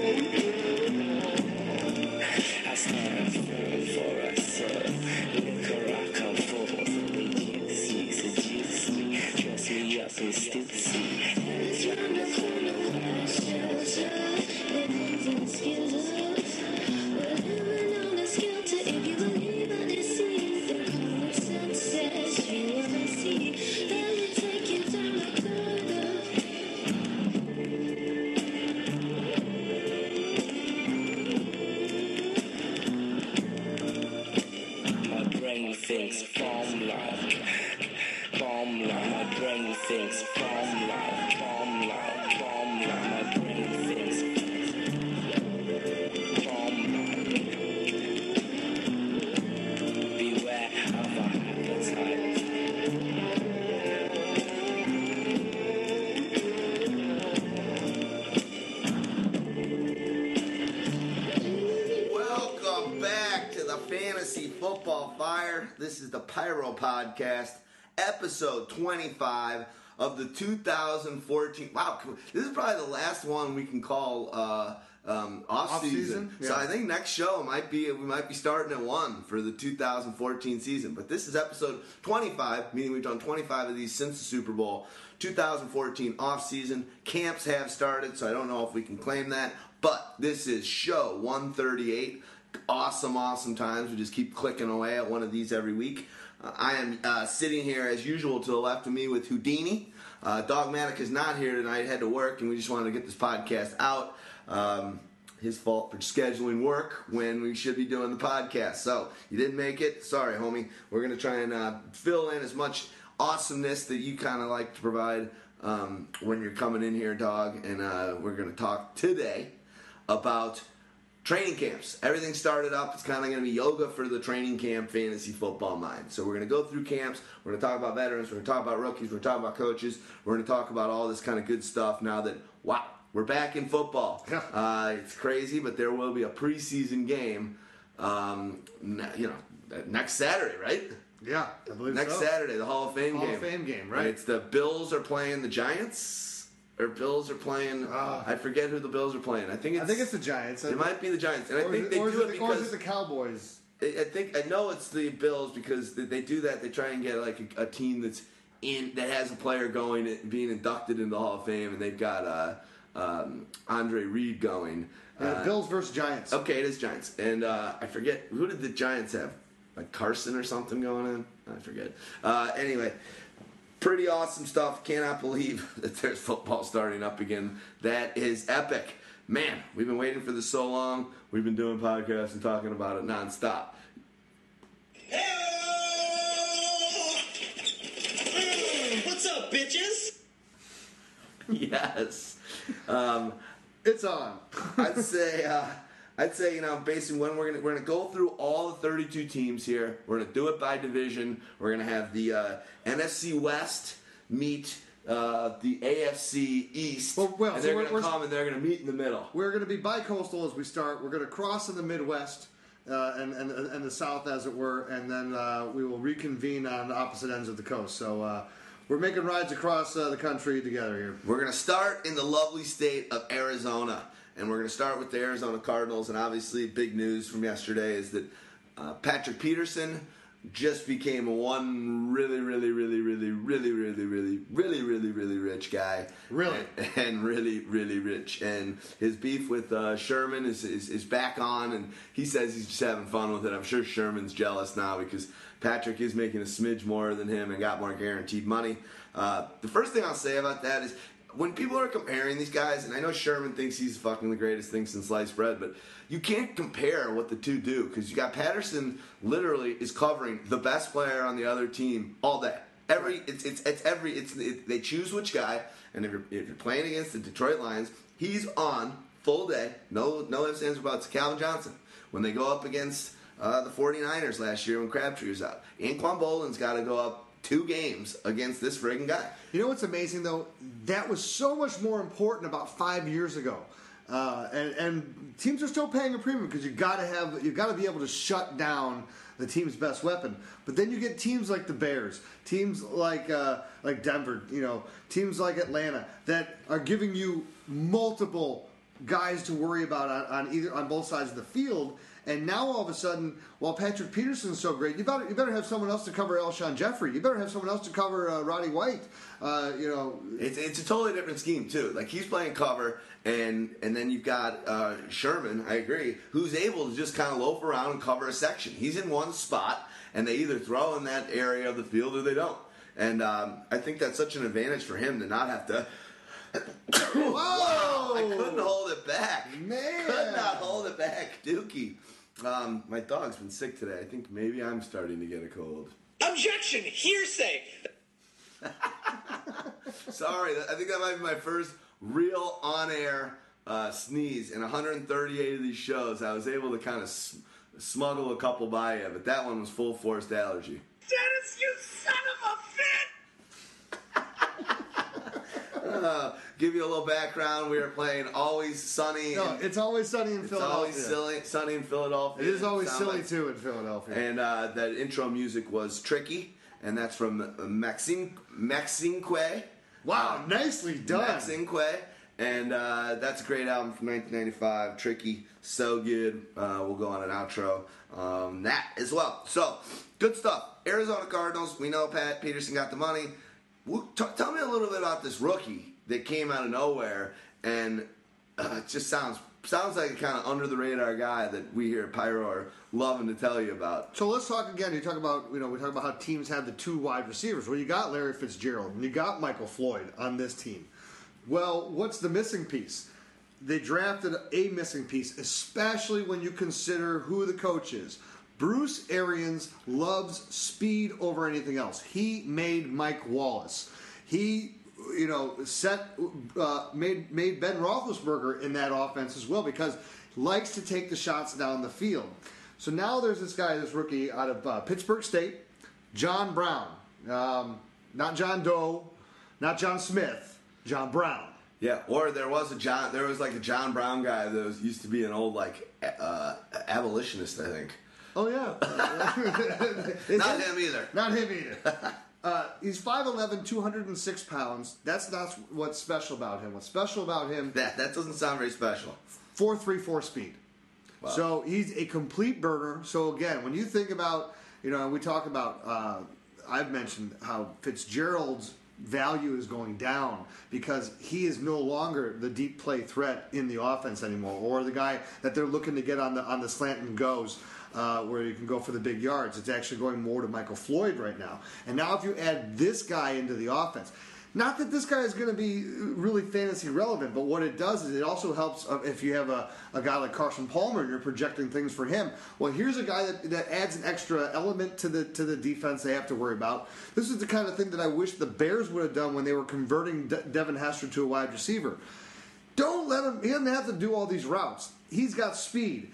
I episode 25 of the 2014. Wow, this is probably the last one we can call uh, um, off, Off-season? season. So I think next show might be we might be starting at one for the 2014 season. But this is episode 25, meaning we've done 25 of these since the Super Bowl. 2014 off season camps have started, so I don't know if we can claim that. But this is show 138. Awesome, awesome times. We just keep clicking away at one of these every week. I am uh, sitting here as usual to the left of me with Houdini. Uh, Dogmatic is not here tonight; had to work, and we just wanted to get this podcast out. Um, his fault for scheduling work when we should be doing the podcast. So you didn't make it. Sorry, homie. We're gonna try and uh, fill in as much awesomeness that you kind of like to provide um, when you're coming in here, dog. And uh, we're gonna talk today about training camps. Everything started up. It's kind of going to be yoga for the training camp fantasy football mind. So we're going to go through camps. We're going to talk about veterans. We're going to talk about rookies. We're going to talk about coaches. We're going to talk about all this kind of good stuff now that wow, we're back in football. Yeah. Uh, it's crazy, but there will be a preseason game. Um, you know, next Saturday, right? Yeah, I believe Next so. Saturday, the Hall of Fame Hall game. of Fame game, And right? It's the Bills are playing the Giants. Or Bills are playing. Ah. I forget who the Bills are playing. I think it's. I think it's the Giants. It might be the Giants, and I or think is they do it it, or is because it the Cowboys? I think I know it's the Bills because they- they do that. They try and get like a, a team that's in that has a player going being inducted into the Hall of Fame, and they've got uh, um, Andre Reed going. Yeah, Uh, Bills versus Giants. Okay, it is Giants, and uh, I forget who did the Giants have, like Carson or something going on. I forget. Uh, anyway, pretty awesome stuff. Cannot believe that there's football starting up again. That is epic, man. We've been waiting for this so long. We've been doing podcasts and talking about it nonstop. What's up, bitches? yes. Um, It's on. I'd say uh, I'd say you know basically when we're gonna we're gonna go through all the 32 teams here. We're gonna do it by division. We're gonna have the uh, NFC West meet uh, the AFC East, Well, well, and they're we're- gonna we're- come and they're gonna meet in the middle. We're going to be bi-coastal as we start. We're going to cross in the Midwest uh, and, and and the South, as it were, and then uh, we will reconvene on the opposite ends of the coast. So uh, we're making rides across uh, the country together here. We're gonna start in the lovely state of Arizona, and we're gonna start with the Arizona Cardinals. And obviously, big news from yesterday is that uh, Patrick Peterson just became one really, really, really, really, really, really, really, really, really, really rich guy. Really? and, really, really rich. And his beef with uh, Sherman is, is is back on, and he says he's just having fun with it. I'm sure Sherman's jealous now because Patrick is making a smidge more than him and got more guaranteed money. Uh, the first thing I'll say about that is when people are comparing these guys, and I know Sherman thinks he's fucking the greatest thing since sliced bread, but you can't compare what the two do because you got Patterson literally is covering the best player on the other team all day. Every it's it's it's every it's it, they choose which guy, and if you're if you're playing against the Detroit Lions, he's on full day, no no ifs ands or buts. Calvin Johnson when they go up against uh, the 49ers last year when Crabtree was out, Anquan Boldin's got to go up two games against this friggin' guy. You know what's amazing though? That was so much more important about five years ago. Uh, and, and teams are still paying a premium because you got to have you got to be able to shut down the team's best weapon. But then you get teams like the Bears, teams like uh, like Denver, you know, teams like Atlanta that are giving you multiple guys to worry about on, on either on both sides of the field. And now all of a sudden, while Patrick Peterson's so great, you better you better have someone else to cover Alshon Jeffery. You better have someone else to cover uh, Roddy White. Uh, you know, It's, it's a totally different scheme too. Like he's playing cover, and and then you've got uh, Sherman. I agree, who's able to just kind of loaf around and cover a section. He's in one spot, and they either throw in that area of the field or they don't. And um, I think that's such an advantage for him to not have to. wow! I couldn't hold it back. Man. could not hold it back, Dookie. Um, my dog's been sick today. I think maybe I'm starting to get a cold. Objection! Hearsay! Sorry, I think that might be my first real on-air uh, sneeze in 138 of these shows. I was able to kind of s- smuggle a couple by you, but that one was full forced allergy. Dennis, you son of a bitch! Uh, give you a little background. We are playing Always Sunny. no, in- it's always sunny in Philadelphia. it's Philadelphia. always silly, sunny in Philadelphia. It is always Sound silly like- too in Philadelphia. And uh, that intro music was tricky, and that's from uh, Maxine Maxinquaye. wow, Um, nicely done. Maxinquaye. And uh, that's a great album from 1995. Tricky, so good. Uh, we'll go on an outro. Um, that as well. So, good stuff. Arizona Cardinals. We know Pat Peterson got the money. T- tell me a little bit about this rookie that came out of nowhere and uh, it just sounds sounds like a kind of under the radar guy that we here at Pyro are loving to tell you about. So let's talk again. You talk about you know we talk about how teams have the two wide receivers. Well, you got Larry Fitzgerald and you got Michael Floyd on this team. Well, what's the missing piece? They drafted a missing piece, especially when you consider who the coach is. Bruce Arians loves speed over anything else. He made Mike Wallace. He, you know, set uh, made made Ben Roethlisberger in that offense as well because likes to take the shots down the field. So now there's this guy, this rookie out of uh, Pittsburg State, John Brown, um, not John Doe, not John Smith, John Brown. Yeah, or there was a John. There was like a John Brown guy that was used to be an old like uh, abolitionist, I think. Oh yeah, Not him either. Not him either. Uh, he's 5'11", 206 pounds. That's not what's special about him. What's special about him, That that doesn't sound very special. 4.34 speed. Wow. So he's a complete burner. So again, when you think about, you know, we talk about, uh, I've mentioned how Fitzgerald's value is going down because he is no longer the deep play threat in the offense anymore, or the guy that they're looking to get on the on the slant and goes. Uh, where you can go for the big yards. It's actually going more to Michael Floyd right now. And now, if you add this guy into the offense, not that this guy is going to be really fantasy relevant, but what it does is it also helps uh, if you have a, a guy like Carson Palmer and you're projecting things for him. Well, here's a guy that, that adds an extra element to the to the defense they have to worry about. This is the kind of thing that I wish the Bears would have done when they were converting De- Devin Hester to a wide receiver. Don't let him. He doesn't have to do all these routes. He's got speed.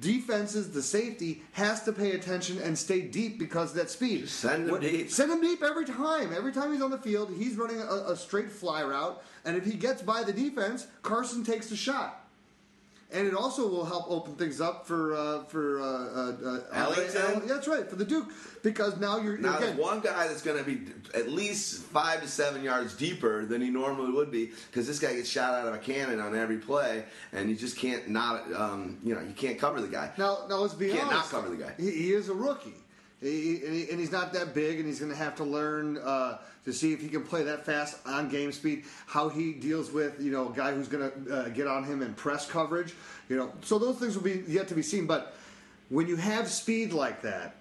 Defenses, the safety has to pay attention and stay deep because of that speed. Just send him What- deep. Send him deep every time. Every time he's on the field, he's running a, a straight fly route, and if he gets by the defense, Carson takes the shot. And it also will help open things up for uh, for uh, uh, uh, Ellington? Andre- yeah, that's right for the Duke because now you're Now again there's one guy that's going to be at least five to seven yards deeper than he normally would be because this guy gets shot out of a cannon on every play, and you just can't not um, you know you can't cover the guy. Now, now let's be Can't not cover the guy. He, he is a rookie, He- and, he- and he's not that big, and he's going to have to learn uh, to see if he can play that fast on game speed. How he deals with you know a guy who's going to uh, get on him in press coverage. You know, so those things will be yet to be seen. But when you have speed like that.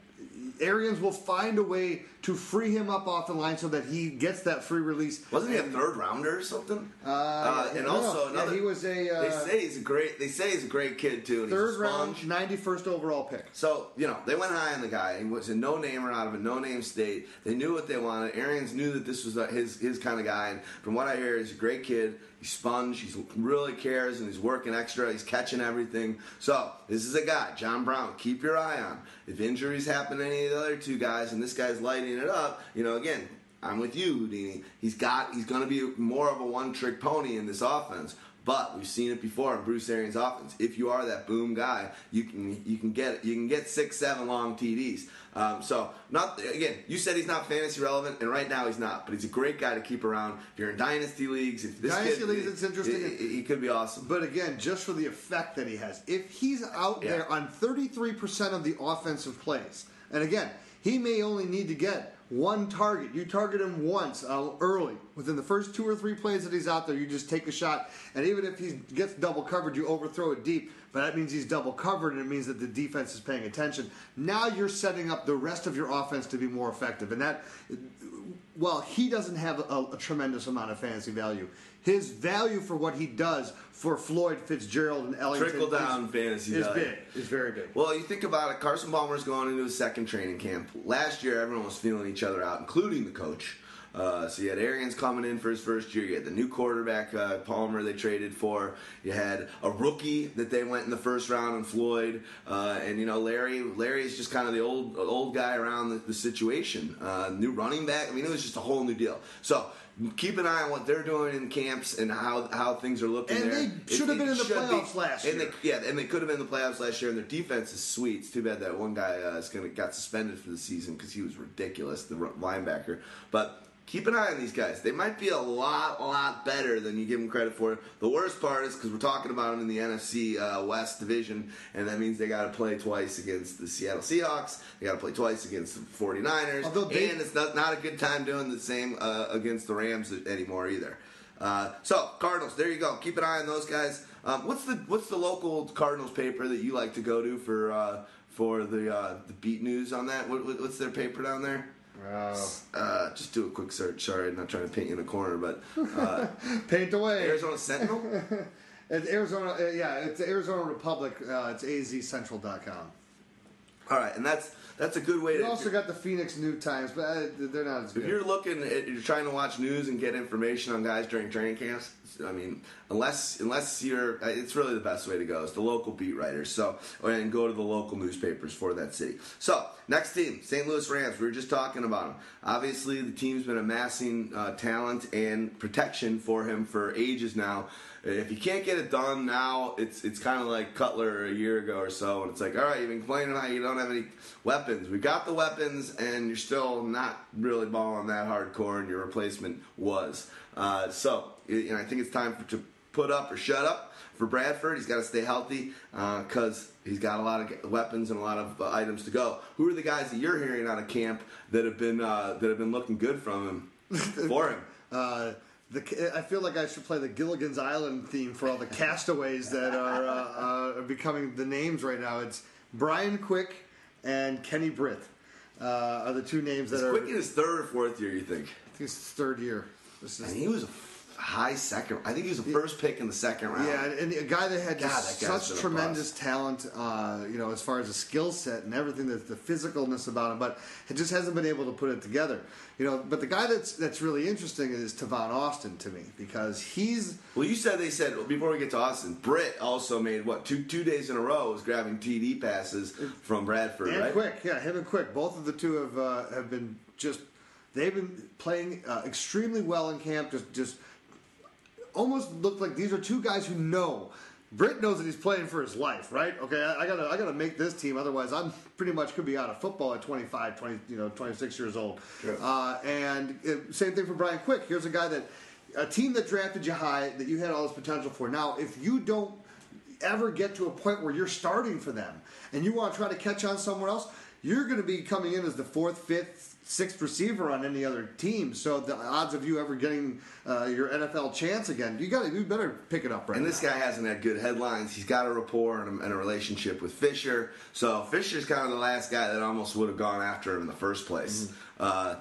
Arians will find a way to free him up off the line so that he gets that free release. Wasn't he a third rounder or something? Uh, yeah, and no, also yeah, he was a, uh, they say he's a great. They say he's a great kid too. Third round, ninety first overall pick? So, you know, they went high on the guy. He was a no namer out of a no name state. They knew what they wanted. Arians knew that this was uh, his his kind of guy. And from what I hear, he's a great kid. He's sponge. He really cares and he's working extra. He's catching everything. So, this is a guy, John Brown. Keep your eye on. If injuries happen to any of the other two guys and this guy's lighting it up, you know, again, I'm with you, Houdini. He's got he's going to be more of a one trick pony in this offense. But we've seen it before in Bruce Arians' offense. If you are that boom guy, you can you can get you can get six, seven long TDs. Um, so not again. You said he's not fantasy relevant, and right now he's not. But he's a great guy to keep around. If you're in dynasty leagues, if this Dynasty kid, leagues, it's interesting. He, he could be awesome. But again, just for the effect that he has, if he's out Yeah. there on 33% of the offensive plays, and again, he may only need to get one target. You target him once uh, early. Within the first two or three plays that he's out there, you just take a shot. And even if he gets double covered, you overthrow it deep. But that means he's double covered, and it means that the defense is paying attention. Now you're setting up the rest of your offense to be more effective. And that, well, he doesn't have a, a tremendous amount of fantasy value. His value for what he does for Floyd Fitzgerald and Ellington Trickle down is, fantasy is value. big. Is very big. Well, you think about it. Carson Palmer's going into his second training camp. Last year, everyone was feeling each other out, including the coach. Uh, so you had Arians coming in for his first year. You had the new quarterback uh, Palmer they traded for. You had a rookie that they went in the first round in Floyd, uh, and you know Larry. Larry's just kind of the old old guy around the, the situation. Uh, new running back. I mean, it was just a whole new deal. So keep an eye on what they're doing in camps and how how things are looking. And there. they should have been in the playoffs last and year. They, yeah, and they could have been in the playoffs last year. And their defense is sweet. It's too bad that one guy uh, is gonna got suspended for the season because he was ridiculous, the linebacker. But keep an eye on these guys. They might be a lot, lot better than you give them credit for. The worst part is because we're talking about them in the NFC uh, West division, and that means they got to play twice against the Seattle Seahawks. They got to play twice against the 49ers, Although they- and it's not not a good time doing the same uh, against the Rams anymore either. Uh, so Cardinals, there you go. Keep an eye on those guys. Um, what's the what's the local Cardinals paper that you like to go to for uh, for the uh, the beat news on that? What- what's their paper down there? Uh, just do a quick search. Sorry, I'm not trying to paint you in a corner, but uh, Paint away. Arizona Sentinel. It's Arizona, uh, yeah, it's Arizona Republic. Uh, it's azcentral.com. All right, and that's that's a good way to. You to. also got the Phoenix New Times, but uh, they're not as good. If you're looking, at, you're trying to watch news and get information on guys during training camps. I mean, unless unless you're, uh, it's really the best way to go. It's the local beat writers. So and go to the local newspapers for that city. So next team, St. Louis Rams. We were just talking about them. Obviously, the team's been amassing uh, talent and protection for him for ages now. If you can't get it done now, it's it's kind of like Cutler a year ago or so, and it's like, all right, you've been complaining how you don't have any weapons. We got the weapons, and you're still not really balling that hardcore, and your replacement was. Uh, so, you know, I think it's time for, to put up or shut up for Bradford. He's got to stay healthy because he's got a lot of weapons and a lot of uh, items to go. Who are the guys that you're hearing out of camp that have been uh, that have been looking good from him for him? The, I feel like I should play the Gilligan's Island theme for all the castaways that are, uh, uh, are becoming the names right now. It's Brian Quick and Kenny Britt uh, are the two names that are. Quick in his third or fourth year, you think? I think it's his third year. This is And he was a high second. I think he was the first pick in the second round. Yeah, and a guy that had God, just that such tremendous talent, uh, you know, as far as the skill set and everything, the, the physicalness about him, but it just hasn't been able to put it together. You know, but the guy that's that's really interesting is Tavon Austin to me because he's Well, you said they said before we get to Austin, Britt also made what two two days in a row was grabbing TD passes from Bradford, and right? quick, yeah, him and quick. Both of the two have uh, have been just they've been playing uh, extremely well in camp. Just just almost look like these are two guys who know. Britt knows that he's playing for his life, right? Okay, I, I gotta I gotta make this team, otherwise I'm pretty much could be out of football at 25, 20, you know, 26 years old. Sure. Uh, and uh, same thing for Brian Quick. Here's a guy that a team that drafted you high that you had all this potential for. Now, if you don't ever get to a point where you're starting for them and you want to try to catch on somewhere else, you're going to be coming in as the fourth, fifth, sixth receiver on any other team. So the odds of you ever getting uh, your NFL chance again, you got you better pick it up right And this now. guy hasn't had good headlines. He's got a rapport and a, and a relationship with Fisher. So Fisher's kind of the last guy that almost would have gone after him in the first place. Uh,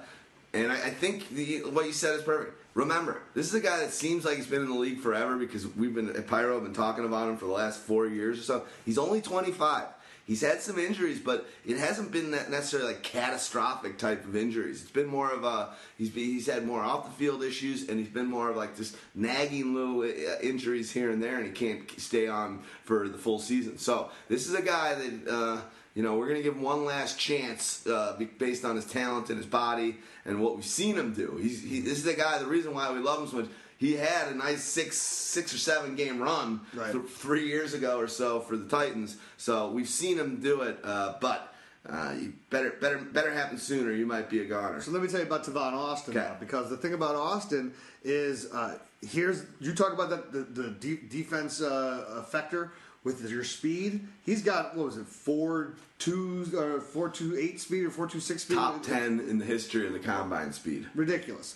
and I, I think the, what you said is perfect. Remember, this is a guy that seems like he's been in the league forever because we've been at Pyro have been talking about him for the last four years or so. He's only 25. He's had some injuries, but it hasn't been that necessarily like catastrophic type of injuries. It's been more of a he's been, he's had more off the field issues, and he's been more of like just nagging little uh, injuries here and there, and he can't stay on for the full season. So this is a guy that. Uh, you know, we're going to give him one last chance uh, based on his talent and his body and what we've seen him do. He's, he, this is the guy, the reason why we love him so much, he had a nice six six or seven game run Right. th- three years ago or so for the Titans. So we've seen him do it, uh, but uh, you better better better happen sooner. You might be a goner. So let me tell you about Tavon Austin now, because the thing about Austin is uh, here's you talk about that the, the de- defense uh, effector with your speed. He's got what was it four two or four two eight speed or four two six speed? Top ten in the history of the combine speed. ridiculous.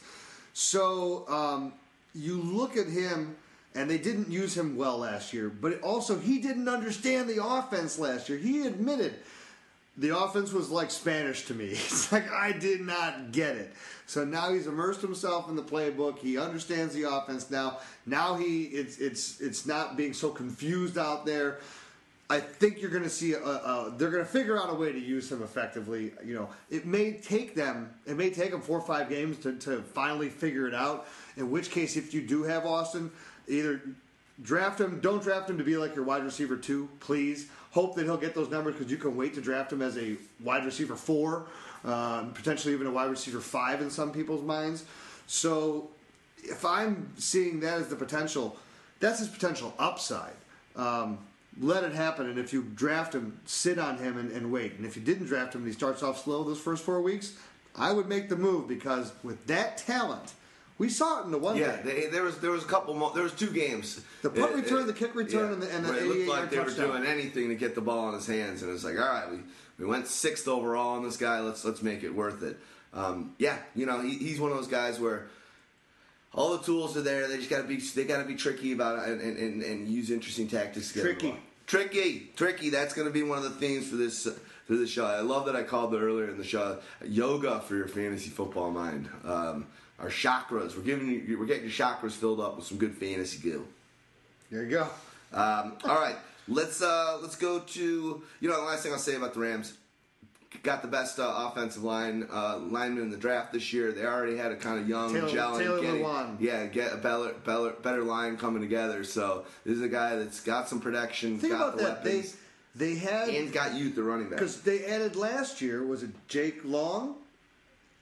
So um, you look at him, and they didn't use him well last year. But also, he didn't understand the offense last year. He admitted the offense was like Spanish to me. It's like I did not get it. So now he's immersed himself in the playbook. He understands the offense now. Now he it's it's it's not being so confused out there. I think you're going to see. A, a, they're going to figure out a way to use him effectively. You know, it may take them. It may take them four or five games to, to finally figure it out. In which case, if you do have Austin, either draft him, don't draft him to be like your wide receiver two, please. Hope that he'll get those numbers because you can wait to draft him as a wide receiver four, um, potentially even a wide receiver five in some people's minds. So, if I'm seeing that as the potential, that's his potential upside. Um, let it happen, and if you draft him, sit on him and, and wait. And if you didn't draft him and he starts off slow those first four weeks, I would make the move because with that talent, we saw it in the one Yeah, game. they, there was there was a couple mo- there was two games. The punt It- return, it- the kick return, and the- and the it looked like they were doing anything to get the ball in his hands, and it's like, all right, we, we went sixth overall on this guy. Let's let's make it worth it. Um, yeah, you know, he, he's one of those guys where all the tools are there. They just got to be they got to be tricky about it and, and, and, and use interesting tactics. To Tricky. tricky, tricky. That's going to be one of the themes for this for this show. I love that I called it earlier in the show yoga for your fantasy football mind. Um, our chakras. We're giving you, we're getting your chakras filled up with some good fantasy goo. There you go. Um, all right, let's uh, let's go to you know the last thing I'll say about the Rams. Got the best uh, offensive line uh, lineman in the draft this year. They already had a kind of young, Taylor- gelling, Taylor getting- Lewan. yeah, get a better, better, better line coming together. So this is a guy that's got some production, Think got about the that. They weapons, they had and got youth at running back. because they added last year. Was it Jake Long?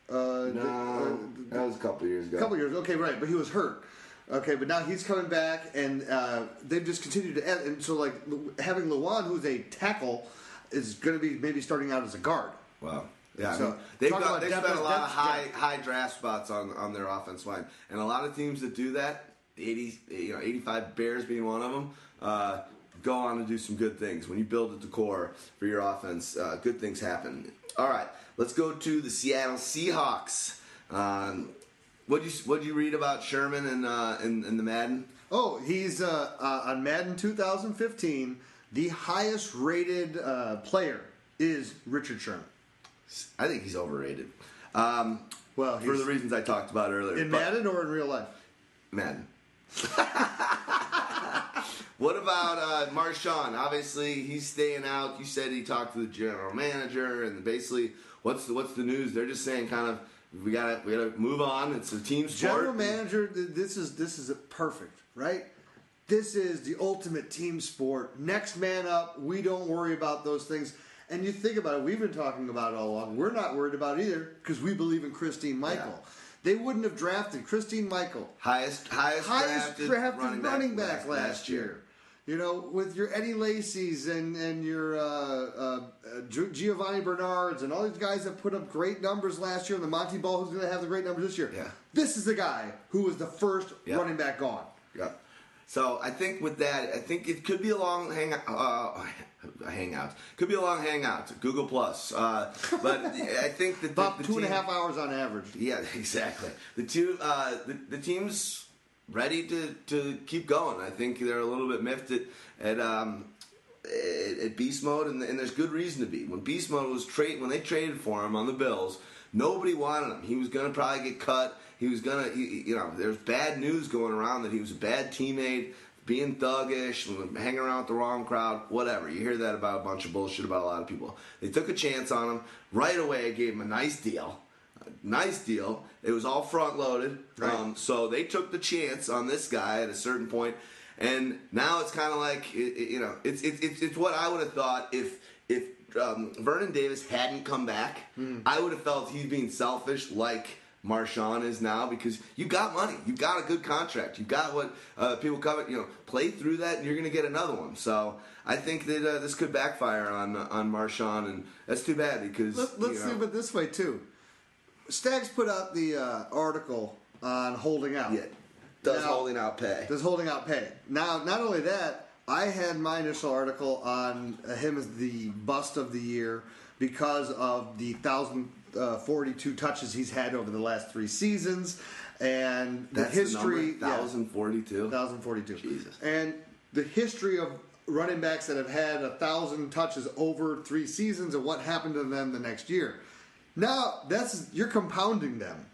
Uh, No, the- that was a couple years ago. A couple years, okay, right, but he was hurt. Okay, but now he's coming back, and uh, they've just continued to add. And so, like having Lewan, who's a tackle, is going to be maybe starting out as a guard. Wow. Yeah, I So, mean, they've got about they depth spent a lot of high high draft spots on on their offense line, and a lot of teams that do that, eighty you know eighty five Bears being one of them, uh, go on to do some good things. When you build at the core for your offense, uh, good things happen. All right, let's go to the Seattle Seahawks. Um, what you what you read about Sherman and uh, in, in the Madden? Oh, he's uh, uh, on Madden 2015. The highest rated uh, player is Richard Sherman. I think he's overrated. Um, Well, for the reasons I talked about earlier. In Madden or in real life? Madden. what about uh, Marshawn? Obviously, he's staying out. You said he talked to the general manager, and basically, what's the what's the news? They're just saying, kind of, we gotta we gotta move on. It's a team sport. General manager, this is this is perfect, right? This is the ultimate team sport. Next man up. We don't worry about those things. And you think about it, we've been talking about it all along. We're not worried about it either because we believe in Christine Michael. They wouldn't have drafted Christine Michael, highest highest, highest drafted, drafted running, back, last, last, year. You know, with your Eddie Lacy's and and your uh, uh, uh, Giovani Bernards and all these guys that put up great numbers last year, and the Montee Ball who's going to have the great numbers this year. Yeah. This is the guy who was the first Yeah. running back gone. Yeah. So I think with that, I think it could be a long hang uh, hangout. Could be a long hangout. Google Plus. Uh, but I think that the, About the two and a half hours on average. Yeah, exactly. The two, uh, the, the team's ready to, to keep going. I think they're a little bit miffed at at, um, at, beast mode, and, and there's good reason to be. When beast mode was trade, when they traded for him on the Bills, nobody wanted him. He was going to probably get cut. He was going to, you know, there's bad news going around that he was a bad teammate. Being thuggish, hanging around with the wrong crowd, whatever. You hear that about a bunch of bullshit about a lot of people. They took a chance on him. Right away, gave him a nice deal nice deal. It was all front loaded. Right. Um, so they took the chance on this guy at a certain point, and now it's kind of like it, it- you know, it's, it's it's it's what I would have thought if if um, Vernon Davis hadn't come back, Hmm. I would have felt he's being selfish, like Marshawn is now because you got money, you got a good contract, you got what uh, people covet. You know, play through that, and you're going to get another one. So I think that uh, this could backfire on on Marshawn, and that's too bad because Let, let's you know, think it this way too. Stags put out the uh, article on holding out. yeah, does Now- holding out pay. Does holding out pay? Now, not only that, I had my initial article on uh, him as the bust of the year because of the thousand uh, touches he's had over the last three seasons, and the That's history. the number, 1042. 1042. Jesus. And the history of running backs that have had a thousand touches over three seasons and what happened to them the next year. Now that's you're compounding them.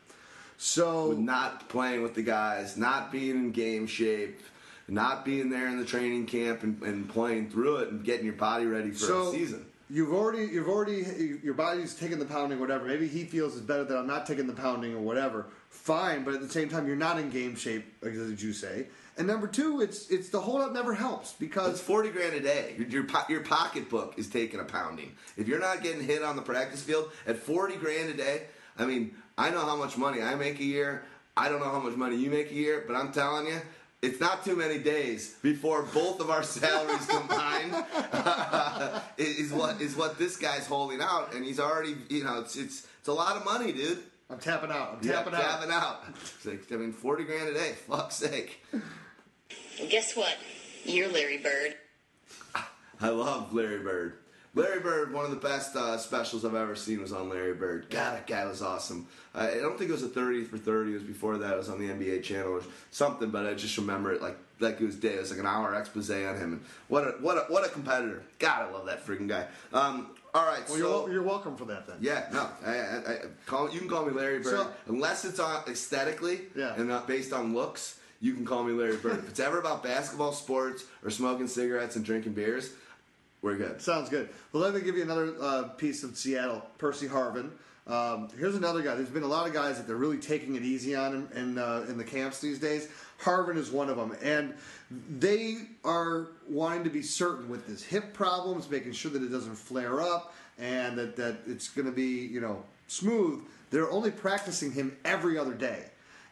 So with not playing with the guys, not being in game shape, not being there in the training camp and, and playing through it and getting your body ready for so a season. You've already, you've already, your body's taking the pounding, whatever. Maybe he feels it's better that I'm not taking the pounding or whatever. Fine, but at the same time, you're not in game shape, as you say. And number two, it's it's the holdout never helps It's because forty grand a day. Your your, po- your pocketbook is taking a pounding. If you're not getting hit on the practice field at forty grand a day, I mean, I know how much money I make a year. I don't know how much money you make a year, but I'm telling you, it's not too many days before both of our salaries combined uh, is what is what this guy's holding out, and he's already, you know, it's it's it's a lot of money, dude. I'm tapping out. I'm Yeah, tapping out. tapping out. It's like, I mean, forty grand a day. Fuck's sake. Well, guess what? You're Larry Bird. I love Larry Bird. Larry Bird, one of the best uh, specials I've ever seen was on Larry Bird. God, that guy was awesome. I I don't think it was a 30 for 30. It was before that. It was on the NBA channel or something, but I just remember it like like it was day. It was like an hour expose on him. And what a what a what a competitor. God, I love that freaking guy. Um, all right, Well, so you're, you're welcome for that then. yeah, no, I, I, I call you can call me Larry Bird So- unless it's on aesthetically Yeah. and not based on looks. You can call me Larry Bird. if it's ever about basketball, sports, or smoking cigarettes and drinking beers, we're good. Sounds good. Well, let me give you another uh, piece of Seattle. Percy Harvin. Um, here's another guy. There's been a lot of guys that they're really taking it easy on in, in, uh, in the camps these days. Harvin is one of them, and they are wanting to be certain with his hip problems, making sure that it doesn't flare up, and that, that it's going to be you know smooth. They're only practicing him every other day,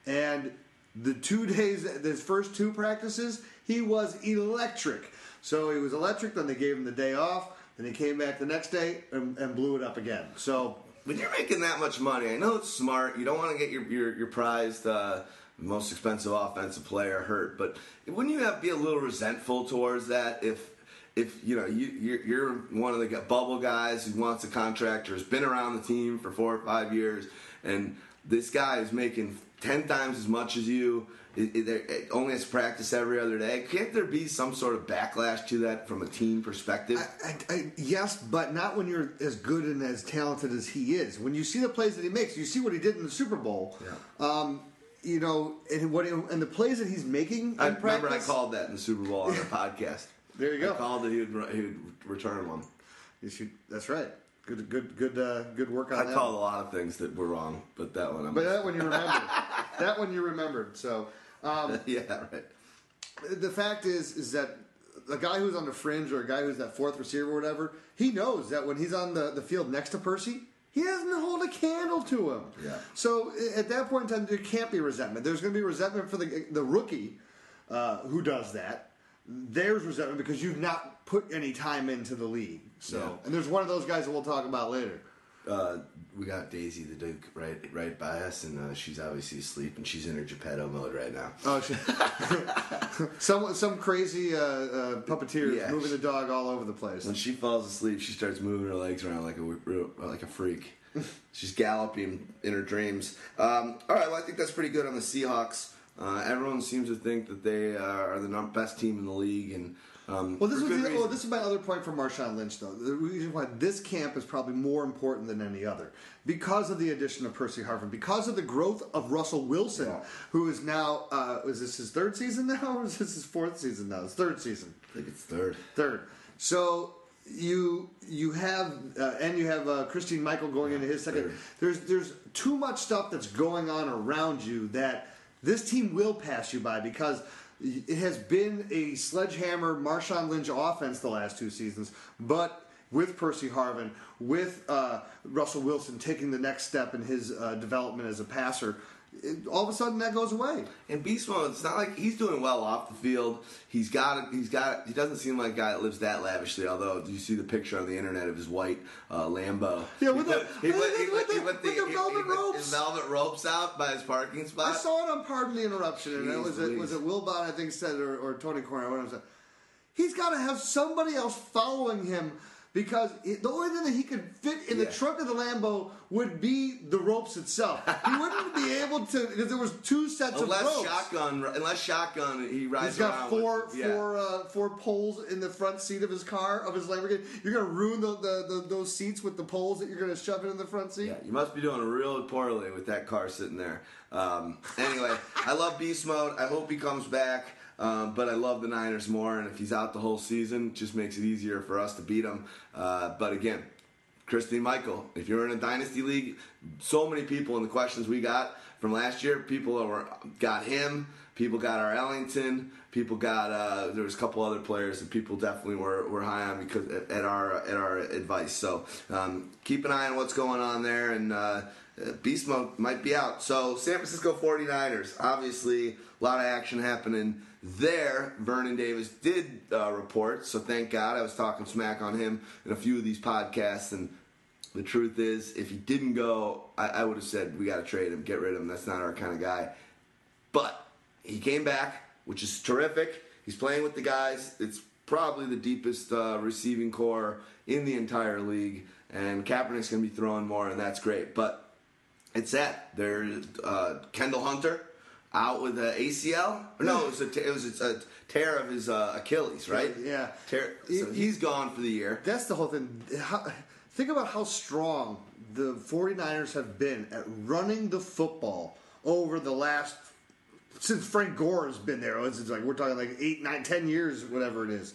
and the two days, his first two practices, he was electric. So he was electric. Then they gave him the day off. Then he came back the next day and, and blew it up again. So When you're making that much money, I know it's smart. You don't want to get your your, your prized uh, most expensive offensive player hurt, but wouldn't you have be a little resentful towards that if if you know you you're, you're one of the bubble guys who wants a contract or has been around the team for four or five years, and this guy is making ten times as much as you. It, it, it only has practice every other day. Can't there be some sort of backlash to that from a team perspective? I, I, I, yes, but not when you're as good and as talented as he is. When you see the plays that he makes, you see what he did in the Super Bowl. Yeah. Um, you know, and what and the plays that he's making in I practice. remember I called that in the Super Bowl on the podcast. There you go. I called that he would, he would return one. You should, that's right. Good, good, good, uh, good work on that. I that. called a lot of things that were wrong, but that one I'm. But that one you remembered. that one you remembered. So. Um, yeah, right. the fact is is that a guy who's on the fringe or a guy who's that fourth receiver or whatever, he knows that when he's on the, the field next to Percy, he doesn't hold a candle to him. Yeah. So at that point in time, there can't be resentment. There's going to be resentment for the the rookie uh, who does that. There's resentment because you've not put any time into the league. So, Yeah. and there's one of those guys that we'll talk about later. Uh, we got Daisy the Duke right right by us, and uh, she's obviously asleep, and she's in her Geppetto mode right now. Oh, shit. some some crazy uh, uh, puppeteer Yeah. moving the dog all over the place. When she falls asleep, she starts moving her legs around like a like a freak. She's galloping in her dreams. Um, all right, well, I think that's pretty good on the Seahawks. Uh, everyone seems to think that they are the best team in the league, and um, Well, this was the, reason. oh, this is my other point for Marshawn Lynch, though. The reason why this camp is probably more important than any other because of the addition of Percy Harvin, because of the growth of Russell Wilson, Yeah. who is now uh, is this his third season now, or is this his fourth season now? His third season, I think it's third. third. So you you have uh, and you have uh, Christine Michael going into his second. third. There's there's too much stuff that's going on around you that this team will pass you by because it has been a sledgehammer Marshawn Lynch offense the last two seasons, but with Percy Harvin, with uh, Russell Wilson taking the next step in his uh, development as a passer, it, all of a sudden that goes away. And Beast Mode, it's not like he's doing well off the field. He's got, he's got, he doesn't seem like a guy that lives that lavishly. Although, do you see the picture on the internet of his white uh, Lambo? Yeah, with the- put, he put, he with the- with the velvet ropes. velvet ropes out by his parking spot. I saw it on Pardon the Interruption, and it was it was it Wilbon, I think said or, or Tony Corner, said. He's got to have somebody else following him because the only thing that he could fit in the trunk of the Lambo would be the ropes itself. He wouldn't be able to because there was two sets Unless of ropes. shotgun, unless shotgun, he rides He's got four with, yeah. four uh, four poles in the front seat of his car of his Lamborghini. You're gonna ruin the, the, the those seats with the poles that you're gonna shove in the front seat. Yeah, you must be doing real poorly with that car sitting there. Um, anyway, I love Beast Mode. I hope he comes back. Um, but I love the Niners more, and if he's out the whole season, just makes it easier for us to beat him. Uh, but again, Christine Michael, if you're in a dynasty league, so many people in the questions we got from last year, people got him, people got our Ellington, people got uh, there was a couple other players that people definitely were, were high on because at, at our at our advice. So um, keep an eye on what's going on there, and uh, Beast Mode might be out. So San Francisco 49ers, obviously a lot of action happening there. Vernon Davis did uh, report, so thank God. I was talking smack on him in a few of these podcasts, and the truth is, if he didn't go, I, I would have said we got to trade him, get rid of him. That's not our kind of guy. But he came back, which is terrific. He's playing with the guys. It's probably the deepest uh, receiving corps in the entire league, and Kaepernick's going to be throwing more, and that's great. But it's that there's uh, Kendall Hunter out with an ACL. No, it was a it was a tear of his uh, Achilles, right? Yeah. Tear, so he's gone for the year. That's the whole thing. How, think about how strong the 49ers have been at running the football over the last since Frank Gore has been there. It's like we're talking like eight, nine, ten years, whatever it is.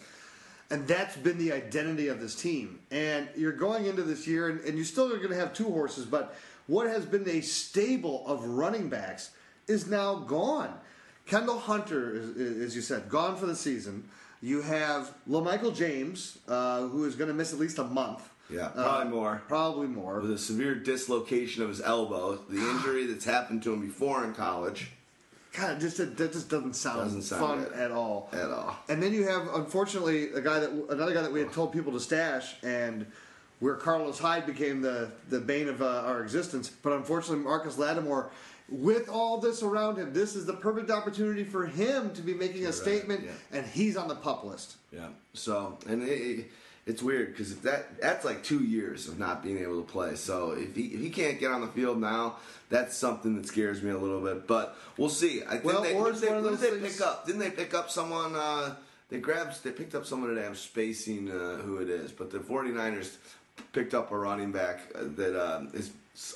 And that's been the identity of this team. And you're going into this year, and, and you still are going to have two horses, but what has been a stable of running backs is now gone. Kendall Hunter, is, as you said, gone for the season. You have LaMichael James, uh, who is going to miss at least a month. Yeah, probably Uh, more. Probably more. with a severe dislocation of his elbow, the injury that's happened to him before in college. God, just that just doesn't sound, Doesn't sound fun good. at all. At all. And then you have, unfortunately, a guy that another guy that we had told people to stash, and where Carlos Hyde became the the bane of uh, our existence. But unfortunately, Marcus Lattimore, with all this around him, this is the perfect opportunity for him to be making a statement, yeah. and he's on the pup list. Yeah. So, and it, it, it's weird because if that that's like two years of not being able to play. So if he if he can't get on the field now, that's something that scares me a little bit. But we'll see. I think Well, they, or who it's did they, one of those they pick up? Didn't they pick up someone? Uh, they grabbed. They picked up someone today. I'm spacing uh, who it is, but the 49ers picked up a running back uh, that uh, is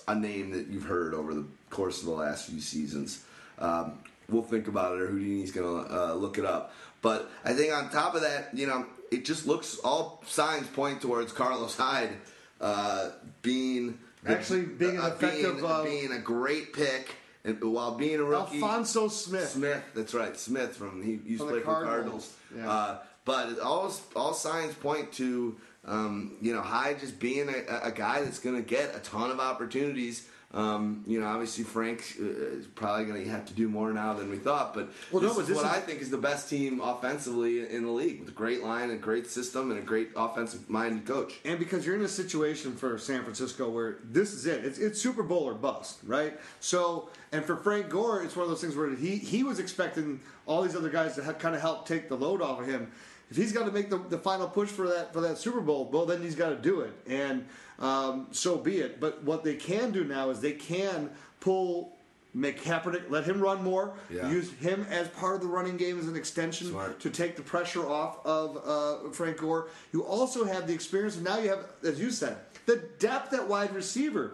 a name that you've heard over the course of the last few seasons. Um, we'll think about it, or Houdini's going to uh, look it up. But I think on top of that, you know, it just looks all signs point towards Carlos Hyde uh, being the- Actually being an effective, being, uh, being a great pick, and while being a rookie. Alfonso Smith. Smith, that's right, Smith from he used to play for the Cardinals. Cardinals. Yeah. Uh, but all all signs point to um, you know Hyde just being a, a guy that's going to get a ton of opportunities. Um, you know, obviously Frank uh, is probably going to have to do more now than we thought. But Well, no, this but is this what is- I think is the best team offensively in the league with a great line, a great system, and a great offensive-minded coach. And because you're in a situation for San Francisco where this is it, it's, it's Super Bowl or bust, right? So, and for Frank Gore, it's one of those things where he he was expecting all these other guys to ha- kind of help take the load off of him. If he's got to make the, the final push for that for that Super Bowl, well, then he's got to do it, and um, so be it. But what they can do now is they can pull. Make Kaepernick, let him run more. Yeah. Use him as part of the running game as an extension Smart. to take the pressure off of uh, Frank Gore. You also have the experience, and now you have, as you said, the depth at wide receiver.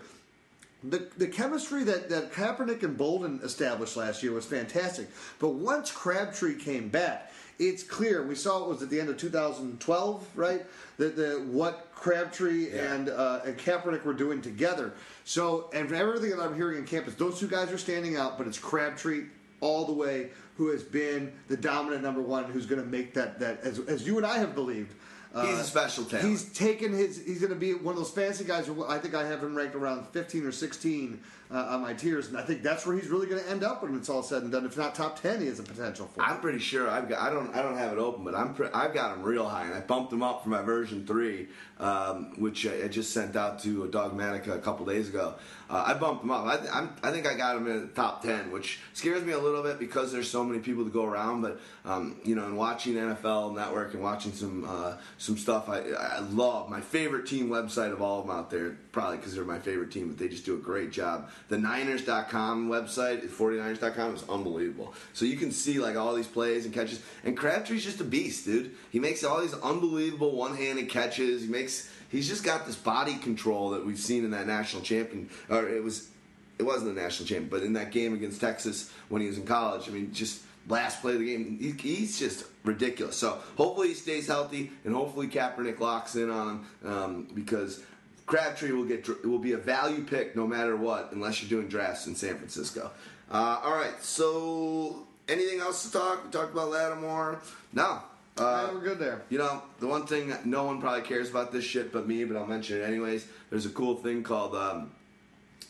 The, the chemistry that, that Kaepernick and Boldin established last year was fantastic. But once Crabtree came back, it's clear. We saw it was at the end of 2012, right? That the what Crabtree Yeah. and uh, and Kaepernick were doing together. So, and from everything that I'm hearing in campus, those two guys are standing out. But it's Crabtree all the way, who has been the dominant number one, who's going to make that that as, as you and I have believed. He's a special talent. He's taken his. He's going to be one of those fancy guys. Who I think I have him ranked around 15 or 16 uh, on my tiers, and I think that's where he's really going to end up when it's all said and done. If not top 10, he has a potential for. I'm pretty sure I've got. I don't. I don't have it open, but I'm. Pre- I've got him real high, and I bumped him up for my version three, um, which I, just sent out to Dogmatica a couple days ago. Uh, I bumped him up. I, I'm, I think I got him in the top ten, which scares me a little bit because there's so many people to go around. But um, you know, in watching NFL Network and watching some uh, some stuff, I, I love my favorite team website of all of them out there. Probably because they're my favorite team, but they just do a great job. The Niners.com website, 49ers.com, is unbelievable. So you can see like all these plays and catches. And Crabtree's just a beast, dude. He makes all these unbelievable one-handed catches. He makes. He's just got this body control that we've seen in that national champion. Or it was. It wasn't the national champion, but in that game against Texas when he was in college, I mean, just last play of the game, he, he's just ridiculous. So hopefully he stays healthy, and hopefully Kaepernick locks in on him um, because Crabtree will get will be a value pick no matter what, unless you're doing drafts in San Francisco. Uh, all right, so anything else to talk? We talked about Lattimore. No. Uh, Yeah, we're good there. you know, the one thing no one probably cares about this shit but me, but I'll mention it anyways. There's a cool thing called, um,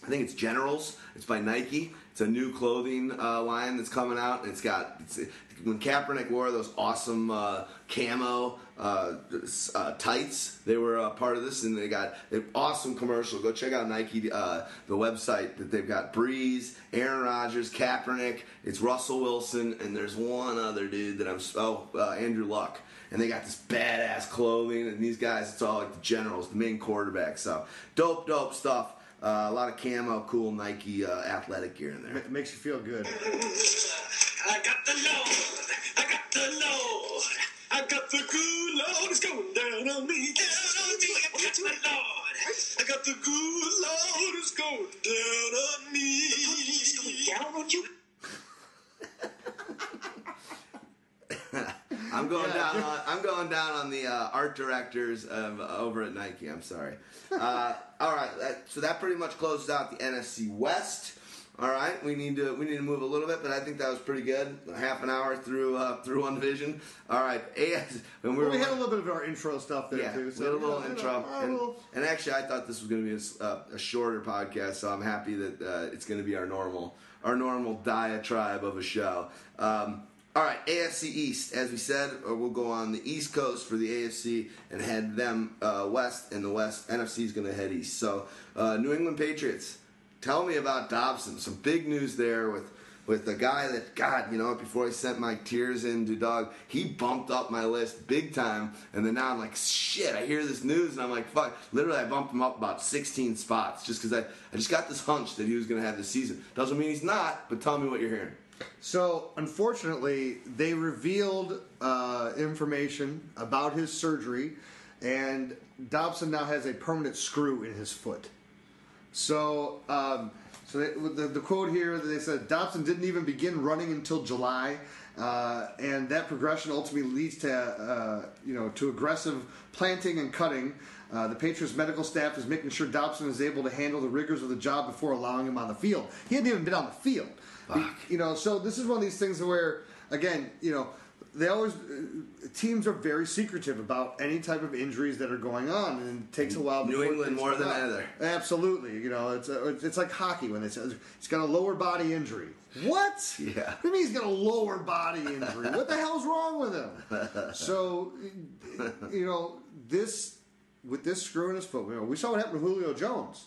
I think it's Generals. It's by Nike. It's a new clothing uh, line that's coming out. It's got it's, when Kaepernick wore those awesome uh, camo uh, uh, tights. They were a part of this, and they got an awesome commercial. Go check out Nike, uh, the website that they've got. Brees, Aaron Rodgers, Kaepernick. It's Russell Wilson, and there's one other dude that I'm. Oh, uh, Andrew Luck. And they got this badass clothing, and these guys, it's all like the generals, the main quarterbacks. So dope, dope stuff. Uh, a lot of camo, cool Nike uh, athletic gear in there. It makes you feel good. I got the Lord. I got the Lord. I got the good Lord. It's going down on me. Down on me. I got the Lord. I got the good Lord. It's going down on me. It's going down on you. I'm going down. On, I'm going down on the uh, art directors of, over at Nike. I'm sorry. Uh, all right. That, so that pretty much closes out the NFC West. All right. We need to we need to move a little bit, but I think that was pretty good. Half an hour through uh, through one division. All right. AS, when we Well, were we had a little bit of our intro stuff there yeah, too. we had a little know, intro, and, and actually, I thought this was going to be a uh, a, shorter podcast, so I'm happy that uh, it's going to be our normal our normal diatribe of a show. Um, all right, AFC East, as we said, uh, we'll go on the East Coast for the AFC and head them uh, west, and the West NFC is going to head east. So, uh, New England Patriots, tell me about Dobson. Some big news there with with the guy that God, you know, before I sent my tears into dog, he bumped up my list big time, and then now I'm like, shit, I hear this news, and I'm like, fuck, literally, I bumped him up about 16 spots just because I, I just got this hunch that he was going to have this season. Doesn't mean he's not, but tell me what you're hearing. So, unfortunately, they revealed uh, information about his surgery, and Dobson now has a permanent screw in his foot. So, um, so they, the, the quote here they said Dobson didn't even begin running until July, uh, and that progression ultimately leads to uh, you know to aggressive planting and cutting. Uh, the Patriots medical staff is making sure Dobson is able to handle the rigors of the job before allowing him on the field. He hadn't even been on the field. Be- you know, so this is one of these things where, again, you know, they always uh, teams are very secretive about any type of injuries that are going on, and it takes a while. New England more than either. Absolutely, you know, it's uh, it's it's like hockey when they say he's got a lower body injury. What? Yeah. What do you mean he's got a lower body injury? what the hell's wrong with him? So, you know, this with this screw in his foot, you know, we saw what happened to Julio Jones.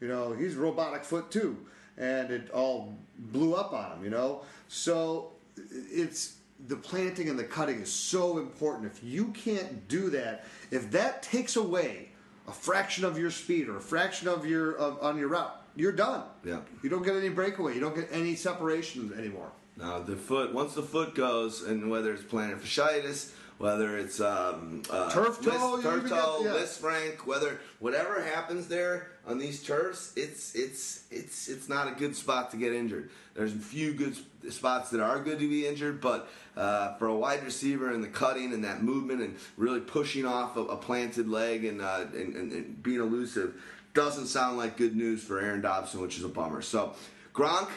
You know, he's robotic foot too, and it all blew up on him. You know, so it's the planting and the cutting is so important. If you can't do that, if that takes away a fraction of your speed or a fraction of your of, on your route, you're done. Yeah. You don't get any breakaway. You don't get any separation anymore. Now the foot, once the foot goes, and whether it's plantar fasciitis, whether it's um, uh, Turf toe, you turf toe, yeah. Lisfranc, whether whatever happens there on these turfs, it's it's it's it's not a good spot to get injured. There's a few good spots that are good to be injured, but uh, for a wide receiver and the cutting and that movement and really pushing off a, a planted leg and, uh, and, and and being elusive doesn't sound like good news for Aaron Dobson, which is a bummer. So Gronk.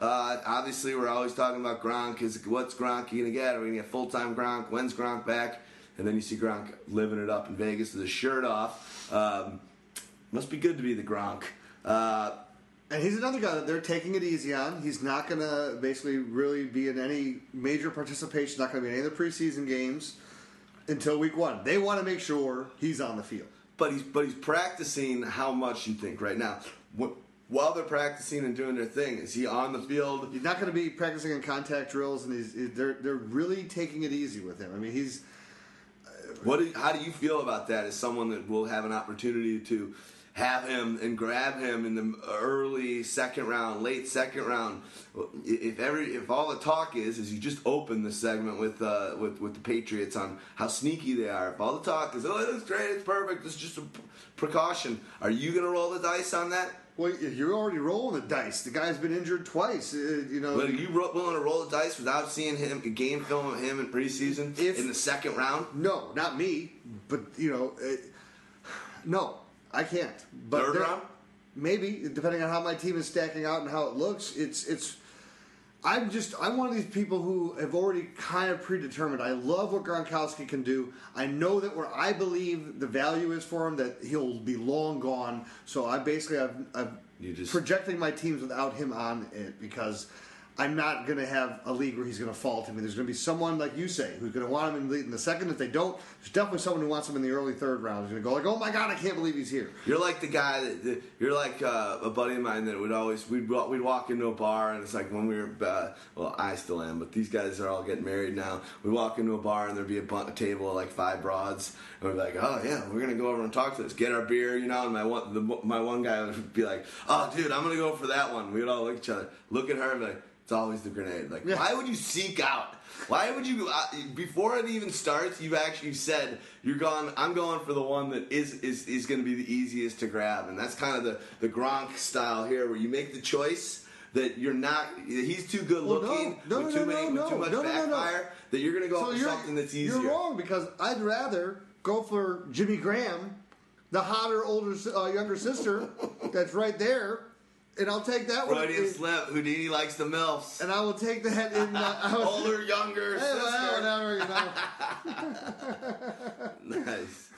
Uh, obviously, we're always talking about Gronk. Is what's Gronk going to get? Are we going to get full time Gronk? When's Gronk back? and then you see Gronk living it up in Vegas with his shirt off. Um, must be good to be the Gronk. Uh, And he's another guy that they're taking it easy on. He's not going to basically really be in any major participation, not going to be in any of the preseason games until week one. They want to make sure he's on the field. but he's but he's practicing how much you think right now. Wh- While they're practicing and doing their thing, is he on the field? He's not going to be practicing in contact drills, and he's, they're, they're really taking it easy with him. I mean, he's What? Do, how do you feel about that? As someone that will have an opportunity to have him and grab him in the early second round, late second round. If every if all the talk is is you just open the segment with uh, with with the Patriots on how sneaky they are. If all the talk is oh it looks great, it's perfect, it's just a p- precaution. Are you gonna roll the dice on that? Well, you're already rolling the dice. The guy's been injured twice. Uh, you know, But are you willing to roll the dice without seeing him a game film of him in preseason If- in the second round? no, not me, but you know, uh, no, I can't. But Third round? maybe depending on how my team is stacking out and how it looks. It's it's. I'm just I'm one of these people who have already kind of predetermined. I love what Gronkowski can do. I know that where I believe the value is for him, that he'll be long gone. So I basically I've, I've just- projecting my teams without him on it because I'm not going to have a league where he's going to fall to me. There's going to be someone like you say who's going to want him in the, in the second. If they don't, there's definitely someone who wants him in the early third round. Who's going to go like, "Oh my god, I can't believe he's here." You're like the guy that, that you're like uh, a buddy of mine that would always we'd we'd walk into a bar and it's like when we were uh, well I still am but these guys are all getting married now. We walk into a bar and there'd be a, bu- a table of like five broads and we'd be like oh yeah we're gonna go over and talk to this get our beer you know and my one the, my one guy would be like oh dude I'm gonna go for that one. We'd all look at each other look at her and be like it's always the grenade. Like Yeah. why would you seek out? Why would you uh, before it even starts? You've actually said you're going. I'm going for the one that is is is going to be the easiest to grab, and that's kind of the the Gronk style here, where you make the choice that you're not. He's too good Well, no. looking No, with no, too no, many no, with too much no, no, no, no. backfire. That you're going to go So for something that's easier. you're wrong because I'd rather go for Jimmy Graham, the hotter older uh, younger sister that's right there, and I'll take that one. Freudian slip. Houdini likes the milfs. And I will take that in. Uh, I will- Older, younger Hey, well, sister. whatever, you know. Nice.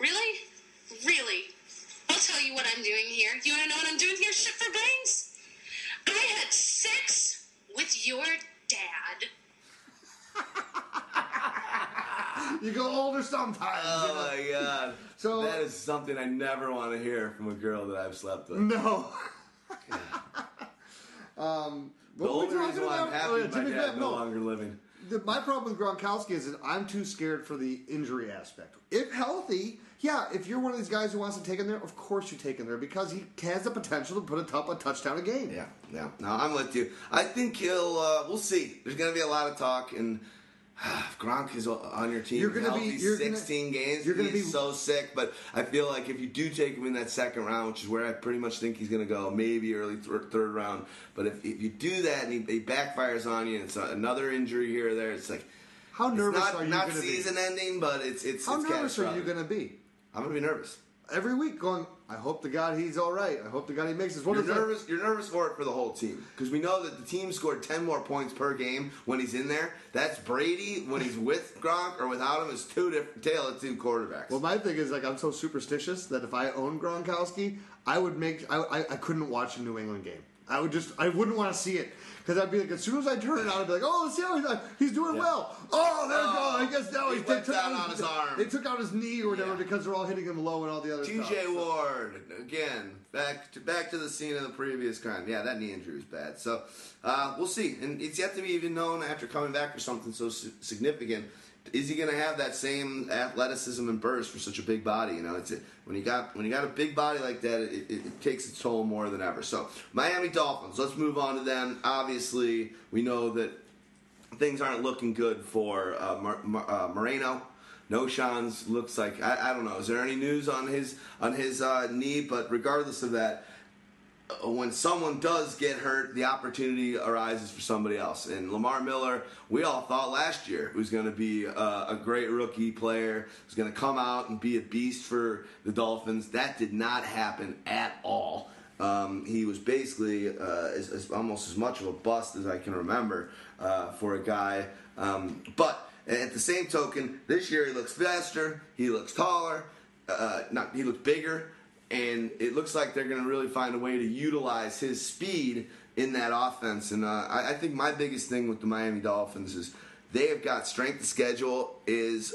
Really? Really? I'll tell you what I'm doing here. You want to know what I'm doing here? Shit for brains. I had sex with your dad. You go older sometimes. you know. Oh my god. So- that is something I never want to hear from a girl that I've slept with. No. um, The only reason why I'm happy with my Jimmy dad no no. longer living. The, my problem with Gronkowski is that I'm too scared for the injury aspect. If healthy, yeah, if you're one of these guys who wants to take him there, of course you take him there because he has the potential to put a, top, a touchdown a game. Yeah, yeah. No, I'm with you. I think he'll. Uh, we'll see. There's going to be a lot of talk, and if Gronk is on your team. You're gonna be- you're gonna- 16 games. you're gonna he's be- so sick. But I feel like if you do take him in that second round, which is where I pretty much think he's going to go, maybe early th- third round. But if, if you do that and he, he backfires on you, and it's another injury here or there, it's like. How nervous not, are you not going to be? season ending, but it's it's. How it's nervous are you going to be? I'm gonna be nervous. Every week going, I hope to God he's all right. I hope to God he makes this. You're is nervous. You're nervous for it for the whole team because we know that the team scored ten more points per game when he's in there. That's Brady when he's with Gronk or without him. It's two different tale of two quarterbacks. Well, my thing is like I'm so superstitious that if I owned Gronkowski, I would make I, I, I couldn't watch a New England game. I would just I wouldn't want to see it because I'd be like as soon as I turn it on, I'd be like, oh, let's see how he's, he's doing Yeah. well. Oh, there Oh, you go. I guess now he he's took down out on his arm. They took out his knee or whatever Yeah. because they're all hitting him low and all the other stuff. T.J. So- Ward again back to back to the scene of the previous crime. Yeah, that knee injury was bad. So uh, we'll see, and it's yet to be even known after coming back for something so si- significant. Is he going to have that same athleticism and burst for such a big body? You know, it's when you got when you got a big body like that, it, it, it takes its toll more than ever. So Miami Dolphins. Let's move on to them. Obviously, we know that things aren't looking good for uh, Mar- Mar- uh, Moreno. Knowshon's looks like I, I don't know. Is there any news on his on his uh, knee? But regardless of that, when someone does get hurt, the opportunity arises for somebody else. And Lamar Miller, we all thought last year was going to be uh, a great rookie player, was going to come out and be a beast for the Dolphins. That did not happen at all. Um, he was basically uh, as, as, almost as much of a bust as I can remember uh, for a guy. Um, but at the same token, this year he looks faster, he looks taller, uh, not he looks bigger, and it looks like they're going to really find a way to utilize his speed in that offense. And uh, I, I think my biggest thing with the Miami Dolphins is they have got strength of schedule is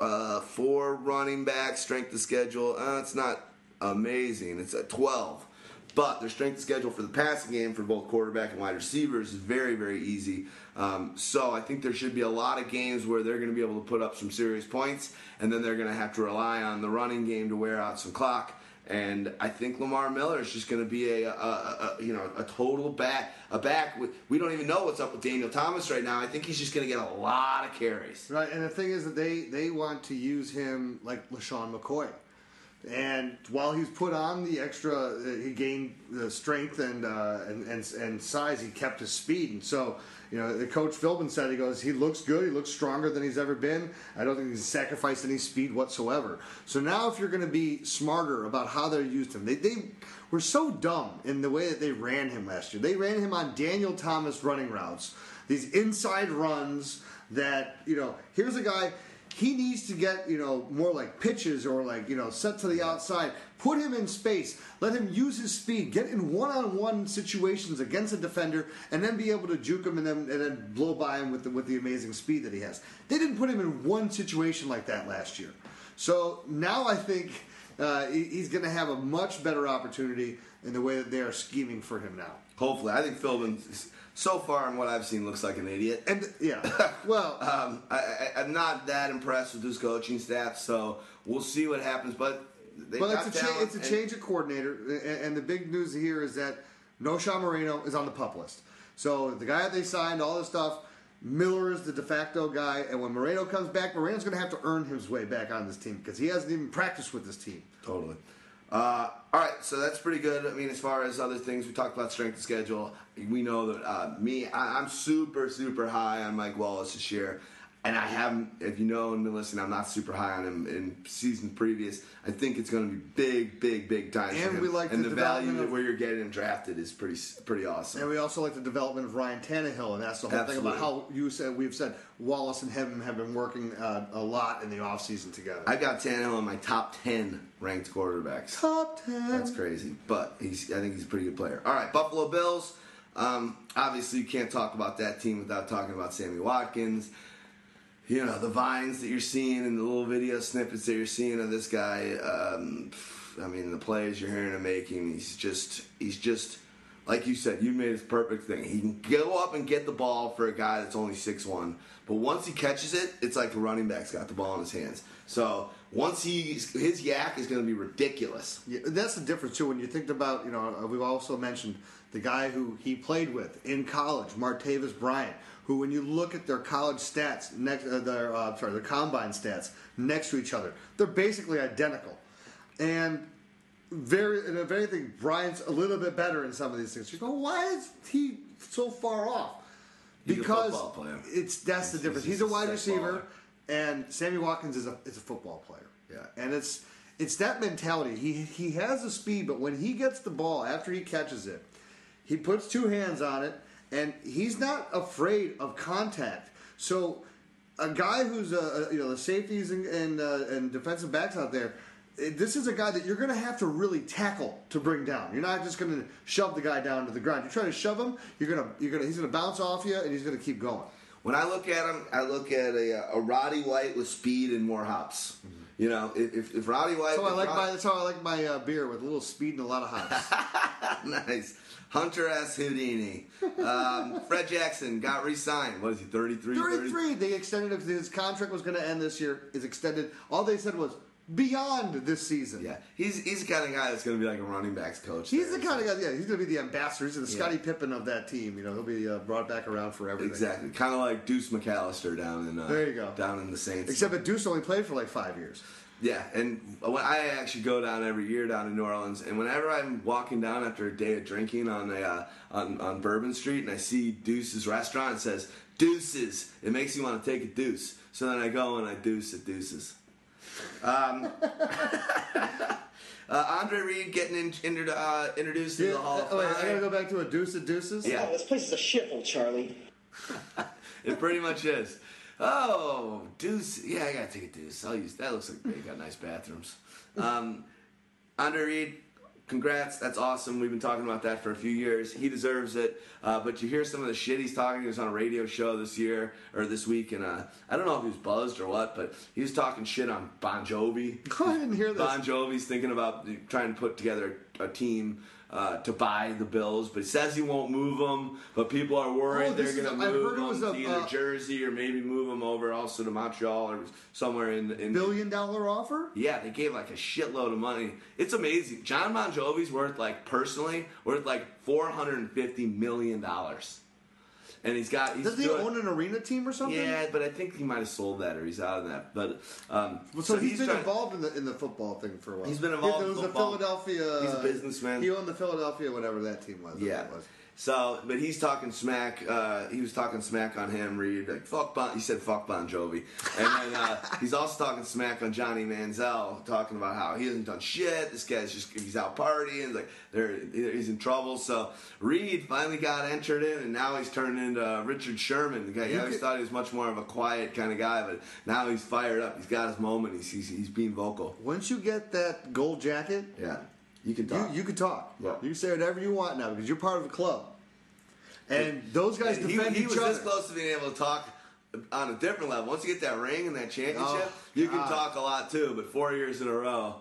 uh, four running backs strength of schedule. Uh, it's not amazing. It's a 12. But their strength of schedule for the passing game for both quarterback and wide receivers is very, very easy. Um, so I think there should be a lot of games where they're going to be able to put up some serious points, and then they're going to have to rely on the running game to wear out some clock. And I think Lamar Miller is just going to be a, a, a, you know a total back a back. We don't even know what's up with Daniel Thomas right now. I think he's just going to get a lot of carries. Right, and the thing is that they they want to use him like LeSean McCoy. And while he's put on the extra, uh, he gained the strength and, uh, and and and size. He kept his speed, and so you know the coach Philbin said he goes, he looks good. He looks stronger than he's ever been. I don't think he's sacrificed any speed whatsoever. So now, if you're going to be smarter about how they used him, they they were so dumb in the way that they ran him last year. They ran him on Daniel Thomas running routes, these inside runs that you know. Here's a guy he needs to get you know more like pitches or like you know set to the outside. Put him in space. Let him use his speed. Get in one-on-one situations against a defender and then be able to juke him and then, and then blow by him with the, with the amazing speed that he has. They didn't put him in one situation like that last year. So now i think uh, he's going to have a much better opportunity in the way that they are scheming for him now. Hopefully, I think Philbin, so far in what I've seen, looks like an idiot. and yeah well Um, I, I, I'm not that impressed with his coaching staff, so we'll see what happens. But they Well, it's a, cha- it's a change of coordinator, and, and the big news here is that Knowshon Moreno is on the pup list. So the guy that they signed, all this stuff, Miller is the de facto guy, and when Moreno comes back, Moreno's going to have to earn his way back on this team because he hasn't even practiced with this team. Totally. Uh, all right, so that's pretty good. I mean, as far as other things, we talked about strength of schedule. We know that uh, me, I, I'm super, super high on Mike Wallace this year. And I haven't, if you know and been listening, I'm not super high on him in seasons previous. I think it's going to be big, big, big time. And we like and the the, value development of where you're getting him drafted is pretty, pretty awesome. And we also like the development of Ryan Tannehill, and that's the whole thing about how you said we've said Wallace and him have been working uh, a lot in the offseason together. I got Tannehill in my top ten ranked quarterbacks. Top ten. That's crazy, but he's I think he's a pretty good player. All right, Buffalo Bills. Um, obviously, you can't talk about that team without talking about Sammy Watkins. You know the vines that you're seeing and the little video snippets that you're seeing of this guy. Um, I mean, the plays you're hearing him making. He's just he's just like you said. You made his perfect thing. He can go up and get the ball for a guy that's only six one, but once he catches it, it's like the running back's got the ball in his hands. So once he his YAC is going to be ridiculous. Yeah, that's the difference too. When you think about, you know, uh, we've also mentioned the guy who he played with in college, Martavis Bryant, who, when you look at their college stats next, uh, their uh, sorry, their combine stats next to each other, they're basically identical, and very, and if anything, Bryant's a little bit better in some of these things. You go, why is he so far off? He's Because it's that's the difference. he's He's a wide receiver, and Sammy Watkins is a is a football player. Yeah. and it's it's that mentality. He he has the speed, but when he gets the ball after he catches it, he puts two hands on it, and he's not afraid of contact. So, a guy who's a, a- you know the safeties and and, uh, and defensive backs out there. eh, This is a guy that you're going to have to really tackle to bring down. You're not just going to shove the guy down to the ground. You try to shove him, you're going to you're going to he's going to bounce off you, and he's going to keep going. When I look at him, I look at a, a Roddy White with speed and more hops. You know, if, if, Roddy White, So I like Rod- my that's how I like my uh, beer with a little speed and a lot of hops. nice Hunter S. Houdini, um, Fred Jackson got re-signed. What is he? 33? 33. They extended his- his contract was going to end this year. Is extended. All they said was beyond this season. Yeah, he's he's the kind of guy that's going to be like a running backs coach. He's there. the kind of guy. Yeah, he's going to be the ambassador. He's the Yeah. Scottie Pippen of that team. You know, he'll be uh, brought back around for everything. exactly kind of like Deuce McAllister down in uh, There you go. down in the Saints. Except that Deuce only played for like five years. Yeah, and when I actually go down every year down to New Orleans, and whenever I'm walking down after a day of drinking on a uh, on, on Bourbon Street, and I see Deuce's restaurant, it says Deuces. It makes me want to take a deuce. So then I go and I deuce at Deuces. Um, uh, Andre Reed getting in, inter, uh, introduced to Yeah, the Hall of oh, wait, I Fame. got to go back to a Deuce of Deuces. Yeah. Oh, this place is a shithole, Charlie. It pretty much is. Oh, Deuce. Yeah, I gotta take a Deuce. I'll use that. Looks like they got nice bathrooms. Um, Andre Reed, congrats. That's awesome. We've been talking about that for a few years. He deserves it. Uh, but you hear some of the shit he's talking. He was on a radio show this year or this week, and uh, I don't know if he was buzzed or what, but he was talking shit on Bon Jovi. I didn't hear this. Bon Jovi's thinking about trying to put together a team uh, to buy the Bills, but he says he won't move them. But people are worried Oh, they're going to move them to a, either uh, Jersey or maybe move them over also to Montreal or somewhere in. in Billion dollar offer? yeah, they gave like a shitload of money. It's amazing. Jon Bon Jovi's worth like personally worth like four hundred and fifty million dollars, and he's got. He's Does he own an arena team or something? Yeah, but I think he might have sold that or he's out of that. But um, Well, so, he's been trying- involved in the in the football thing for a while. He's been involved It in was football. the Philadelphia. He's a businessman. He owned the Philadelphia, whatever that team was. Yeah. Was. So, but he's talking smack. Uh, he was talking smack on him, Reed. Like fuck Bon. He said fuck Bon Jovi, and then uh, he's also talking smack on Johnny Manziel, talking about how he hasn't done shit. This guy's just he's out partying. Like they're he's in trouble. So Reed finally got entered in, and now he's turned into Richard Sherman. The guy you always could- thought he was much more of a quiet kind of guy, but now he's fired up. He's got his moment. He's he's, he's being vocal. Once you get that gold jacket, Yeah, you can talk. you can talk. Yeah. You can say whatever you want now because you're part of the club. And those guys he, defend he each was other. this close to being able to talk on a different level. Once you get that ring and that championship, Oh, you can talk a lot too. But four years in a row,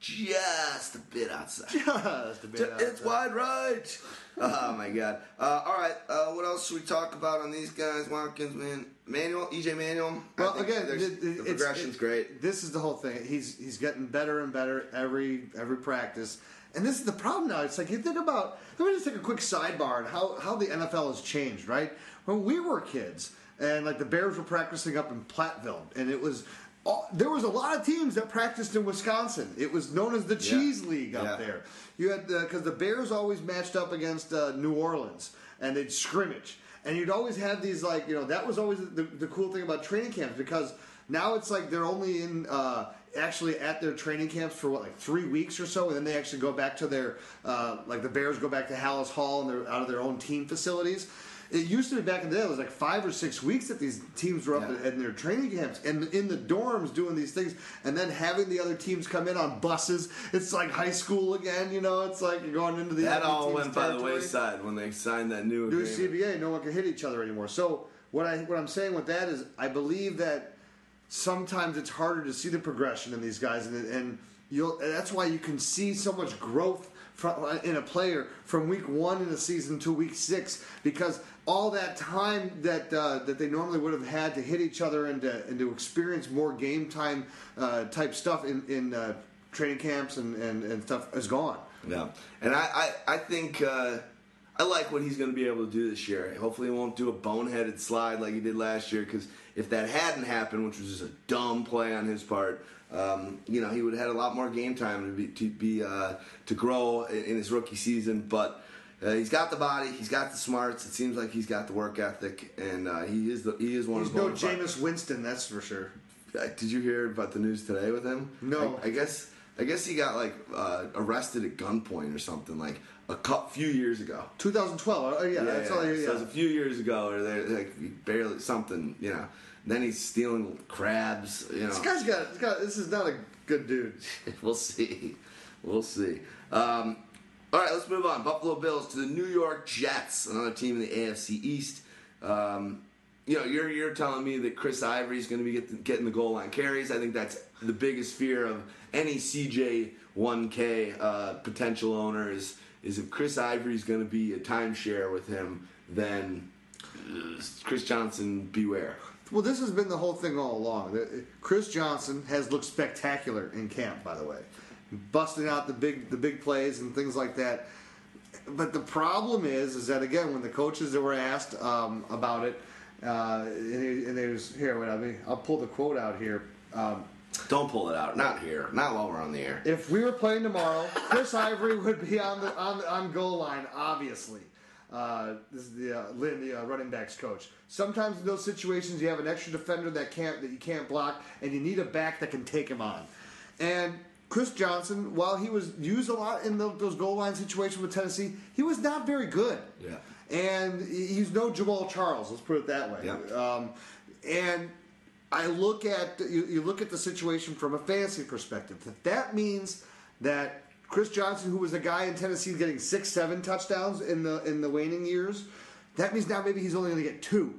just a bit outside. Just a bit it's outside. wide right. Oh my god! Uh, all right, uh, what else should we talk about on these guys? Watkins, man, Manuel, EJ Manuel. Well, again, it- the progression's great. This is the whole thing. He's he's getting better and better every every practice. And this is the problem now. It's like you think about. Let me just take a quick sidebar on how how the NFL has changed. Right when we were kids, and like the Bears were practicing up in Platteville, and it was. all- There was a lot of teams that practiced in Wisconsin. It was known as the Cheese League up Yeah. there. You had because the Bears always matched up against uh, New Orleans, and they'd scrimmage, and you'd always have these like you know that was always the, the cool thing about training camps because now it's like they're only in uh, actually at their training camps for what like three weeks or so, and then they actually go back to their uh, like the Bears go back to Halas Hall and they're out of their own team facilities. It used to be back in the day, it was like five or six weeks that these teams were up Yeah. in their training camps and in the dorms doing these things, and then having the other teams come in on buses. It's like high school again, you know. It's like you're going into the That all went by the wayside when they signed that new New agreement. CBA, no one can hit each other anymore. So what I what I'm saying with that is, I believe that sometimes it's harder to see the progression in these guys, and and you'll that's why you can see so much growth in a player from week one in the season to week six because all that time that uh, that they normally would have had to hit each other and to, and to experience more game time uh, type stuff in in uh, training camps and, and, and stuff is gone. Yeah, and I, I, I think uh, I like what he's going to be able to do this year. Hopefully, he won't do a boneheaded slide like he did last year. Because if that hadn't happened, which was just a dumb play on his part, um, you know, he would have had a lot more game time to be to be uh, to grow in, in his rookie season. But uh, he's got the body, he's got the smarts. It seems like he's got the work ethic, and uh, he is the he is one He's of the no Jameis Winston, that's for sure. uh, Did you hear about the news today with him? No. I, I guess I guess he got like uh, arrested at gunpoint or something like a cou- few years ago. 2012. Oh yeah, that's all. So Yeah, it was a few years ago, or they like barely something, you know. Then he's stealing crabs, you know. This guy's got. This is not a good dude. we'll see. We'll see. Um, all right, let's move on. Buffalo Bills to the New York Jets, another team in the AFC East. Um, you know, you're you're telling me that Chris Ivory is going to be get getting the goal line carries. I think that's the biggest fear of any CJ 1K uh, potential owner is is if Chris Ivory is going to be a timeshare with him, then Chris Johnson beware. Well, this has been the whole thing all along. Chris Johnson has looked spectacular in camp, by the way, busting out the big the big plays and things like that. But the problem is, is that again, when the coaches that were asked um, about it, uh, and, and they was here. Wait, I mean, I'll pull the quote out here. Um, Don't pull it out. Not here. Not while we're on the air. if we were playing tomorrow, Chris Ivory would be on the on the, on goal line, obviously. Uh, this is the uh, Lynn, the uh, running backs coach. Sometimes in those situations, you have an extra defender that can't that you can't block, and you need a back that can take him on. And Chris Johnson, while he was used a lot in tho- those goal line situations with Tennessee, he was not very good. Yeah. And he's no Jamaal Charles. Let's put it that way. Yeah. Um, and I look at you, you look at the situation from a fantasy perspective. That that means that Chris Johnson, who was a guy in Tennessee getting six, seven touchdowns in the in the waning years, that means now maybe he's only going to get two.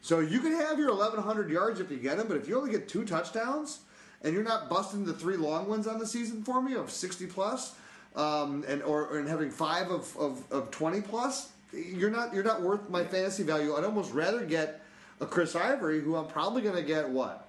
So you can have your 1,100 yards if you get them, but if you only get two touchdowns and you're not busting the three long ones on the season for me of 60 plus, um, and or and having five of, of, of 20 plus, you're not you're not worth my fantasy value. I'd almost rather get a Chris Ivory, who I'm probably going to get what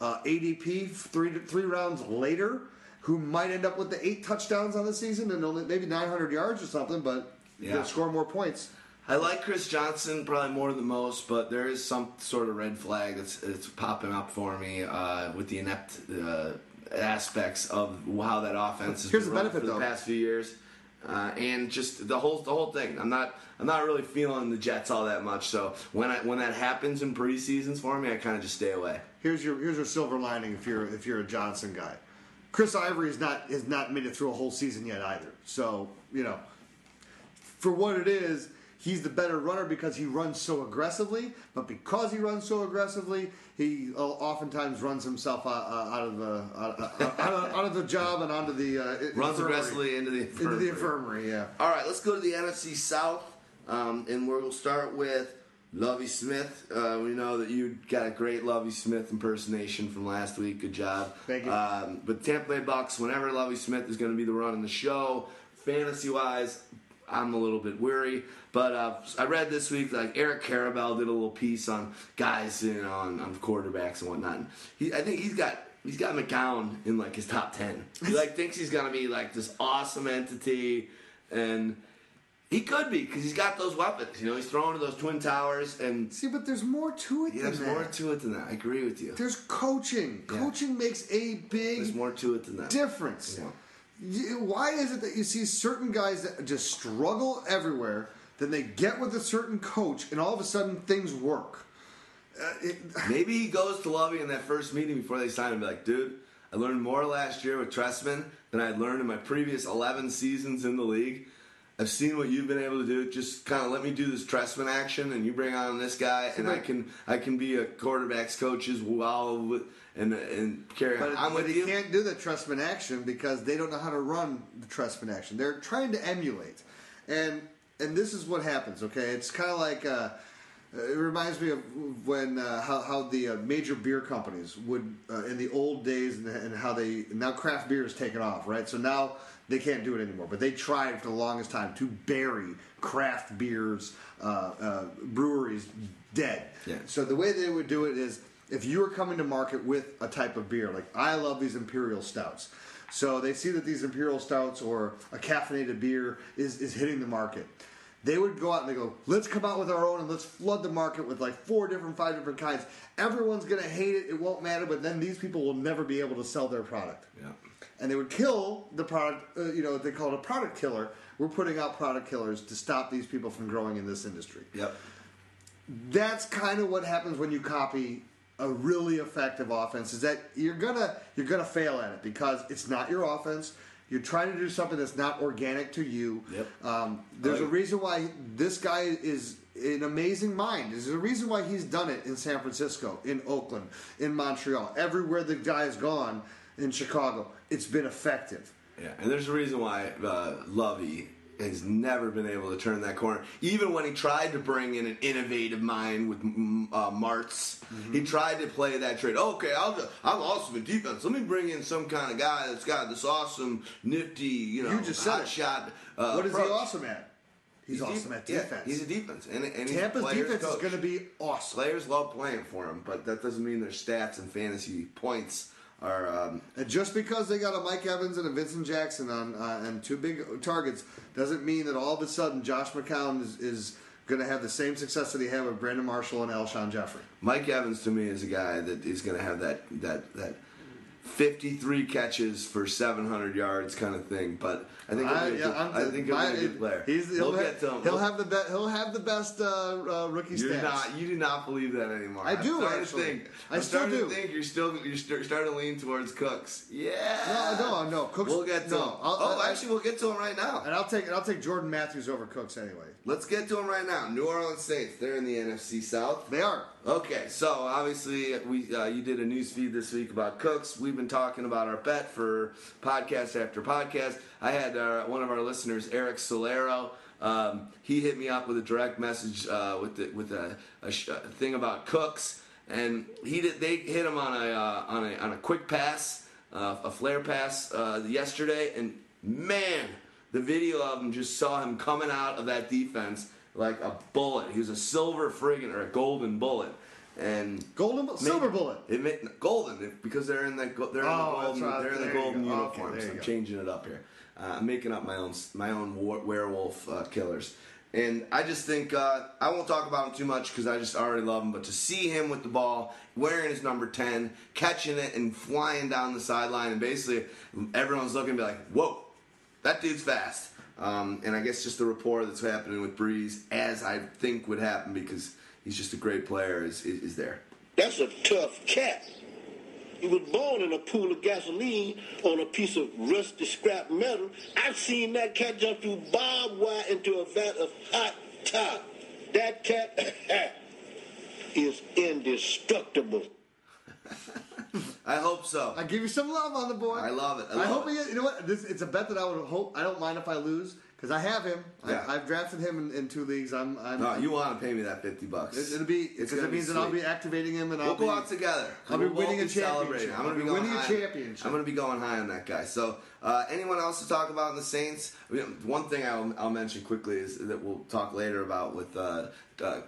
uh, ADP three three rounds later, who might end up with the eight touchdowns on the season and only maybe 900 yards or something, but Yeah. score more points. I like Chris Johnson probably more than most, but there is some sort of red flag that's, that's popping up for me uh, with the inept uh, aspects of how that offense has Here's been the benefit, for the though. past few years, uh, and just the whole the whole thing. I'm not I'm not really feeling the Jets all that much. So when I when that happens in preseasons for me, I kind of just stay away. Here's your here's your silver lining if you're if you're a Johnson guy. Chris Ivory is not has not made it through a whole season yet either. So you know, for what it is, he's the better runner because he runs so aggressively. But because he runs so aggressively, he uh, oftentimes runs himself out, uh, out of the out, out, of the job and onto the uh, Runs infirmary. aggressively into the into the infirmary. infirmary. Yeah. All right, let's go to the NFC South, um, and we'll start with Lovie Smith. Uh, we know that you got a great Lovie Smith impersonation from last week. Good job. Thank you. Um, but Tampa Bay Bucks, whenever Lovie Smith is going to be the run in the show, fantasy wise, I'm a little bit weary. But uh, I read this week like Eric Karabell did a little piece on guys, you know, on, on quarterbacks and whatnot. And he, I think he's got. He's got McCown in like his top ten. He like thinks he's gonna be like this awesome entity, and he could be because he's got those weapons. You know, he's throwing to those twin towers, and See, but there's more to it yeah, there's that. more to it than that. I agree with you. There's coaching. Yeah. Coaching makes a big There's more to it than that. difference. Yeah. Why is it that you see certain guys that just struggle everywhere, then they get with a certain coach, and all of a sudden things work? Uh, it, Maybe he goes to Lovie in that first meeting before they sign him. and Be like, dude, I learned more last year with Trestman than I'd learned in my previous 11 seasons in the league. I've seen what you've been able to do. Just kind of let me do this Trestman action, and you bring on this guy, and I can I can be a quarterbacks coach as well, and and carry on. but I'm but with you. can't do the Trestman action because they don't know how to run the Trestman action. They're trying to emulate, and and this is what happens. Okay, it's kind of like. Uh, it reminds me of when uh, how, how the uh, major beer companies would uh, in the old days and, and how they now craft beer is taken off right so now they can't do it anymore but they tried for the longest time to bury craft beers uh, uh, breweries dead Yeah. so the way they would do it is if you are coming to market with a type of beer like I love these imperial stouts so they see that these imperial stouts or a caffeinated beer is, is hitting the market they would go out and they go, let's come out with our own and let's flood the market with like four different, five different kinds. Everyone's to hate it. It won't matter, but then these people will never be able to sell their product. Yeah. And they would kill the product, uh, you know, they call it a product killer. We're putting out product killers to stop these people from growing in this industry. Yep. That's kind of what happens when you copy a really effective offense is that you're gonna you're gonna fail at it because it's not your offense. You're trying to do something that's not organic to you. Yep. Um, there's a reason why this guy is an amazing mind. There's a reason why he's done it in San Francisco, in Oakland, in Montreal, everywhere the guy has gone in Chicago. It's been effective. Yeah, and there's a reason why uh, Lovie has never been able to turn that corner. Even when he tried to bring in an innovative mind with mm, uh, Martz, Mm-hmm. he tried to play that trade. Okay, I'll, I'm awesome in defense. Let me bring in some kind of guy that's got this awesome, nifty, you know, You just hot shot. Uh, what is approach. he awesome at? He's, def- awesome at yeah, defense. he's a defense, and, and he's Tampa's defense coach. is going to be awesome. Players love playing for him, but that doesn't mean their stats and fantasy points are. Um, And just because they got a Mike Evans and a Vincent Jackson on uh, and two big targets doesn't mean that all of a sudden Josh McCown is, is going to have the same success that he had with Brandon Marshall and Alshon Jeffery. Mike Evans to me is a guy that is going to have that that that 53 catches for 700 yards kind of thing. But I think he'll I, be a yeah, good, I think he'll be a good player. He's, he'll, we'll ha- get to him. he'll have the be- he'll have the best uh, uh, rookie You're stats. not. You do not believe that anymore. I I'm do, actually. Think, I I'm still do. Think you're still you're st- starting to lean towards Cooks. Yeah. No, no, no. Cooks. We'll get to no, him. I'll- oh, I- actually, we'll get to him right now. and I'll take and I'll take Jordan Matthews over Cooks anyway. Let's get to them right now. New Orleans Saints. They're in the NFC South. They are. Okay, so obviously we uh, you did a news feed this week about Cooks. We've been talking about our bet for podcast after podcast. I had uh, one of our listeners, Eric Solero. Um, he hit me up with a direct message uh, with the, with a, a, sh- a thing about Cooks, and he did, they hit him on a uh, on a on a quick pass, uh, a flare pass uh, yesterday, and man, the video of him just saw him coming out of that defense like a bullet. He was a silver friggin' or a golden bullet, and Golden, bu- silver bullet. it meant golden because they're in the they're in Oh, the golden right. they're in the golden go. Okay, uniforms. I'm go. changing it up here. Uh, I'm making up my own my own war- werewolf uh, killers, and I just think uh, I won't talk about him too much because I just already love him. But to see him with the ball, wearing his number ten, catching it and flying down the sideline, and basically everyone's looking to be like, "Whoa, that dude's fast." Um, and I guess just the rapport that's happening with Brees, as I think would happen because he's just a great player, is, is, is there. That's a tough cat. He was born in a pool of gasoline on a piece of rusty scrap metal. I've seen that cat jump through barbed wire into a vat of hot tar. That cat is indestructible. I hope so. I give you some love on the boy. I love it. I I, hope it. he. You know what? This it's a bet that I would hope. I don't mind if I lose because I have him. Yeah. I, I've drafted him in, in two leagues. I'm. I'm No, you want to pay me that fifty bucks? it, it'll be because it means that I'll be activating him and We'll I'll go be. out together. I'll be We'll winning a championship. I'm gonna be be going winning a championship. I'm gonna be going high on that guy. So, uh, anyone else to talk about in the Saints? I mean, one thing I'll, I'll mention quickly is that we'll talk later about with uh, uh,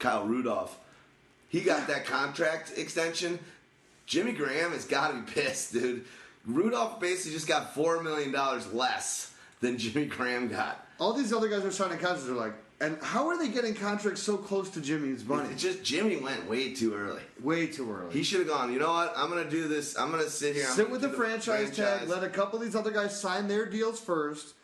Kyle Rudolph. He got that contract extension. Jimmy Graham has got to be pissed, dude. Rudolph basically just got four million dollars less than Jimmy Graham got. All these other guys are signing contracts are like, and how are they getting contracts so close to Jimmy's money? It's just Jimmy went way too early. Way too early. He should have gone. You know what? I'm gonna do this. I'm gonna sit here. I'm Sit with the franchise, tag. Let a couple of these other guys sign their deals first,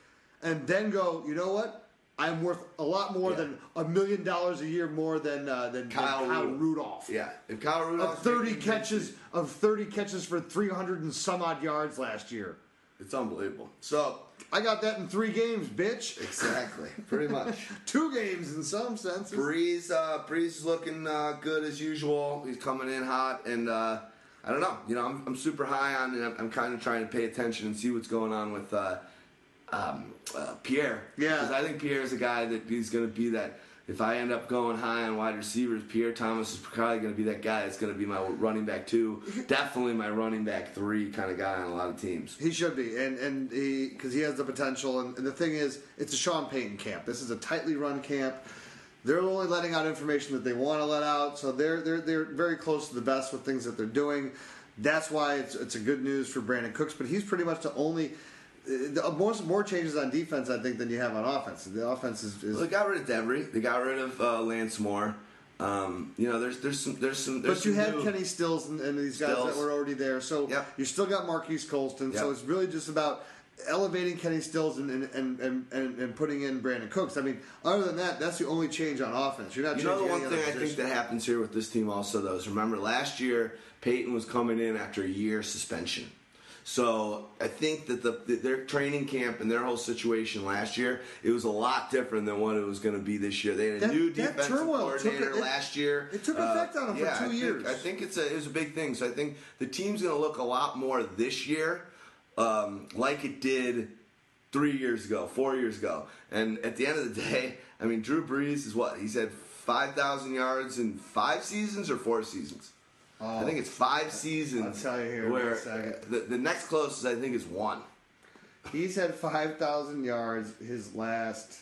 and then go. You know what? I'm worth a lot more Yeah. than a million dollars a year more than uh, than Kyle than Kyle Rudolph. Rudolph. Yeah, if Kyle Of 30 catches of 30 catches for 300 and some odd yards last year. it's unbelievable. So I got that in three games, bitch. exactly, pretty much. Two games in some senses. Brees, uh, Brees is looking uh, good as usual. He's coming in hot, and uh, I don't know. You know, I'm, I'm super high on, and I'm, I'm kind of trying to pay attention and see what's going on with uh, um, uh, Pierre. Yeah. because I think Pierre is a guy that he's going to be that. If I end up going high on wide receivers, Pierre Thomas is probably going to be that guy that's going to be my running back two. Definitely my running back three kind of guy on a lot of teams. He should be, and and he because he has the potential. And, and the thing is, it's a Sean Payton camp. This is a tightly run camp. They're only letting out information that they want to let out, so they're they're they're very close to the best with things that they're doing. That's why it's it's a good news for Brandin Cooks, but he's pretty much the only. Uh, The more, more changes on defense, I think, than you have on offense. The offense is, is Well, they got rid of Debry. They got rid of uh, Lance Moore. Um, you know, there's there's some there's some. There's But you some had new- Kenny Stills and, and these guys Stills. that were already there. So Yep. you still got Marques Colston. So it's really just about elevating Kenny Stills and and, and, and, and putting in Brandin Cooks. I mean, other than that, that's the only change on offense. You're not You know the one thing I think that happens here with this team also though is remember last year Payton was coming in after a year suspension. So I think that the, the their training camp and their whole situation last year it was a lot different than what it was going to be this year. They had a That- new defensive coordinator it- last year. Uh, it took effect on 'em for yeah, two I think- years. I think it's a it was a big thing. So I think the team's going to look a lot more this year um, like it did three years ago, four years ago. And at the end of the day, I mean, Drew Brees is what? He's had 5,000 yards in five seasons or four seasons? I think it's five oh. seasons. Oh. I'll tell you here in a Where second. the, the next closest, I think, is one. He's had five thousand yards his last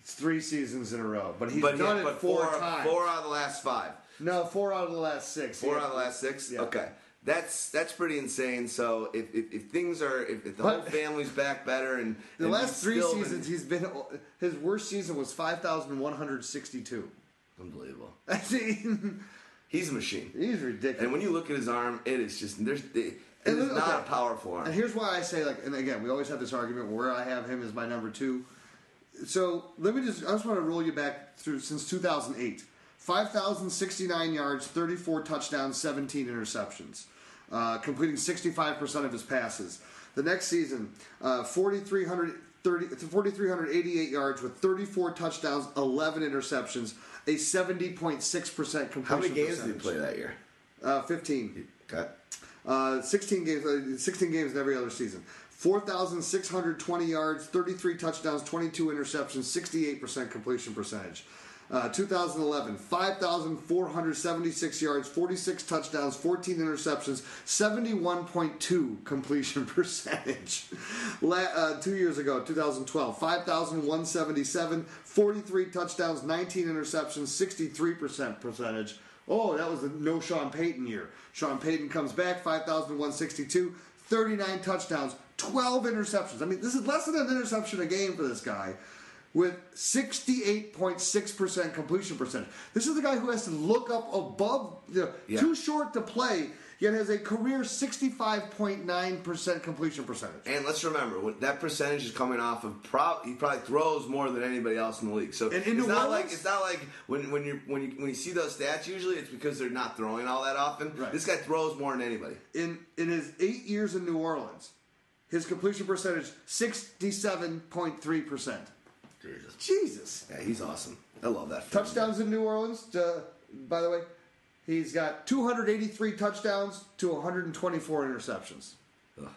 it's three seasons in a row, but he's but done yeah, it but four, four, times. four out of the last five. no, four out of the last six. Four Yeah. out of the last six? Yeah. Okay. That's that's pretty insane. So if, if, if things are if, if the But- whole family's back better and The and last three still been- seasons, he's been his worst season was five thousand one hundred sixty-two. unbelievable. I mean, He's a machine. he's ridiculous. And when you look at his arm, it is just there's it, it is look- not a powerful arm. And here's why I say like, and again, we always have this argument where I have him as my number two. So let me just, I just want to roll you back through since 2008. 5,069 yards, 34 touchdowns, 17 interceptions, uh, completing 65% of his passes. The next season, uh, 4,330 4,388 yards with 34 touchdowns, 11 interceptions, a 70.6% completion How many games did he play that year? Uh, 15. Okay. Uh, 16 games, uh, 16 games in every other season. 4,620 yards, 33 touchdowns, 22 interceptions, 68% completion percentage. Uh, 2011, 5,476 yards, 46 touchdowns, 14 interceptions, 71.2 completion percentage. La- uh, two years ago, 2012, 5,177, 43 touchdowns, 19 interceptions, 63% percentage. Oh, that was the no Sean Payton year. Sean Payton comes back, 5,162, 39 touchdowns, 12 interceptions. I mean, this is less than an interception a game for this guy with 68.6% completion percentage. This is the guy who has to look up above, you know, Yeah. too short to play, yet has a career 65.9% completion percentage. And let's remember, that percentage is coming off of prob- he probably throws more than anybody else in the league. So it's not like it's not like when when you when you when you see those stats. Usually, it's because they're not throwing all that often. Right. This guy throws more than anybody. In in his eight years in New Orleans, his completion percentage 67.3%. Jesus. Jesus. Yeah, he's awesome. I love that. Touchdowns in New Orleans, uh, by the way, he's got 283 touchdowns to 124 interceptions. Ugh.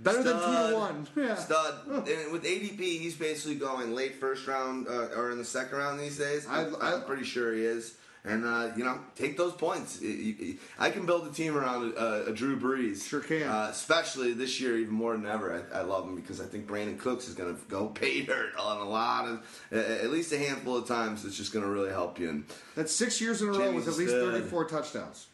Better than two to one. Yeah. Stud. And with ADP, he's basically going late first round uh, or in the second round these days. I'm, I- I'm pretty sure he is. And uh, you know, take those points. I can build a team around a, a Drew Brees. Sure can. Uh, especially this year, even more than ever. I, I love him because I think Brandin Cooks is going to go pay dirt on a lot of, uh, at least a handful of times. It's just going to really help you. And That's six years in a row with at least. 34 touchdowns.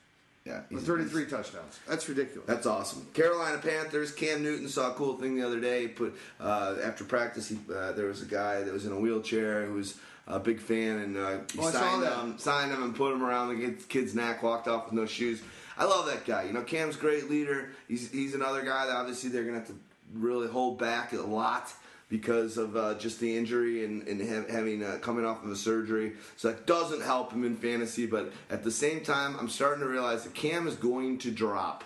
yeah, Or he's- 33 touchdowns. That's ridiculous. That's awesome. Carolina Panthers. Cam Newton saw a cool thing the other day. He put uh, after practice, he, uh, there was a guy that was in a wheelchair who was a big fan, and uh, he Oh, signed that. him, signed him, and put him around the kid- kid's neck. Walked off with no shoes. I love that guy. You know, Cam's great leader. He's he's another guy that obviously they're gonna have to really hold back a lot because of uh, just the injury and, and ha- having uh, coming off of a surgery. So that doesn't help him in fantasy. But at the same time, I'm starting to realize that Cam is going to drop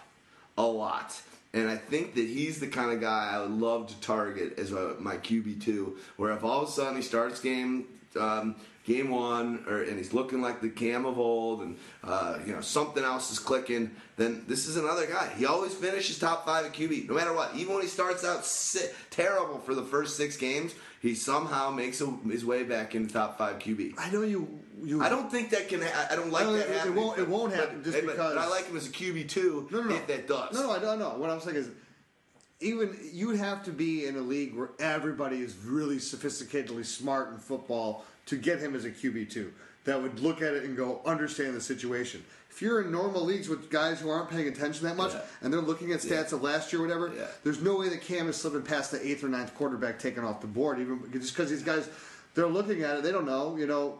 a lot. And I think that he's the kind of guy I would love to target as a, my QB two, where if all of a sudden he starts game um, game one, or and he's looking like the Cam of old, and uh, you know something else is clicking, then this is another guy. He always finishes top five at QB, no matter what. Even when he starts out si- terrible for the first six games, he somehow makes a, his way back into top five QB. I know you. you I don't think that can. Ha- I don't like No, that. it- happening, won't- it won't but- happen just but- but because- I like him as a QB two. No, no, no. If that does. No, no, I don't know. What I'm saying is, even you would have to be in a league where everybody is really sophisticatedly smart in football to get him as a QB two. That would look at it and go understand the situation. If you're in normal leagues with guys who aren't paying attention that much Yeah. and they're looking at stats of last year or whatever, Yeah. there's no way that Cam is slipping past the eighth or ninth quarterback taken off the board. Even just because these guys, they're looking at it, they don't know. You know,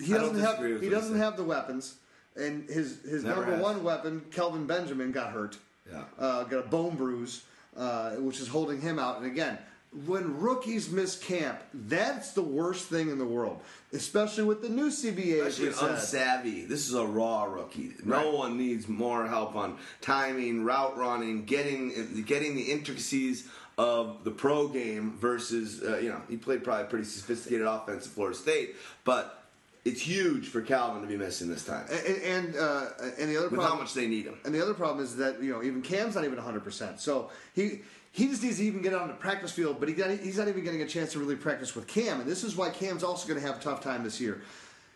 he doesn't have he doesn't have the weapons, and his his Never number has. one weapon, Kelvin Benjamin, got hurt. Yeah. Uh, got a bone bruise, uh, which is holding him out. And again, when rookies miss camp, that's the worst thing in the world, especially with the new CBA. Especially unsavvy. This is a raw rookie. No Right. one needs more help on timing, route running, getting getting the intricacies of the pro game versus uh, you know he played probably pretty sophisticated offense at Florida State, but it's huge for Kelvin to be missing this time And and, uh, and the other with problem, how much they need him. And the other problem is that you know even Cam's not even 100. percent So he he just needs to even get on the practice field, but he got, he's not even getting a chance to really practice with Cam, and this is why Cam's also going to have a tough time this year.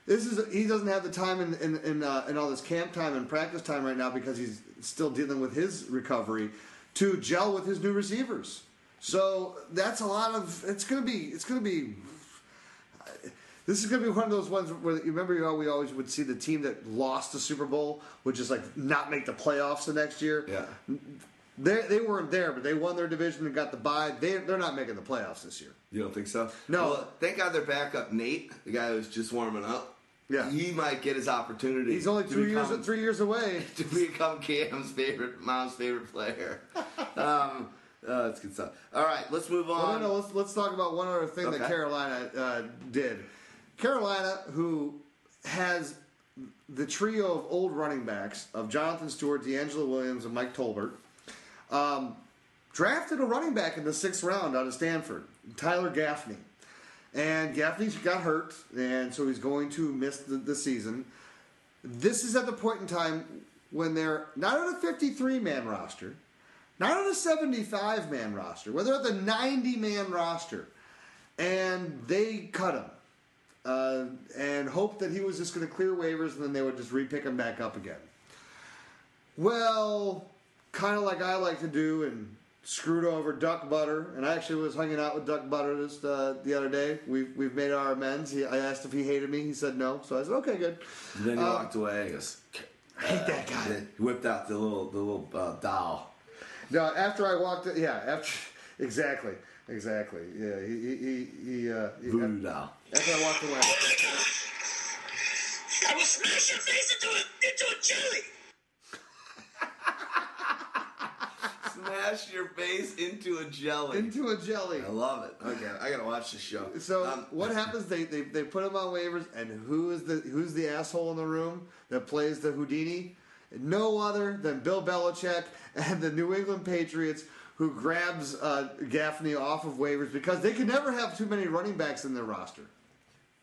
This is he doesn't have the time in in, in, uh, in all this camp time and practice time right now because he's still dealing with his recovery to gel with his new receivers. So that's a lot of it's going to be it's going to be this is going to be one of those ones where you remember how we always would see the team that lost the Super Bowl would just like not make the playoffs the next year. Yeah. They, they weren't there, but they won their division and got the bye. They, they're not making the playoffs this year. You don't think so? No. Well, thank God they're back up. Nate, the guy who's just warming up. Yeah. He might get his opportunity. He's only two years become- three years away. to become Cam's favorite, mom's favorite player. um, uh, that's good stuff. All right, let's move on. no, no, let's, let's talk about one other thing that Carolina uh, did. Carolina, who has the trio of old running backs of Jonathan Stewart, DeAngelo Williams, and Mike Tolbert, um, drafted a running back in the sixth round out of Stanford, Tyler Gaffney. and Gaffney's got hurt, and so he's going to miss the, the season. This is at the point in time when they're not on a 53 man roster, not on a 75 man roster, where they're at the 90 man roster, and they cut him. Uh, and hoped that he was just going to clear waivers and then they would just re-pick him back up again. Well, kind of like I like to do and screwed over Duck Butter. And I actually was hanging out with Duck Butter just uh, the other day. We've, we've made our amends. He, I asked if he hated me. He said no. So I said, okay, good. And then he Uh, walked away. He goes, I hate that guy. he whipped out the little the little uh, doll. No, after I walked, yeah, after exactly, exactly, yeah. He he he, he, uh, Voodoo doll. After I walked away. Oh my god! I will smash your face into a into a jelly. Smash your face into a jelly. Into a jelly. I love it. Okay, I gotta watch the show. So Um, what happens? They, they they put him on waivers, and who is the who's the asshole in the room that plays the Houdini? No other than Bill Belichick and the New England Patriots, who grabs uh, Gaffney off of waivers because they can never have too many running backs in their roster.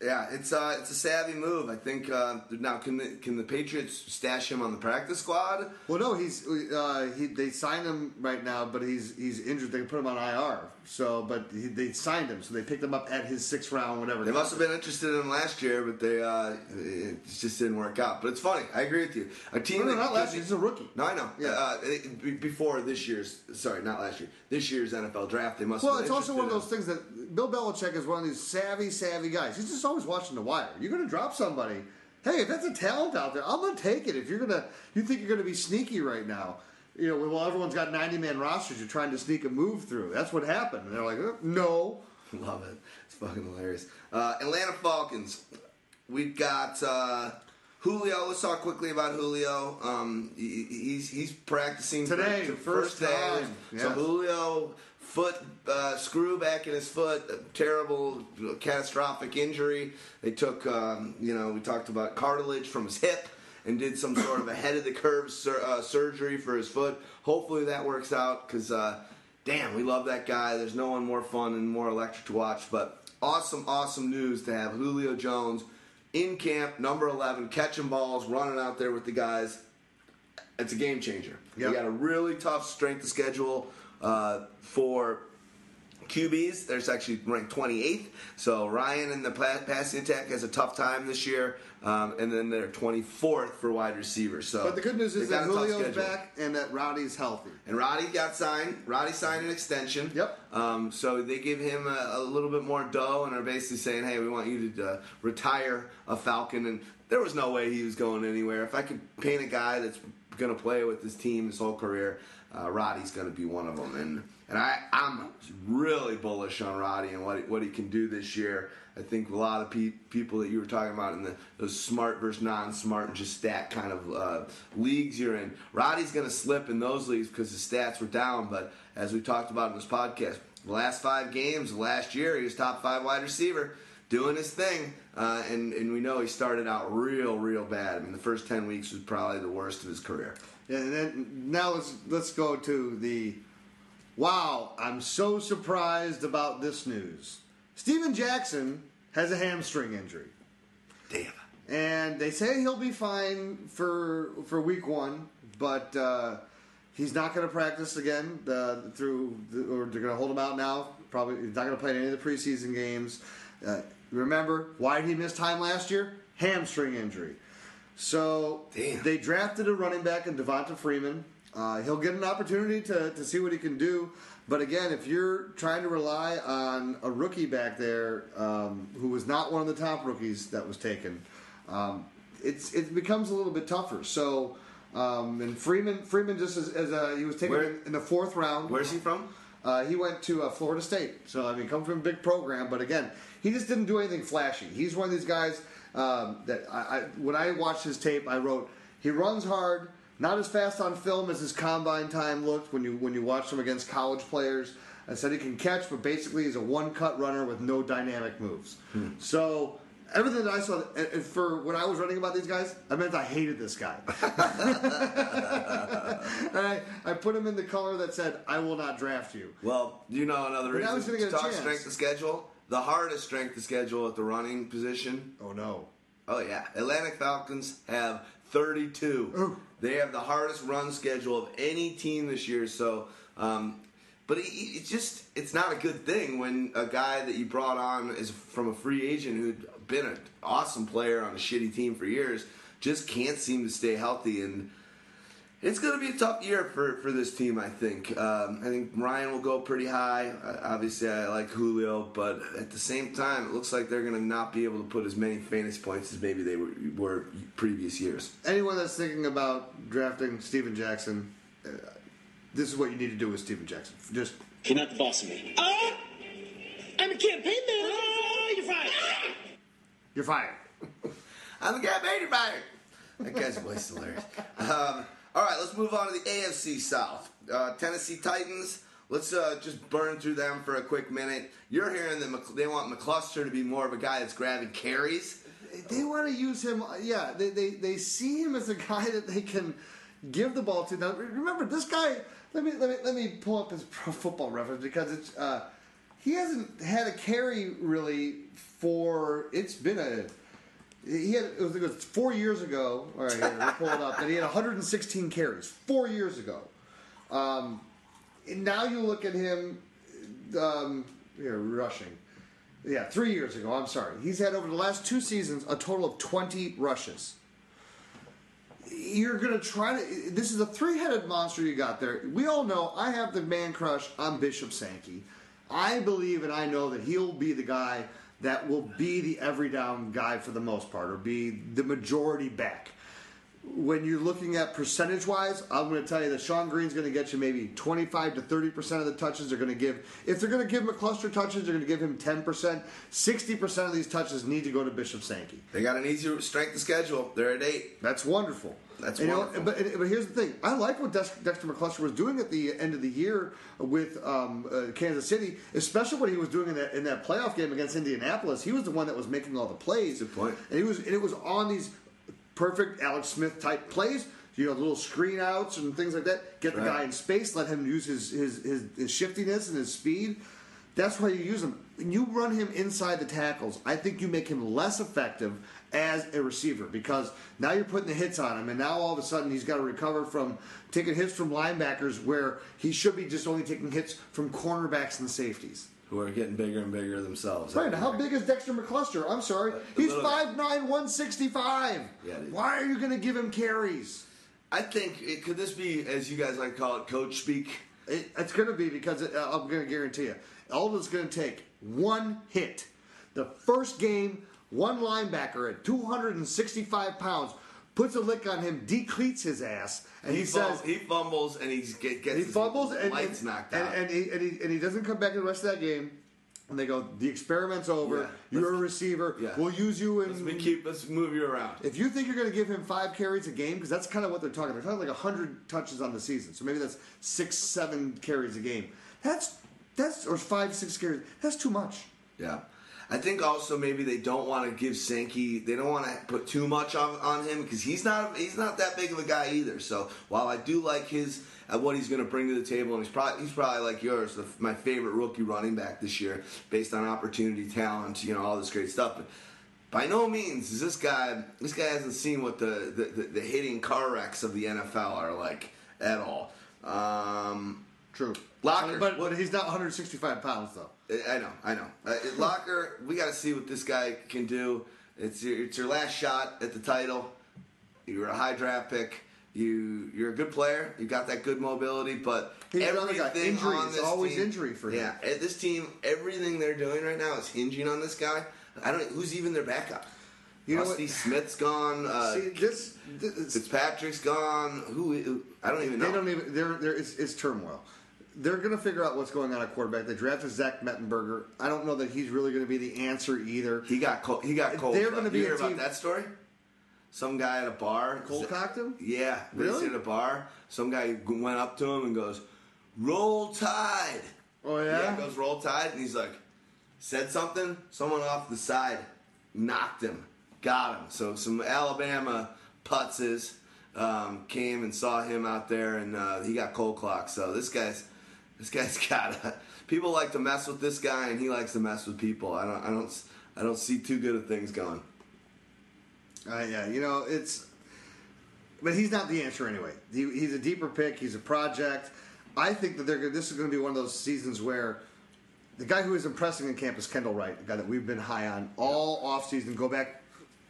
Yeah, it's uh, it's a savvy move. I think uh, now can the, can the Patriots stash him on the practice squad? Well, no, he's uh, he, they signed him right now, but he's he's injured. They can put him on IR. So, but he, they signed him, so they picked him up at his sixth round, whatever. They must have been interested in him last year, but they uh, it just didn't work out. But it's funny. I agree with you. A team No, no, not last year. He's a rookie. No, I know. Yeah. Uh, it- before this year's, sorry, not last year. This year's NFL draft, they must. Well, it's also one of those things that Bill Belichick is one of these savvy, savvy guys. He's just always watching the wire. You're going to drop somebody. Hey, if that's a talent out there, I'm going to take it. If you're going to, you think you're going to be sneaky right now. You know, well, everyone's got 90 man rosters. You're trying to sneak a move through. That's what happened. And they're like, uh, no. Love it. It's fucking hilarious. Uh, Atlanta Falcons. We've got uh, Julio. Let's talk quickly about Julio. Um, he, he's he's practicing Today, for first day. time. So Julio foot uh, screw back in his foot, a terrible, catastrophic injury. They took, um, you know, we talked about cartilage from his hip and did some sort of a ahead of the curve sur- uh, surgery for his foot. Hopefully that works out because, uh, damn, we love that guy. There's no one more fun and more electric to watch. But awesome, awesome news to have Julio Jones in camp, number 11, catching balls, running out there with the guys it's a game changer. Yep. We got a really tough strength of schedule uh, for QBs. There's actually ranked 28th. So Ryan in the pa- passing attack has a tough time this year, um, and then they're 24th for wide receivers. So, But the good news is that got a tough Julio's back and that Roddy's healthy. And Roddy got signed. Roddy signed an extension. Yep. Um, so they give him a, a little bit more dough and are basically saying, "Hey, we want you to uh, retire a Falcon." And there was no way he was going anywhere. If I could paint a guy that's going to play with this team his whole career, uh, Roddy's going to be one of them. And and I I'm really bullish on Roddy and what he, what he can do this year. I think a lot of pe- people that you were talking about in the those smart versus non-smart, and just stat kind of uh, leagues you're in. Roddy's going to slip in those leagues because his stats were down. But as we talked about in this podcast, the last five games last year, he was top five wide receiver, doing his thing. Uh, and and we know he started out real, real bad. I mean, the first ten weeks was probably the worst of his career. And then now let's let's go to the wow, I'm so surprised about this news. Steven Jackson has a hamstring injury. Damn. And they say he'll be fine for for week one, but uh, he's not going to practice again uh, through, the, or they're going to hold him out now. Probably he's not going to play any of the preseason games. Uh, remember why did he miss time last year? Hamstring injury. So Damn. they drafted a running back in Devonta Freeman. Uh, he'll get an opportunity to, to see what he can do. But again, if you're trying to rely on a rookie back there um, who was not one of the top rookies that was taken, um, it's it becomes a little bit tougher. So, um, and Freeman Freeman just as, as a, he was taken Where- in, the fourth round. Where's he from? Uh, he went to uh, Florida State, so I mean, come from a big program, but again, he just didn't do anything flashy. He's one of these guys um, that I, I, when I watched his tape, I wrote he runs hard, not as fast on film as his combine time looked when you when you watch him against college players. I said he can catch, but basically he's a one-cut runner with no dynamic moves. So. Everything that I saw, and for when I was running about these guys, I meant I hated this guy. and I, I put him in the color that said, "I will not draft you." Well, you know another But reason he's gonna to get talk strength of schedule. The hardest strength of schedule at the running position. Oh no. Oh yeah, Atlantic Falcons have 32. Ooh. They have the hardest run schedule of any team this year. So, um, but it, it's just it's not a good thing when a guy that you brought on is from a free agent who'd been an awesome player on a shitty team for years just can't seem to stay healthy and. It's going to be a tough year for, for this team, I think. Um, I think Ryan will go pretty high. Uh, obviously, I like Julio, but at the same time, it looks like they're going to not be able to put as many fantasy points as maybe they were, were previous years. Anyone that's thinking about drafting Steven Jackson, uh, this is what you need to do with Steven Jackson. Just You're not the boss of me. Oh! I'm a campaign man. Oh, you're fired. you're fired. I'm the guy made fired. That guy's voice is hilarious. Um, all right, let's move on to the AFC South. Uh, Tennessee Titans. Let's uh, just burn through them for a quick minute. You're hearing that they want McCluster to be more of a guy that's grabbing carries. They want to use him. Yeah, they, they, they see him as a guy that they can give the ball to. Now, remember this guy. Let me let me let me pull up his pro football reference because it's uh, he hasn't had a carry really for it's been a he had it was, it was four years ago. All right, here, we'll pull it up. And he had 116 carries four years ago. Um, now you look at him um, here rushing. Yeah, three years ago. I'm sorry. He's had over the last two seasons a total of 20 rushes. You're gonna try to. This is a three-headed monster you got there. We all know I have the man crush on Bishop Sankey. I believe and I know that he'll be the guy that will be the every down guy for the most part, or be the majority back when you're looking at percentage wise, I'm going to tell you that Shonn Greene's going to get you maybe 25 to 30 percent of the touches. They're going to give if they're going to give McCluster touches, they're going to give him 10 percent. 60 percent of these touches need to go to Bishop Sankey. They got an easier strength of schedule. They're at eight. That's wonderful. That's You know, wonderful. but, but here's the thing. I like what Dexter McCluster was doing at the end of the year with um, uh, Kansas City, especially what he was doing in that in that playoff game against Indianapolis. He was the one that was making all the plays. Good point. And he was and it was on these perfect Alex Smith type plays. You know, little screen outs and things like that. Get the Right. guy in space. Let him use his, his, his, his shiftiness and his speed. That's why you use him. When you run him inside the tackles, I think you make him less effective as a receiver because now you're putting the hits on him, and now all of a sudden he's got to recover from taking hits from linebackers where he should be just only taking hits from cornerbacks and safeties. Who are getting bigger and bigger themselves. Right, how big is Dexter McCluster? I'm sorry. A He's little- 5'9", 165. Yeah. Why are you going to give him carries? I think it, could this be, as you guys like to call it, coach speak? It, it's going to be because it, uh, I'm going to guarantee you. All it's going to take one hit. The first game, one linebacker at 265 pounds puts a lick on him, decleats his ass, and he, fum- says he fumbles and he gets, gets he his fumbles and, lights and, knocked and, out. and, he, and, he, and he doesn't come back in the rest of that game. And they go, the experiment's over. Yeah. You're a receiver. yeah. We'll use you and let's keep let's move you around. If you think you're going to give him five carries a game, because that's kind of what they're talking. About, they're talking like hundred touches on the season, so maybe that's six, seven carries a game. That's that's or five, six carries. That's too much. Yeah. I think also maybe they don't want to give Sankey. They don't want to put too much on, on him because he's not he's not that big of a guy either. So while I do like his uh, what he's going to bring to the table, and he's probably he's probably like yours, the, my favorite rookie running back this year based on opportunity, talent, you know, all this great stuff. But by no means is this guy. This guy hasn't seen what the the, the, the hitting car wrecks of the NFL are like at all. Um, True. Locker. but he's not 165 pounds though. I know, I know. Uh, Locker, we got to see what this guy can do. It's your, it's your last shot at the title. You're a high draft pick. You you're a good player. You got that good mobility, but He's everything. Injury on is this always team, injury for him. Yeah, at this team, everything they're doing right now is hinging on this guy. I don't. Who's even their backup? You know what? Smith's gone. Uh, See this. this Fitzpatrick's gone. Who, who? I don't even know. They don't even. There, there is it's turmoil. They're going to figure out what's going on at quarterback. They drafted Zach Mettenberger. I don't know that he's really going to be the answer either. He got cold. He got cold. They're gonna be you a hear about team- that story? Some guy at a bar. Cold cocked him. Yeah, Really? at a bar. Some guy went up to him and goes, "Roll Tide." Oh yeah. goes Roll Tide, and he's like, said something. Someone off the side knocked him, got him. So some Alabama putzes um, came and saw him out there, and uh, he got cold clocked. So this guy's This guy's got. People like to mess with this guy, and he likes to mess with people. I don't. I don't. I don't see too good of things going. Uh, yeah, you know it's, but he's not the answer anyway. He, he's a deeper pick. He's a project. I think that they're this is going to be one of those seasons where the guy who is impressing in camp is Kendall Wright, the guy that we've been high on all offseason. Go back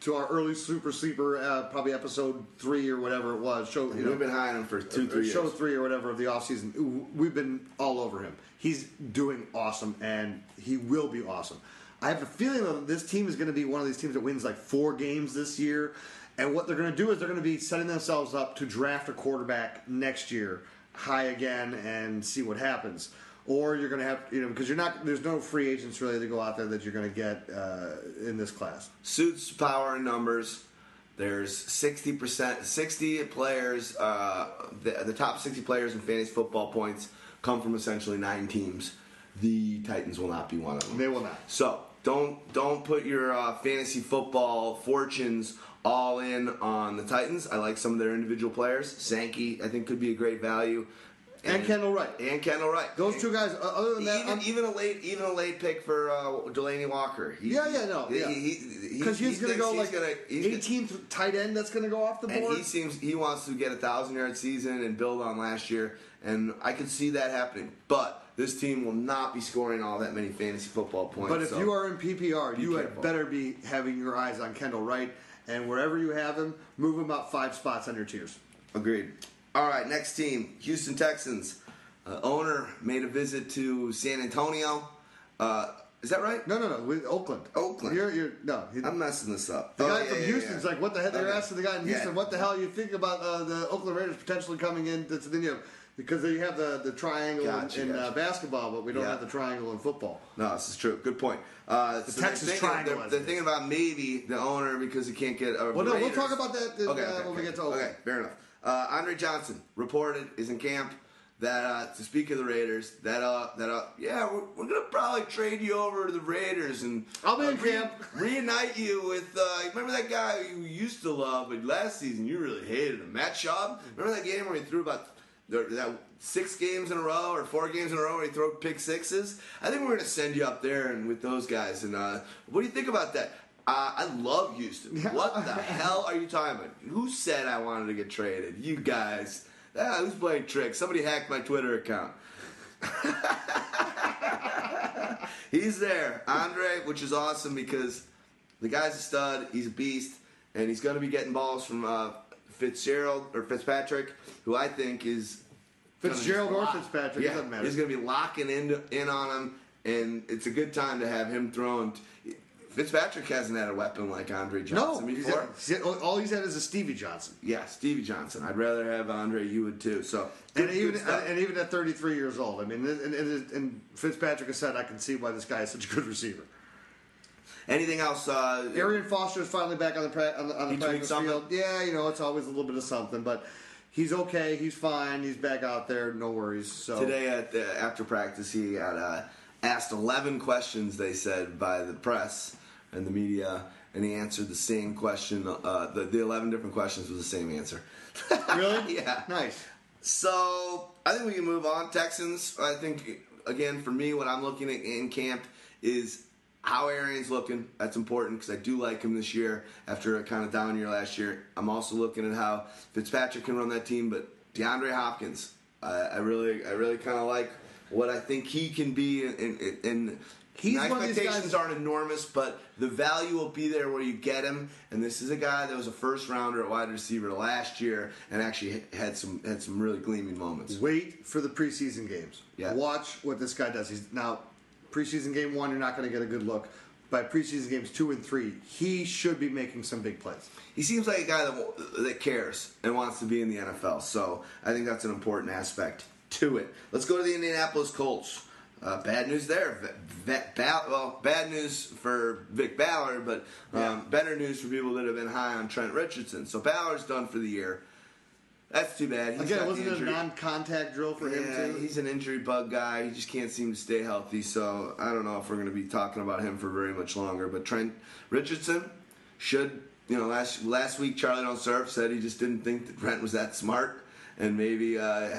to our early Super Sleeper, uh, probably episode three or whatever it was. Show you know, We've been high on him for two, three show years. three or whatever of the offseason. We've been all over him. He's doing awesome, and he will be awesome. I have a feeling that this team is going to be one of these teams that wins like four games this year. And what they're going to do is they're going to be setting themselves up to draft a quarterback next year, high again, and see what happens. Or you're going to have, you know, because you're not, there's no free agents really to go out there that you're going to get uh, in this class. Suits power and numbers. There's 60%, 60 players, uh, the, the top 60 players in fantasy football points come from essentially nine teams. The Titans will not be one of them. They will not. So don't don't put your uh, fantasy football fortunes all in on the Titans. I like some of their individual players. Sankey, I think, could be a great value. And Kendall Wright. And Kendall Wright. Those two guys, uh, other than that, Even, I'm- even a late, even a late pick for uh, Delanie Walker. He- Yeah, yeah, no, yeah. he- he- because he he's going to go like gonna- he's gonna- 18th tight end that's going to go off the and board. he seems he wants to get a thousand yard season and build on last year, and I can see that happening. But this team will not be scoring all that many fantasy football points. But if so- you are in PPR, be you had better be having your eyes on Kendall Wright, and wherever you have him, move him up five spots on your tiers. Agreed. All right, next team, Houston Texans. Uh, owner made a visit to San Antonio. Uh, is that right? No, no, no, with Oakland. Oakland. You're, you're no. He, I'm messing this up. the Oh, guy yeah, from yeah, Houston's yeah. like, what the hell? They're Okay. asking the guy in. Houston, what the hell you think about uh, the Oakland Raiders potentially coming in? That's then you have, because you have the, the triangle Gotcha, in, in gotcha. uh, basketball, but we don't have the triangle in football. No, this is true. Good point. Uh, The so they're Texas thinking- Triangle, They're, they're thinking about maybe the owner because he can't get. Uh, Well, no, we'll talk about that uh, Okay, okay, when we get to Oakland. Okay, fair enough. Uh, Andre Johnson reported is in camp. That uh, to speak of the Raiders, that uh, that uh, yeah, we're, we're gonna probably trade you over to the Raiders and I'll be uh, in camp. reunite you with. Uh, remember that guy you used to love, but last season you really hated him, Matt Schaub. Remember that game where he threw about the, that six games in a row or four games in a row where he threw pick sixes? I think we're gonna send you up there and with those guys. And uh, what do you think about that? Uh, I love Houston. What the hell are you talking about? Who said I wanted to get traded? You guys. Ah, who's playing tricks? Somebody hacked my Twitter account. He's there, Andre, which is awesome because the guy's a stud. He's a beast, and he's going to be getting balls from uh, Fitzgerald or Fitzpatrick, who I think is Fitzgerald or lock- Fitzpatrick, it Yeah, doesn't matter. he's going to be locking in in on him, and it's a good time to have him thrown. Fitzpatrick hasn't had a weapon like Andre No, Johnson he's before. he's had- all he's had is a Stevie Johnson. Yeah, Stevie Johnson. I'd rather have Andre. You would too. So And good- even stuff. and even at 33 years old, I mean, and, and, and Fitzpatrick has said, I can see why this guy is such a good receiver. anything else? Uh, Arian Foster is finally back on the pra- on the, on the practice field. Yeah, you know, it's always a little bit of something, but he's okay. He's fine. He's back out there. No worries. So Today at the, after practice, he got uh, asked 11 questions. They said by the press and the media, and he answered the same question. Uh, the, the 11 different questions was the same answer. really, yeah. nice. So I think we can move on. Texans. I think again for me, what I'm looking at in camp is how Arian's looking. That's important because I do like him this year after a kind of down year last year. I'm also looking at how Fitzpatrick can run that team, but DeAndre Hopkins. I, I really, I really kind of like what I think he can be. In, in, in He's my one of these expectations aren't enormous, but the value will be there where you get him. And this is a guy that was a first rounder at wide receiver last year, and actually had some had some really gleaming moments. Wait for the preseason games. Yeah. Watch what this guy does. He's now preseason game one. You're not going to get a good look. By preseason games two and three, he should be making some big plays. He seems like a guy that that cares and wants to be in the NFL. So I think that's an important aspect to it. Let's go to the Indianapolis Colts. Uh, bad news there. Ba- well, bad news for Vic Ballard, but um, better news for people that have been high on Trent Richardson. So Ballard's done for the year. That's too bad. He's Again, wasn't it a non-contact drill for him Yeah, too? he's an injury bug guy. He just can't seem to stay healthy. So I don't know if we're going to be talking about him for very much longer. But Trent Richardson should, you know, last last week Charlie Don't Surf said he just didn't think that Trent was that smart, and maybe uh,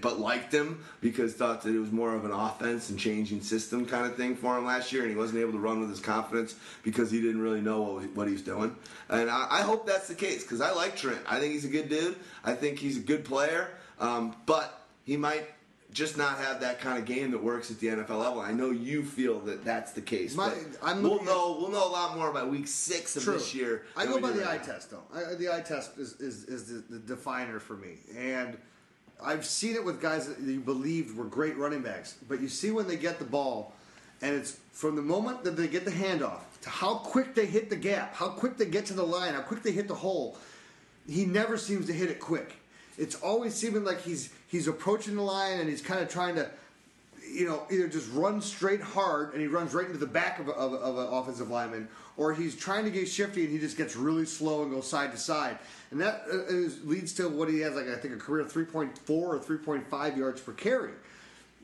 but liked him because thought that it was more of an offense and changing system kind of thing for him last year, and he wasn't able to run with his confidence because he didn't really know what, he was doing. And I, I hope that's the case because I like Trent. I think he's a good dude. I think he's a good player, um, but he might just not have that kind of game that works at the NFL level. I know you feel that that's the case. My- we'll know we'll know a lot more by week six of True. this year. I go by the right eye now. test, though. I, the eye test is, is, is the, the definer for me. And I've seen it with guys that you believed were great running backs, but you see when they get the ball, and it's from the moment that they get the handoff to how quick they hit the gap, how quick they get to the line, how quick they hit the hole. He never seems to hit it quick. It's always seeming like he's he's approaching the line and he's kind of trying to you know, either just run straight hard and he runs right into the back of, of, of an offensive lineman, or he's trying to get shifty and he just gets really slow and goes side to side. And that uh, leads to what he has, like I think, a career 3.4 or 3.5 yards per carry.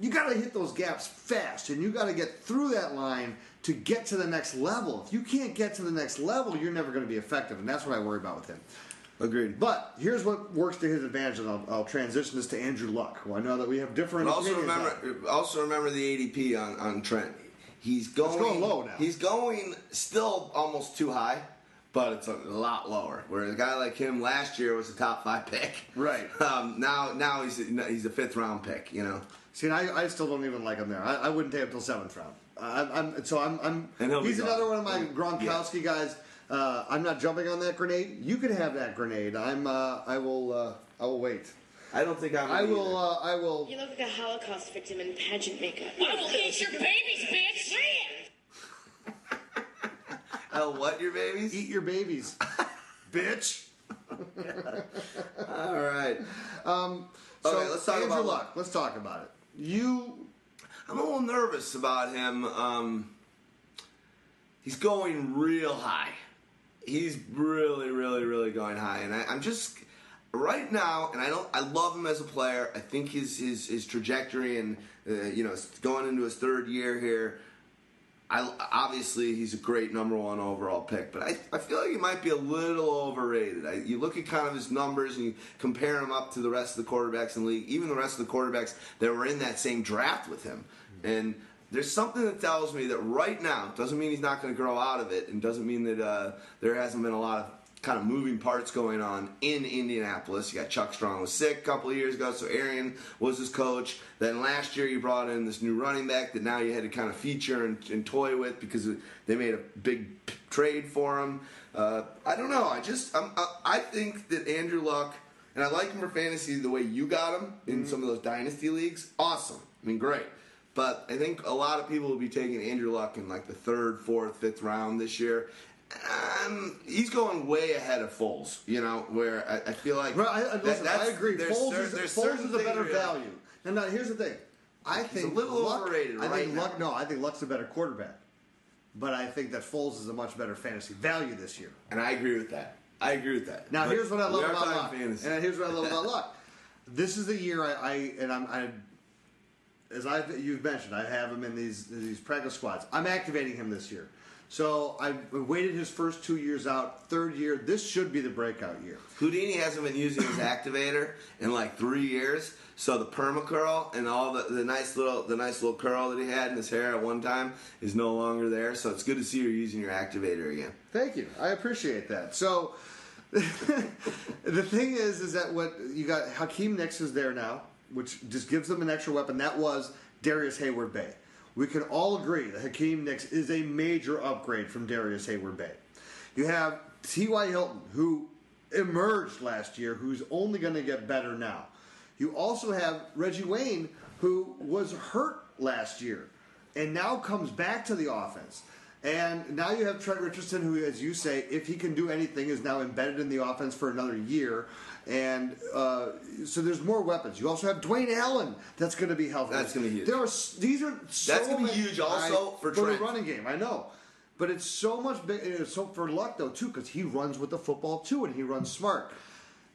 You got to hit those gaps fast, and you got to get through that line to get to the next level. If you can't get to the next level, you're never going to be effective, and that's what I worry about with him. Agreed. But here's what works to his advantage, and I'll, I'll transition this to Andrew Luck, who I know that we have different. But also opinions on. remember, also remember the ADP on, on Trent. He's going, going low now. He's going still almost too high, but it's a lot lower. Where a guy like him last year was a top five pick. Right. Um, now, now he's a, he's a fifth round pick. You know. See, and I, I still don't even like him there. I, I wouldn't take him till seventh round. Uh, I'm, I'm, so I'm, I'm And he'll be he's gone. another one of my Gronkowski guys. Uh, I'm not jumping on that grenade. You can have that grenade. I'm, uh, I will, uh, I will wait. I don't think I'm. I will, uh, I will. You look like a Holocaust victim in pageant makeup. I will eat your babies, bitch! I'll what your babies? Eat your babies, bitch. All right. So Okay, let's talk Andrew about Luck. Let's talk about it. You, I'm a little nervous about him. Um, he's going real high. He's really, really, really going high, and I, I'm just right now. And I don't. I love him as a player. I think his his his trajectory and uh, you know going into his third year here. I, obviously he's a great number one overall pick, but I, I feel like he might be a little overrated. I, you look at kind of his numbers and you compare him up to the rest of the quarterbacks in the league, even the rest of the quarterbacks that were in that same draft with him. And there's something that tells me that right now doesn't mean he's not going to grow out of it, and doesn't mean that uh, there hasn't been a lot of kind of moving parts going on in Indianapolis. You got Chuck Strong was sick a couple of years ago, so Arian was his coach. Then last year you brought in this new running back that now you had to kind of feature and, and toy with because they made a big p- trade for him. Uh, I don't know. I just I'm, I, I think that Andrew Luck and I like him for fantasy the way you got him in some of those dynasty leagues. Awesome. I mean, great. But I think a lot of people will be taking Andrew Luck in like the third, fourth, fifth round this year. Um, he's going way ahead of Foles, you know, where I, I feel like. Right, I, I- that- I agree. Foles, cer- is, Foles is a better value. And now here's the thing. I He's a think little Luck, overrated I right think now. Luck. No, I think Luck's a better quarterback. But I think that Foles is a much better fantasy value this year. And I agree with that. I agree with that. Now But here's what I love about Luck. fantasy. And here's what I love about Luck. This is the year I, I and I'm I, as I you've mentioned, I have him in these these practice squads. I'm activating him this year. So I waited his first two years out. Third year, this should be the breakout year. Houdini hasn't been using his activator in like three years. So the perma curl and all the, the nice little the nice little curl that he had in his hair at one time is no longer there. So it's good to see you're using your activator again. Thank you. I appreciate that. So the thing is, is that what you got? Hakeem Nicks is there now, which just gives them an extra weapon. That was Darrius Heyward-Bey. We can all agree that Hakeem Nicks is a major upgrade from Darrius Heyward-Bey. You have T.Y. Hilton, who emerged last year, who's only going to get better now. You also have Reggie Wayne, who was hurt last year and now comes back to the offense. And now you have Trent Richardson, who, as you say, if he can do anything, is now embedded in the offense for another year. And uh, so there's more weapons. You also have Dwayne Allen that's going to be healthy. That's gonna be huge. There are these are so That's gonna be huge also I- for the running game. I know, but it's so much big. It's so for Luck though too, because he runs with the football too, and he runs smart.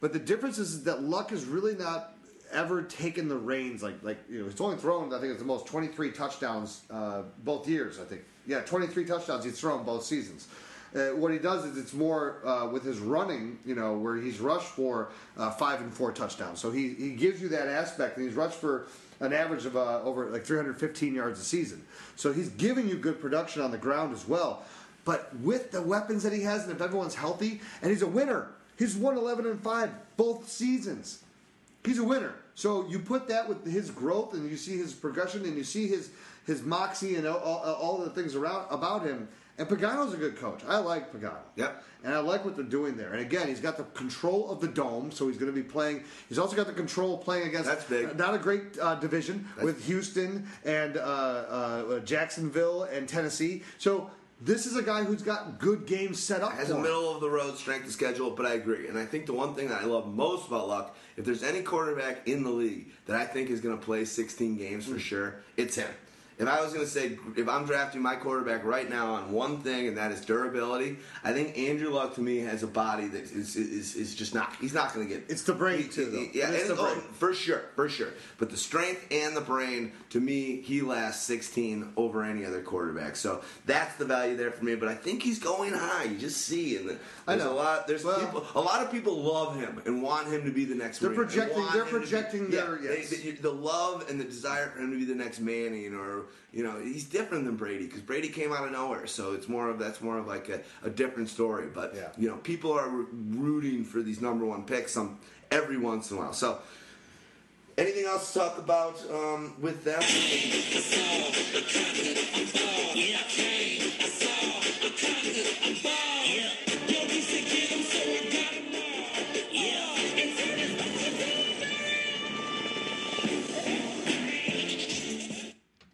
But the difference is that Luck is really not ever taken the reins like like you know he's only thrown I think it's the most 23 touchdowns uh, both years I think yeah 23 touchdowns he's thrown both seasons Uh, what he does is it's more uh, with his running, you know, where he's rushed for uh, five and four touchdowns. So he, he gives you that aspect, and he's rushed for an average of uh, over like 315 yards a season. So he's giving you good production on the ground as well. But with the weapons that he has, and if everyone's healthy, and he's a winner, he's won 11 and five both seasons. He's a winner. So you put that with his growth, and you see his progression, and you see his his moxie, and all, all, all the things around about him. And Pagano's a good coach. I like Pagano. Yep. And I like what they're doing there. And again, he's got the control of the dome, so he's going to be playing. He's also got the control playing against That's big. not a great uh, division with Houston and uh, uh, Jacksonville and Tennessee. So this is a guy who's got good games set up. has a middle of the road strength of schedule, but I agree. And I think the one thing that I love most about Luck, if there's any quarterback in the league that I think is going to play 16 games Hmm. for sure, it's him. If I was going to say, if I'm drafting my quarterback right now on one thing, and that is durability, I think Andrew Luck to me has a body that is is, is just not. He's not going to get. It's the brain, he- too, though. yeah, It's and- the brain. oh, for sure, for sure. But the strength and the brain, to me, he lasts 16 over any other quarterback. So that's the value there for me. But I think he's going high. You just see, and I there's a know. lot. There's Well- people. A lot of people love him and want him to be the next. They're Marine, projecting- want they're be- projecting yeah, their- they- yes. they- the love and the desire for him to be the next Manning, or you know, he's different than Brady because Brady came out of nowhere. So it's more of that's more of like a, a different story. But Yeah. you know, people are rooting for these number one picks some every once in a while. So. Anything else to talk about um, with them?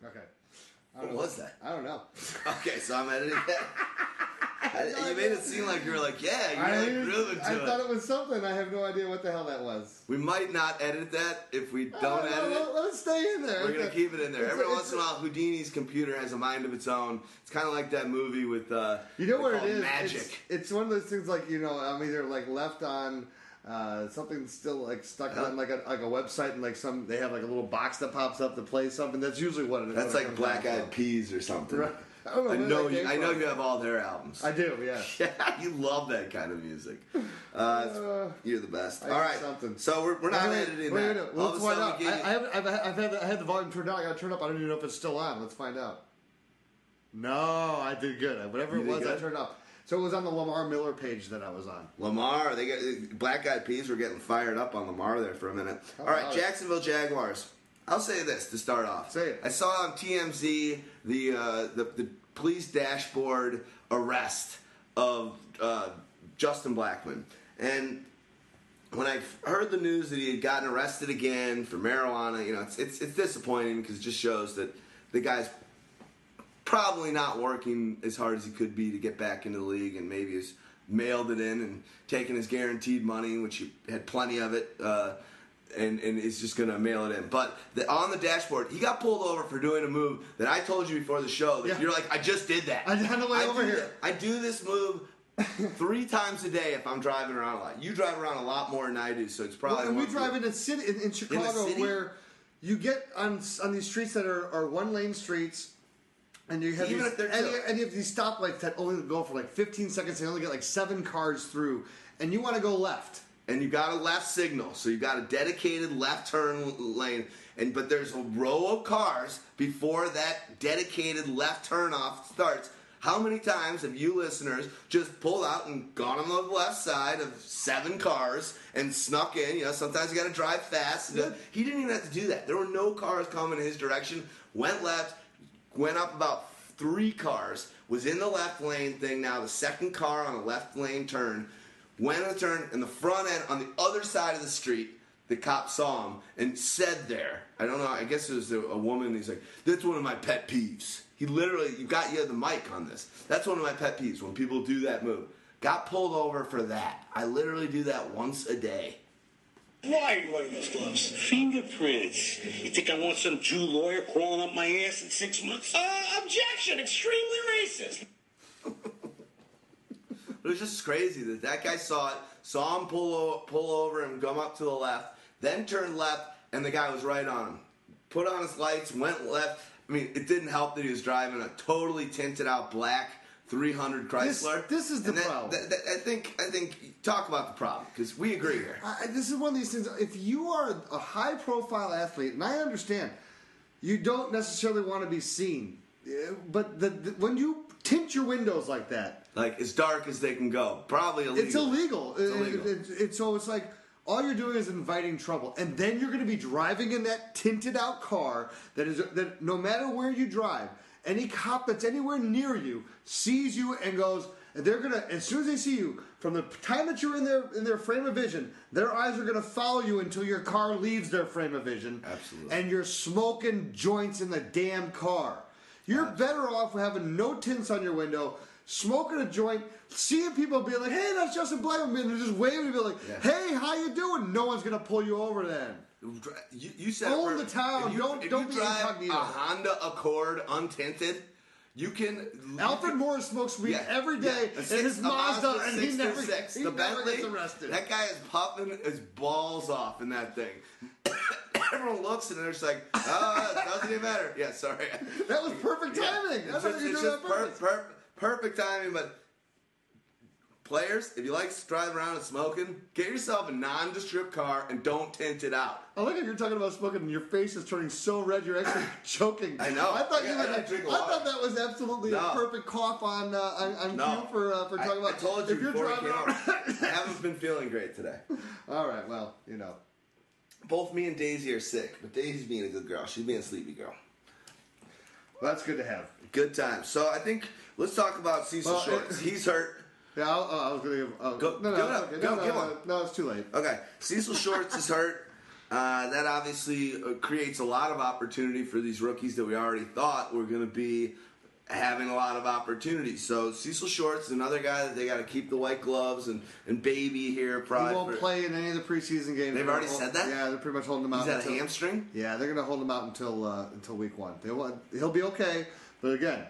Okay. I What don't know. was that? I don't know. Okay, so I'm editing that. I- you made it seem like you were like, yeah, you're I, like didn't- grooving to I it. thought it was something. I have no idea what the hell that was. We might not edit that if we don't Oh, no, edit it. Let us stay in there. We're gonna a- keep it in there. Every a- once in a while, Houdini's computer has a mind of its own. It's kind of like that movie with uh, You know what it is? Magic. It's, it's one of those things like you know I'm either like left on uh, something still like stuck on like a like a website and like some they have like a little box that pops up to play something. That's usually what it is. That's like Black Eyed Peas or something. Right. I know I know you. I know you have all their albums. I do, yeah. Yeah, you love that kind of music. Uh, Uh, you're the best. I All right, something. so we're, we're not Wait, editing wait, that. wait, All Let's find out. I, I, have, I've, I've had the, I had the volume turned down. I got to turn it up. I don't even know if it's still on. Let's find out. No, I did good. Whatever it was, I turned up. So it was on the Lamar Miller page that I was on. Lamar, they got Black Eyed Peas were getting fired up on Lamar there for a minute. All right? Jacksonville Jaguars. I'll say this to start off. Say it. I saw on TMZ the uh, the, the police dashboard arrest of uh, Justin Blackmon, and when I heard the news that he had gotten arrested again for marijuana, you know, it's it's, it's disappointing because it just shows that the guy's probably not working as hard as he could be to get back into the league, and maybe has mailed it in and taken his guaranteed money, which he had plenty of it, uh, and and is just gonna mail it in. But the, on the dashboard, he got pulled over for doing a move that I told you before the show. That Yeah. you're like, I just did that. I- on the way over do here. I do this move. three times a day if I'm driving around a lot. You drive around a lot more than I do, so it's probably. Well, and we drive in a city in, in Chicago city? where you get on on these streets that are, are one lane streets, and you have Even these, if they're and, two. you, and you have these stoplights that only go for like 15 seconds. They only get like seven cars through, and you want to go left. And you got a left signal, so you got a dedicated left turn lane, and but there's a row of cars before that dedicated left turn off starts. How many times have you listeners just pulled out and gone on the left side of seven cars and snuck in? You know, sometimes you got to drive fast. He didn't even have to do that. There were no cars coming in his direction. Went left, went up about three cars, was in the left lane thing now, the second car on a left lane turn, went on the turn, and the front end on the other side of the street, the cop saw him and said there, I don't know, I guess it was a, a woman, he's like, that's one of my pet peeves. He literally, you got you have the mic on this. That's one of my pet peeves when people do that move. Got pulled over for that. I literally do that once a day. Why are you wearing those gloves? Fingerprints. You think I want some Jew lawyer crawling up my ass in six months? Uh, objection! Extremely racist. It was just crazy that that guy saw it, saw him pull o- pull over and come up to the left, then turned left, and the guy was right on him. Put on his lights, went left. I mean, it didn't help that he was driving a totally tinted out black 300 This- Chrysler. this is the that- problem. that- that- I think. I think. Talk about the problem because we agree here. I, I- this is one of these things. If you are a high profile athlete, and I understand, you don't necessarily want to be seen, eh, but the, the, when you tint your windows like that, Like as dark as they can go. Probably illegal. it's illegal. It's illegal. it- it- it- so it's like all you're doing is inviting trouble, and then you're going to be driving in that tinted out car that is that no matter where you drive, any cop that's anywhere near you sees you and goes. And they're gonna as soon as they see you, from the time that you're in their in their frame of vision, their eyes are gonna follow you until your car leaves their frame of vision. Absolutely. And you're smoking joints in the damn car. You're better off having no tints on your window, smoking a joint, seeing people be like, "Hey, that's Justin Blackmon," and they're just waving and be like, Yeah. "Hey, how you doing?" No one's gonna pull you over then. You, you said it Own perfect. the town. If you, Don't- if don't you be drive incognito. a Honda Accord untinted, you can. Alfred Morris smokes weed Yeah, every day yeah. A in six- his a Mazda, and he 636, never, he the never gets arrested. That guy is puffing his balls off in that thing. Everyone looks and they're just like, oh, it doesn't even matter. Yeah, sorry. That was perfect Yeah. timing. It's I thought just, it's just per, perfect. per, perfect timing, but players, if you like driving around and smoking, get yourself a nondescript car and don't tint it out. I like how you're talking about smoking and your face is turning so red you're actually choking. I know. I thought I you gotta meant, drink I thought that was absolutely No. a perfect cough on uh, on, on No. cue for uh, for I, talking I about. told you if you're before driving came around. out, I haven't been feeling great today. All right, well, you know. Both me and Daisy are sick, but Daisy's being a good girl. She's being a sleepy girl. Well, that's good to have. Good time. So I think let's talk about Cecil Well, Shorts. He's hurt. Yeah, I'll, uh, I was going to give. Uh, Go- no, no, give it up. okay, Go, no, no, no, no, it's too late. Okay, Cecil Shorts is hurt. Uh, that obviously uh, creates a lot of opportunity for these rookies that we already thought were going to be having a lot of opportunities. So Cecil Shorts is another guy that they got to keep the white gloves and, and baby here. He Probably won't for- play in any of the preseason games. They've already hold- said that? Yeah, they're pretty much holding him out. Is that a until- hamstring? Yeah, they're going to hold him out until uh, until week one. They will, he'll be okay, but again,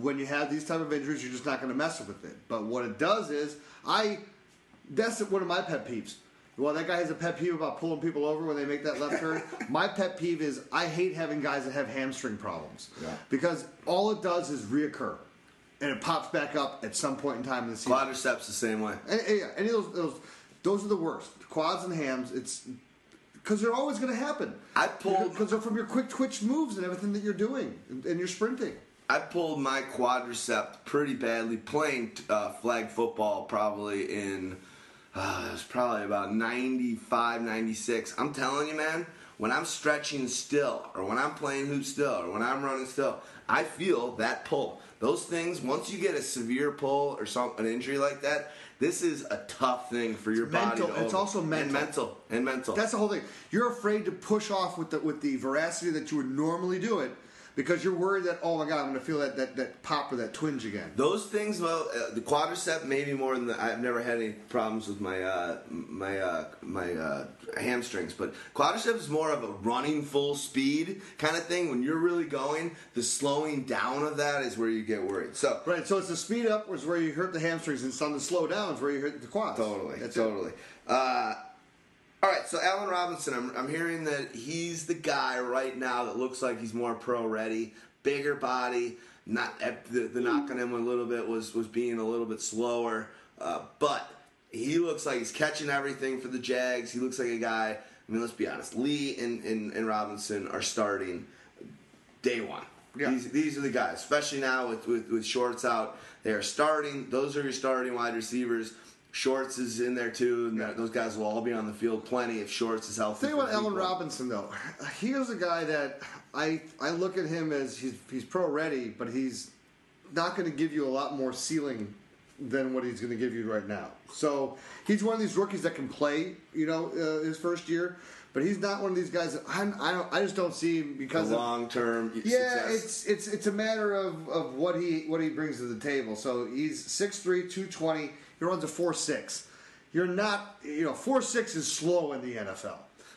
when you have these type of injuries, you're just not going to mess with it. But what it does is, I that's one of my pet peeves. Well, that guy has a pet peeve about pulling people over when they make that left turn. My pet peeve is I hate having guys that have hamstring problems Yeah. because all it does is reoccur, and it pops back up at some point in time in the season. Quadriceps the same way. And, yeah, any of those, those, those are the worst. Quads and hams. It's because they're always going to happen. I pulled- because they're from your quick twitch moves and everything that you're doing and, and you're sprinting. I pulled my quadricep pretty badly playing uh, flag football probably in, uh, it was probably about 95, 96. I'm telling you, man, when I'm stretching still, or when I'm playing hoop still, or when I'm running still, I feel that pull. Those things, once you get a severe pull or some an injury like that, this is a tough thing for your mental. body. To It's also mental. and mental and mental. That's the whole thing. You're afraid to push off with the with the veracity that you would normally do it because you're worried that oh my god I'm going to feel that, that that pop or that twinge again. Those things, well, uh, the quadricep maybe more than the, I've never had any problems with my uh, my uh, my uh, hamstrings, but quadricep is more of a running full speed kind of thing. When you're really going, the slowing down of that is where you get worried. So Right. So it's the speed up was where you hurt the hamstrings, and it's on the slow down is where you hurt the quads. Totally, That's it. totally. All right, so Allen Robinson, I'm, I'm hearing that he's the guy right now that looks like he's more pro ready, bigger body. Not the, the knock on him a little bit was was being a little bit slower, uh, but he looks like he's catching everything for the Jags. He looks like a guy. I mean, let's be honest. Lee and, and, and Robinson are starting day one. Yeah. These, these are the guys, especially now with, with, with Shorts out. They are starting. Those are your starting wide receivers. Shorts is in there too, and that- those guys will all be on the field plenty if Shorts is healthy. Thing for about Allen. Robinson though, he is a guy that I I look at him as he's he's pro ready, but he's not going to give you a lot more ceiling than what he's going to give you right now. So he's one of these rookies that can play, you know, uh, his first year, but he's not one of these guys that I'm, I don't I just don't see him because of, long term yeah, success. it's it's it's a matter of, of what he what he brings to the table. So he's 6'3", 220. He runs a four six. You're not, you know, four six is slow in the NFL.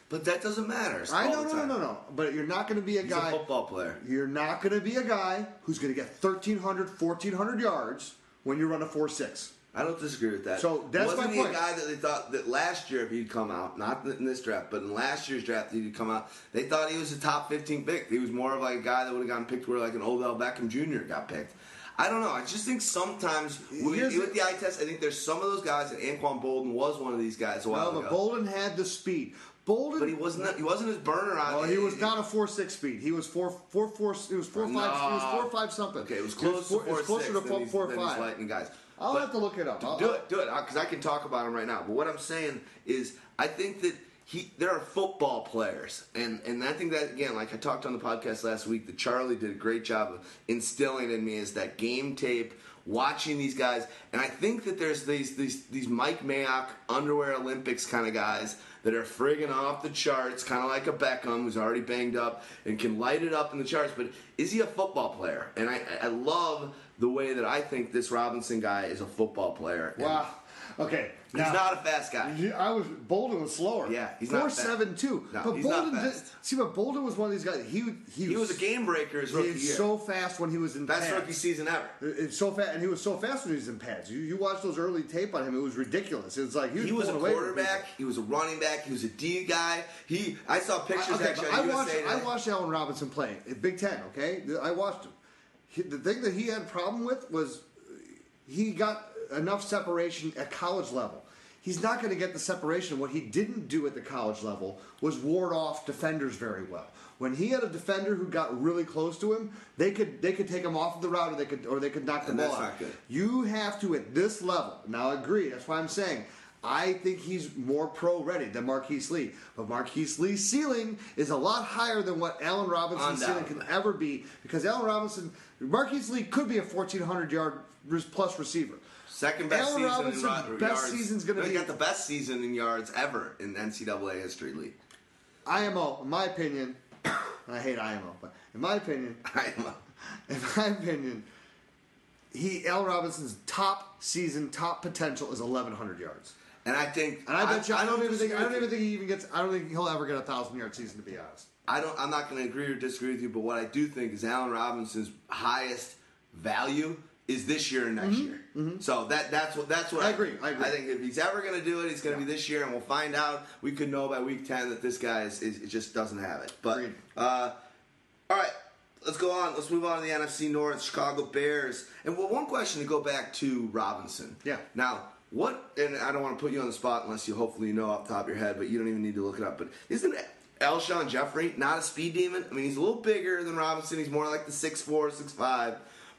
but that doesn't matter. It's I know, no, no, no, no. But you're not going to be a He's guy. a football player. You're not going to be a guy who's going to get 1,300, 1,400 yards when you run a four six. I don't disagree with that. So that's wasn't my he point. a guy that they thought that last year if he'd come out, not in this draft, but in last year's draft he'd come out, they thought he was a top 15 pick. He was more of like a guy that would have gotten picked where like an Odell Beckham Jr. got picked. I don't know. I just think sometimes with, Here's with the- the eye test, I think there's some of those guys, and Anquan Boldin was one of these guys a while Well, ago. Boldin had the speed. Boldin, but he wasn't. He wasn't his burner on. Well, he was not a four six speed. He was four four four. It was four five. He was four five something. Okay, it was He close four- to it was four closer six to than four, these, four five. lightning guys. I'll But have to look it up. I'll- do it, do it, because I can talk about him right now. But what I'm saying is, I think that he, there are football players, and and I think that again, like I talked on the podcast last week, that Charlie did a great job of instilling in me is that game tape. Watching these guys, and I think that there's these these these Mike Mayock underwear Olympics kind of guys that are friggin' off the charts, kind of like a Beckham who's already banged up and can light it up in the charts. But is he a football player? And I, I love the way that I think this Robinson guy is a football player. Wow. Okay. He's now- not a fast guy. I was Boldin was slower. Yeah, he's four not fast. seven two. No, but he's not Boldin did, fast. see, but Boldin was one of these guys. He he, He was a game breaker his rookie He was year. so fast when he was in Best pads. rookie season ever. It's so fast, and he was so fast when he was in pads. You, you watch those early tape on him; it was ridiculous. It's like he was, He was a pulling away from quarterback. He was a running back. He was a D guy. He. I saw pictures I, okay, actually I on watched. USA I watched Allen Robinson play at Big Ten. Okay, I watched him. He, the thing that he had a problem with was he got enough separation at college level. He's not going to get the separation. What he didn't do at the college level was ward off defenders very well. When he had a defender who got really close to him, they could they could take him off of the route, or they could or they could knock the ball out. You have to at this level. Now, I agree. That's why I'm saying I think he's more pro ready than Marquise Lee. But Marquise Lee's ceiling is a lot higher than what Allen Robinson's ceiling can ever be because Allen Robinson, Marquise Lee could be a 1,400 yard plus receiver. Second best Allen season Robinson's in ro- best yards. season's gonna He be- got the best season in yards ever in NCAA history, Lee. IMO, in my opinion, I hate IMO, but in my opinion, I am a- in my opinion, he Allen Robinson's top season, top potential is 1,100 yards. And I think And I bet you, I, don't even think, I don't even think he even gets. I don't think he'll ever get a thousand yard season. To be honest, I don't. I'm not going to agree or disagree with you, but what I do think is Allen Robinson's highest value is this year and next year. So that that's what that's what Mm-hmm. I agree, I agree. I think if he's ever going to do it, he's going to be this year, and we'll find out. We could know by week ten that this guy is, is it just doesn't have it. But uh, all right. Let's go on. Let's move on to the NFC North, Chicago Bears. And well, one question to go back to Robinson. Yeah. Now, what? And I don't want to put you on the spot unless you hopefully know off the top of your head, but you don't even need to look it up. But isn't Alshon Jeffery not a speed demon? I mean, he's a little bigger than Robinson. He's more like the 6'4", 6'5".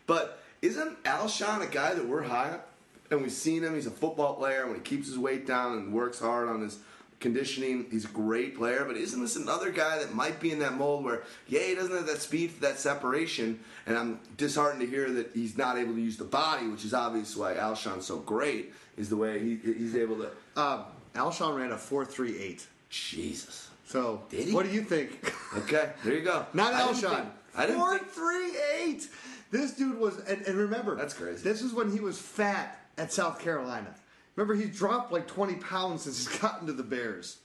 But isn't Alshon a guy that we're high up? And we've seen him. He's a football player. When he keeps his weight down and works hard on his conditioning, he's a great player. But isn't this another guy that might be in that mold where, yeah, he doesn't have that speed for that separation? And I'm disheartened to hear that he's not able to use the body, which is obviously why Alshon's so great, is the way he, he's able to. um, Alshon ran a four three eight. Jesus. So, Did he? what do you think? Okay, there you go. Not Alshon. think- I didn't Four three eight. This dude was, and, and remember, That's crazy. This is when he was fat at South Carolina. Remember, he dropped like twenty pounds since he's gotten to the Bears.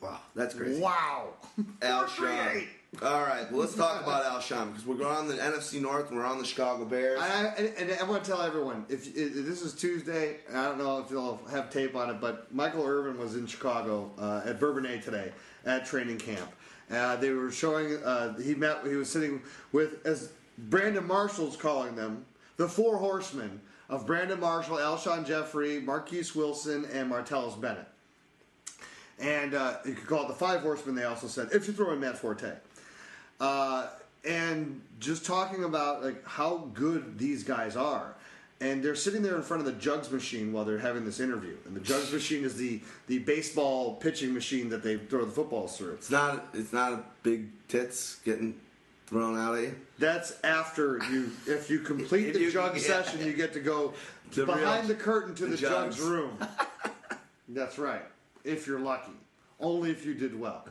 Wow, that's crazy. Wow. Alshon. All right, well, let's talk about Alshon because we're going on the NFC North and we're on the Chicago Bears. I, I- and, and I want to tell everyone if, if this is Tuesday, I don't know if you'll have tape on it, but Michael Irvin was in Chicago uh, at Bourbonnais today at training camp. Uh, they were showing. Uh, he met. He was sitting with as Brandon Marshall's calling them the four horsemen of Brandon Marshall, Alshon Jeffery, Marquess Wilson, and Martellus Bennett. And uh, you could call it the five horsemen. They also said if you throw in Matt Forte uh, and just talking about like how good these guys are. And they're sitting there in front of the jugs machine while they're having this interview. And the jugs machine is the, the baseball pitching machine that they throw the footballs through. it's not. It's not a big tits getting thrown out at you. That's after you, if you complete If the you- jug yeah. session, you get to go The behind real- the curtain to the the, jugs. jugs. room. That's right. If you're lucky, only if you did well.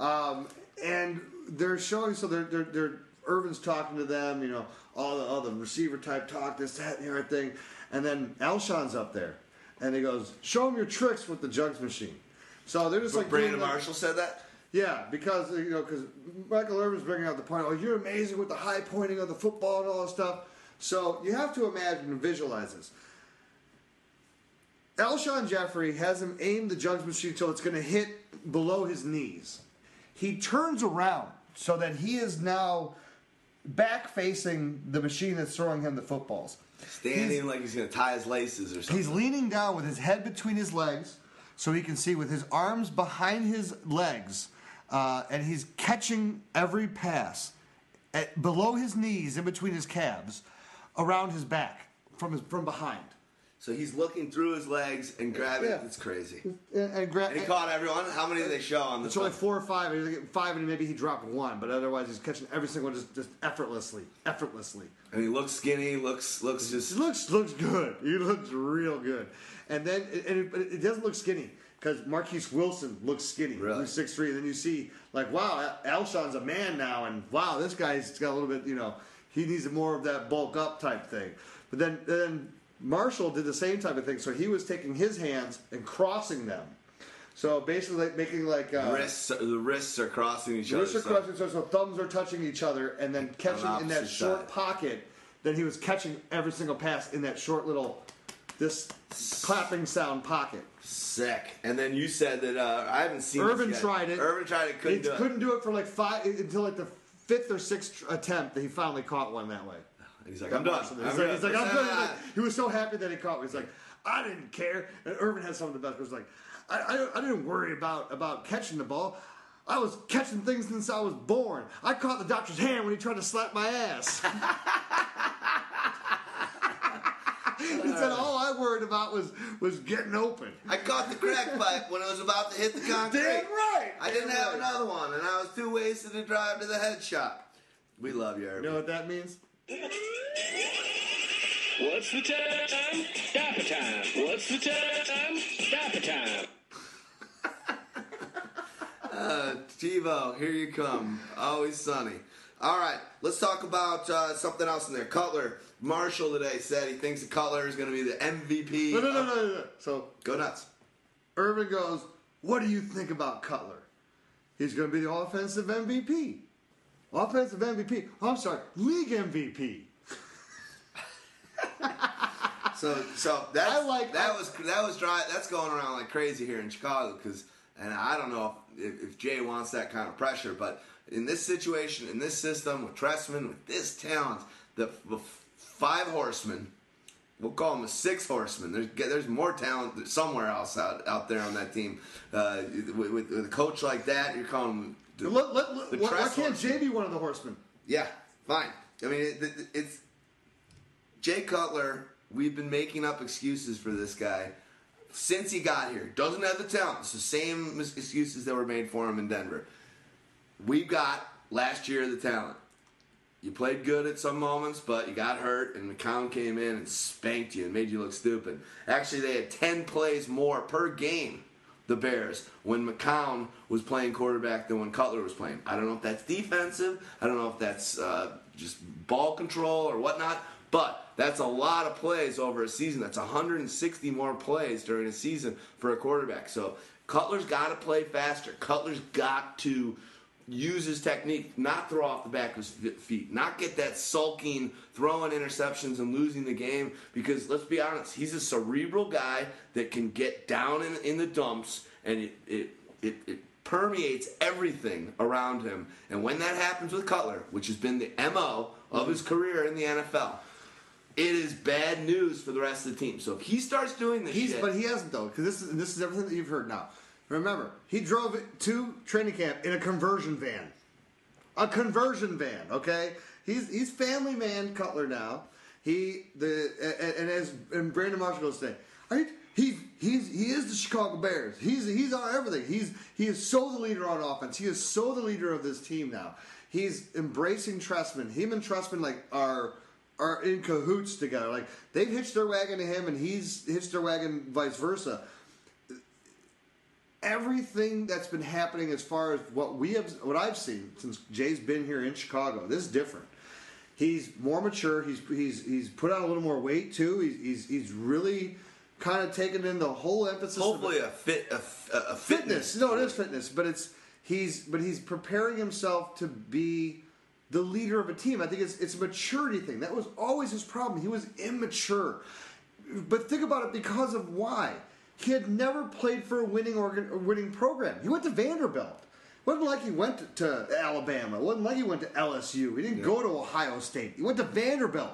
Um, and they're showing, so they're, they're, they're Irvin's talking to them, you know, all the all the receiver type talk, this, that, and the other thing, and then Alshon's up there, and he goes, "Show him your tricks with the jugs machine." So they're just like Brandon Marshall said that. Yeah, because you know, because Michael Irvin's bringing out the point. Oh, you're amazing with the high pointing of the football and all this stuff. So you have to imagine and visualize this. Alshon Jeffery has him aim the judgment machine until it's going to hit below his knees. He turns around so that he is now back facing the machine that's throwing him the footballs. Standing He's- like he's gonna tie his laces or something. He's leaning down with his head between his legs so he can see with his arms behind his legs, uh, and he's catching every pass at, below his knees, in between his calves, around his back from his from behind. so he's looking through his legs and grabbing Yeah. It's crazy. And, and, gra- And he caught everyone. How many did they show on the It's only four or five. He's getting five, and maybe he dropped one, but otherwise he's catching every single one just, just effortlessly, effortlessly. And he looks skinny. Looks looks just He looks looks good. He looks real good, and then and it, but it doesn't look skinny because Marquess Wilson looks skinny. Really? Six three, and then you see like wow, Al- Alshon's a man now, and wow, this guy's got a little bit. You know, he needs more of that bulk up type thing. But then then Marshall did the same type of thing. So he was taking his hands and crossing them. So basically, like making like uh, wrists, the wrists are crossing each other. Wrists are so- crossing, so, so thumbs are touching each other, and then catching in that short side. pocket. Then he was catching every single pass in that short little, this clapping sound pocket. Sick. And then you said that uh, I haven't seen. this tried it. Irvin tried it. Couldn't He do couldn't do it for like five until like the fifth or sixth attempt that he finally caught one that way. And he's like, I'm done. He's I'm like, done. he's like, I'm done. He's like- he was so happy that he caught me. He's like, I didn't care. And Irvin had some of the best. He was like, I, I, I didn't worry about about catching the ball. I was catching things since I was born. I caught the doctor's hand when he tried to slap my ass. he said all I worried about was was getting open. I caught the crack pipe when it was about to hit the concrete. Damn right. I didn't Damn have right. another one, and I was too wasted to drive to the head shop. We love you, Irvin. You know what that means? What's the time? Dapper time. What's the time? Dapper time. Uh, TiVo, here you come. Always sunny. All right, let's talk about uh, something else in there. Cutler, Marshall today said he thinks that Cutler is going to be the MVP. No, no, no, no, no, no. So Go nuts. Irvin goes, What do you think about Cutler? He's going to be the offensive MVP. Offensive MVP. Oh, I'm sorry, league MVP. So, so that's like- that I- was that was dry. That's going around like crazy here in Chicago because, and I don't know if, if Jay wants that kind of pressure, but in this situation, in this system with Trestman, with this talent, the, the five horsemen, we'll call them a six horsemen. There's there's more talent somewhere else out out there on that team. Uh, with, with, with a coach like that, you're calling them. The, Let, let, let- the why, why can't. Jay be one of the horsemen? Yeah, fine. I mean, it, it, it's Jay Cutler. We've been making up excuses for this guy since he got here. Doesn't have the talent. It's the same excuses that were made for him in Denver. We've got last year the talent. You played good at some moments, but you got hurt, and McCown came in and spanked you and made you look stupid. Actually, they had 10 plays more per game, the Bears, when McCown was playing quarterback than when Cutler was playing. I don't know if that's defensive. I don't know if that's uh, just ball control or whatnot, but that's a lot of plays over a season. That's 160 more plays during a season for a quarterback. So Cutler's got to play faster. Cutler's got to use his technique, not throw off the back of his feet, not get that sulking, throwing interceptions and losing the game. Because let's be honest, he's a cerebral guy that can get down in, in the dumps, and it, it, it, it permeates everything around him. And when that happens with Cutler, which has been the MO of his career in the NFL, it is bad news for the rest of the team. So if he starts doing this He's, shit, but he hasn't though, because this is this is everything that you've heard now. Remember, he drove to training camp in a conversion van, a conversion van. Okay, he's he's family man Cutler now. He the and, and as and Brandon Marshall goes say, are you, he he's he is the Chicago Bears. He's he's on everything. He's he is so the leader on offense. He is so the leader of this team now. He's embracing Trestman. Him and Trestman like are are in cahoots together. Like they've hitched their wagon to him, and he's hitched their wagon vice versa. Everything that's been happening as far as what we have, what I've seen since Jay's been here in Chicago, this is different. He's more mature. He's he's he's put on a little more weight too. He's he's, he's really kind of taken in the whole emphasis. of hopefully a fit a, a, a fitness. No, it is fitness, but it's he's but he's preparing himself to be the leader of a team. I think it's it's a maturity thing. That was always his problem. He was immature. But think about it because of why he had never played for a winning organ, a winning program. He went to Vanderbilt. It wasn't like he went to Alabama. It wasn't like he went to LSU. He didn't go to Ohio State. He went to Vanderbilt.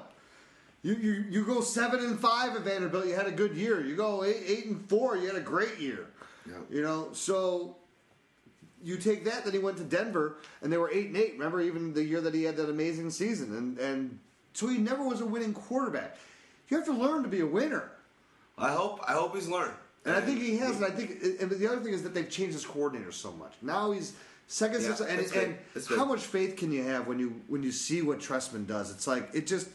You, you you go seven and five at Vanderbilt. You had a good year. You go eight, eight and four. You had a great year. Yeah. You know, so you take that. Then he went to Denver, and they were eight and eight. Remember, even the year that he had that amazing season, and and so he never was a winning quarterback. You have to learn to be a winner. I hope I hope he's learned. And I think he has. And I think, and the other thing is that they've changed his coordinator so much. Now he's second, Yeah, system, and, and That's good. how much faith can you have when you when you see what Trestman does? It's like it just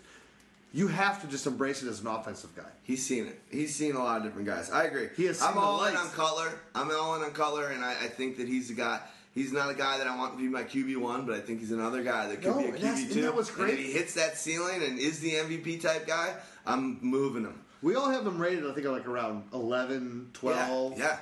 you have to just embrace it as an offensive guy. He's seen it. He's seen a lot of different guys. I agree. He has seen I'm all in on Cutler. I'm all in on Cutler, and I, I think that he's a guy. He's not a guy that I want to be my QB one, but I think he's another guy that could No, be a and QB and two. that was And great. if he hits that ceiling and is the MVP type guy, I'm moving him. We all have them rated, I think, like around 11, 12. Yeah, yeah.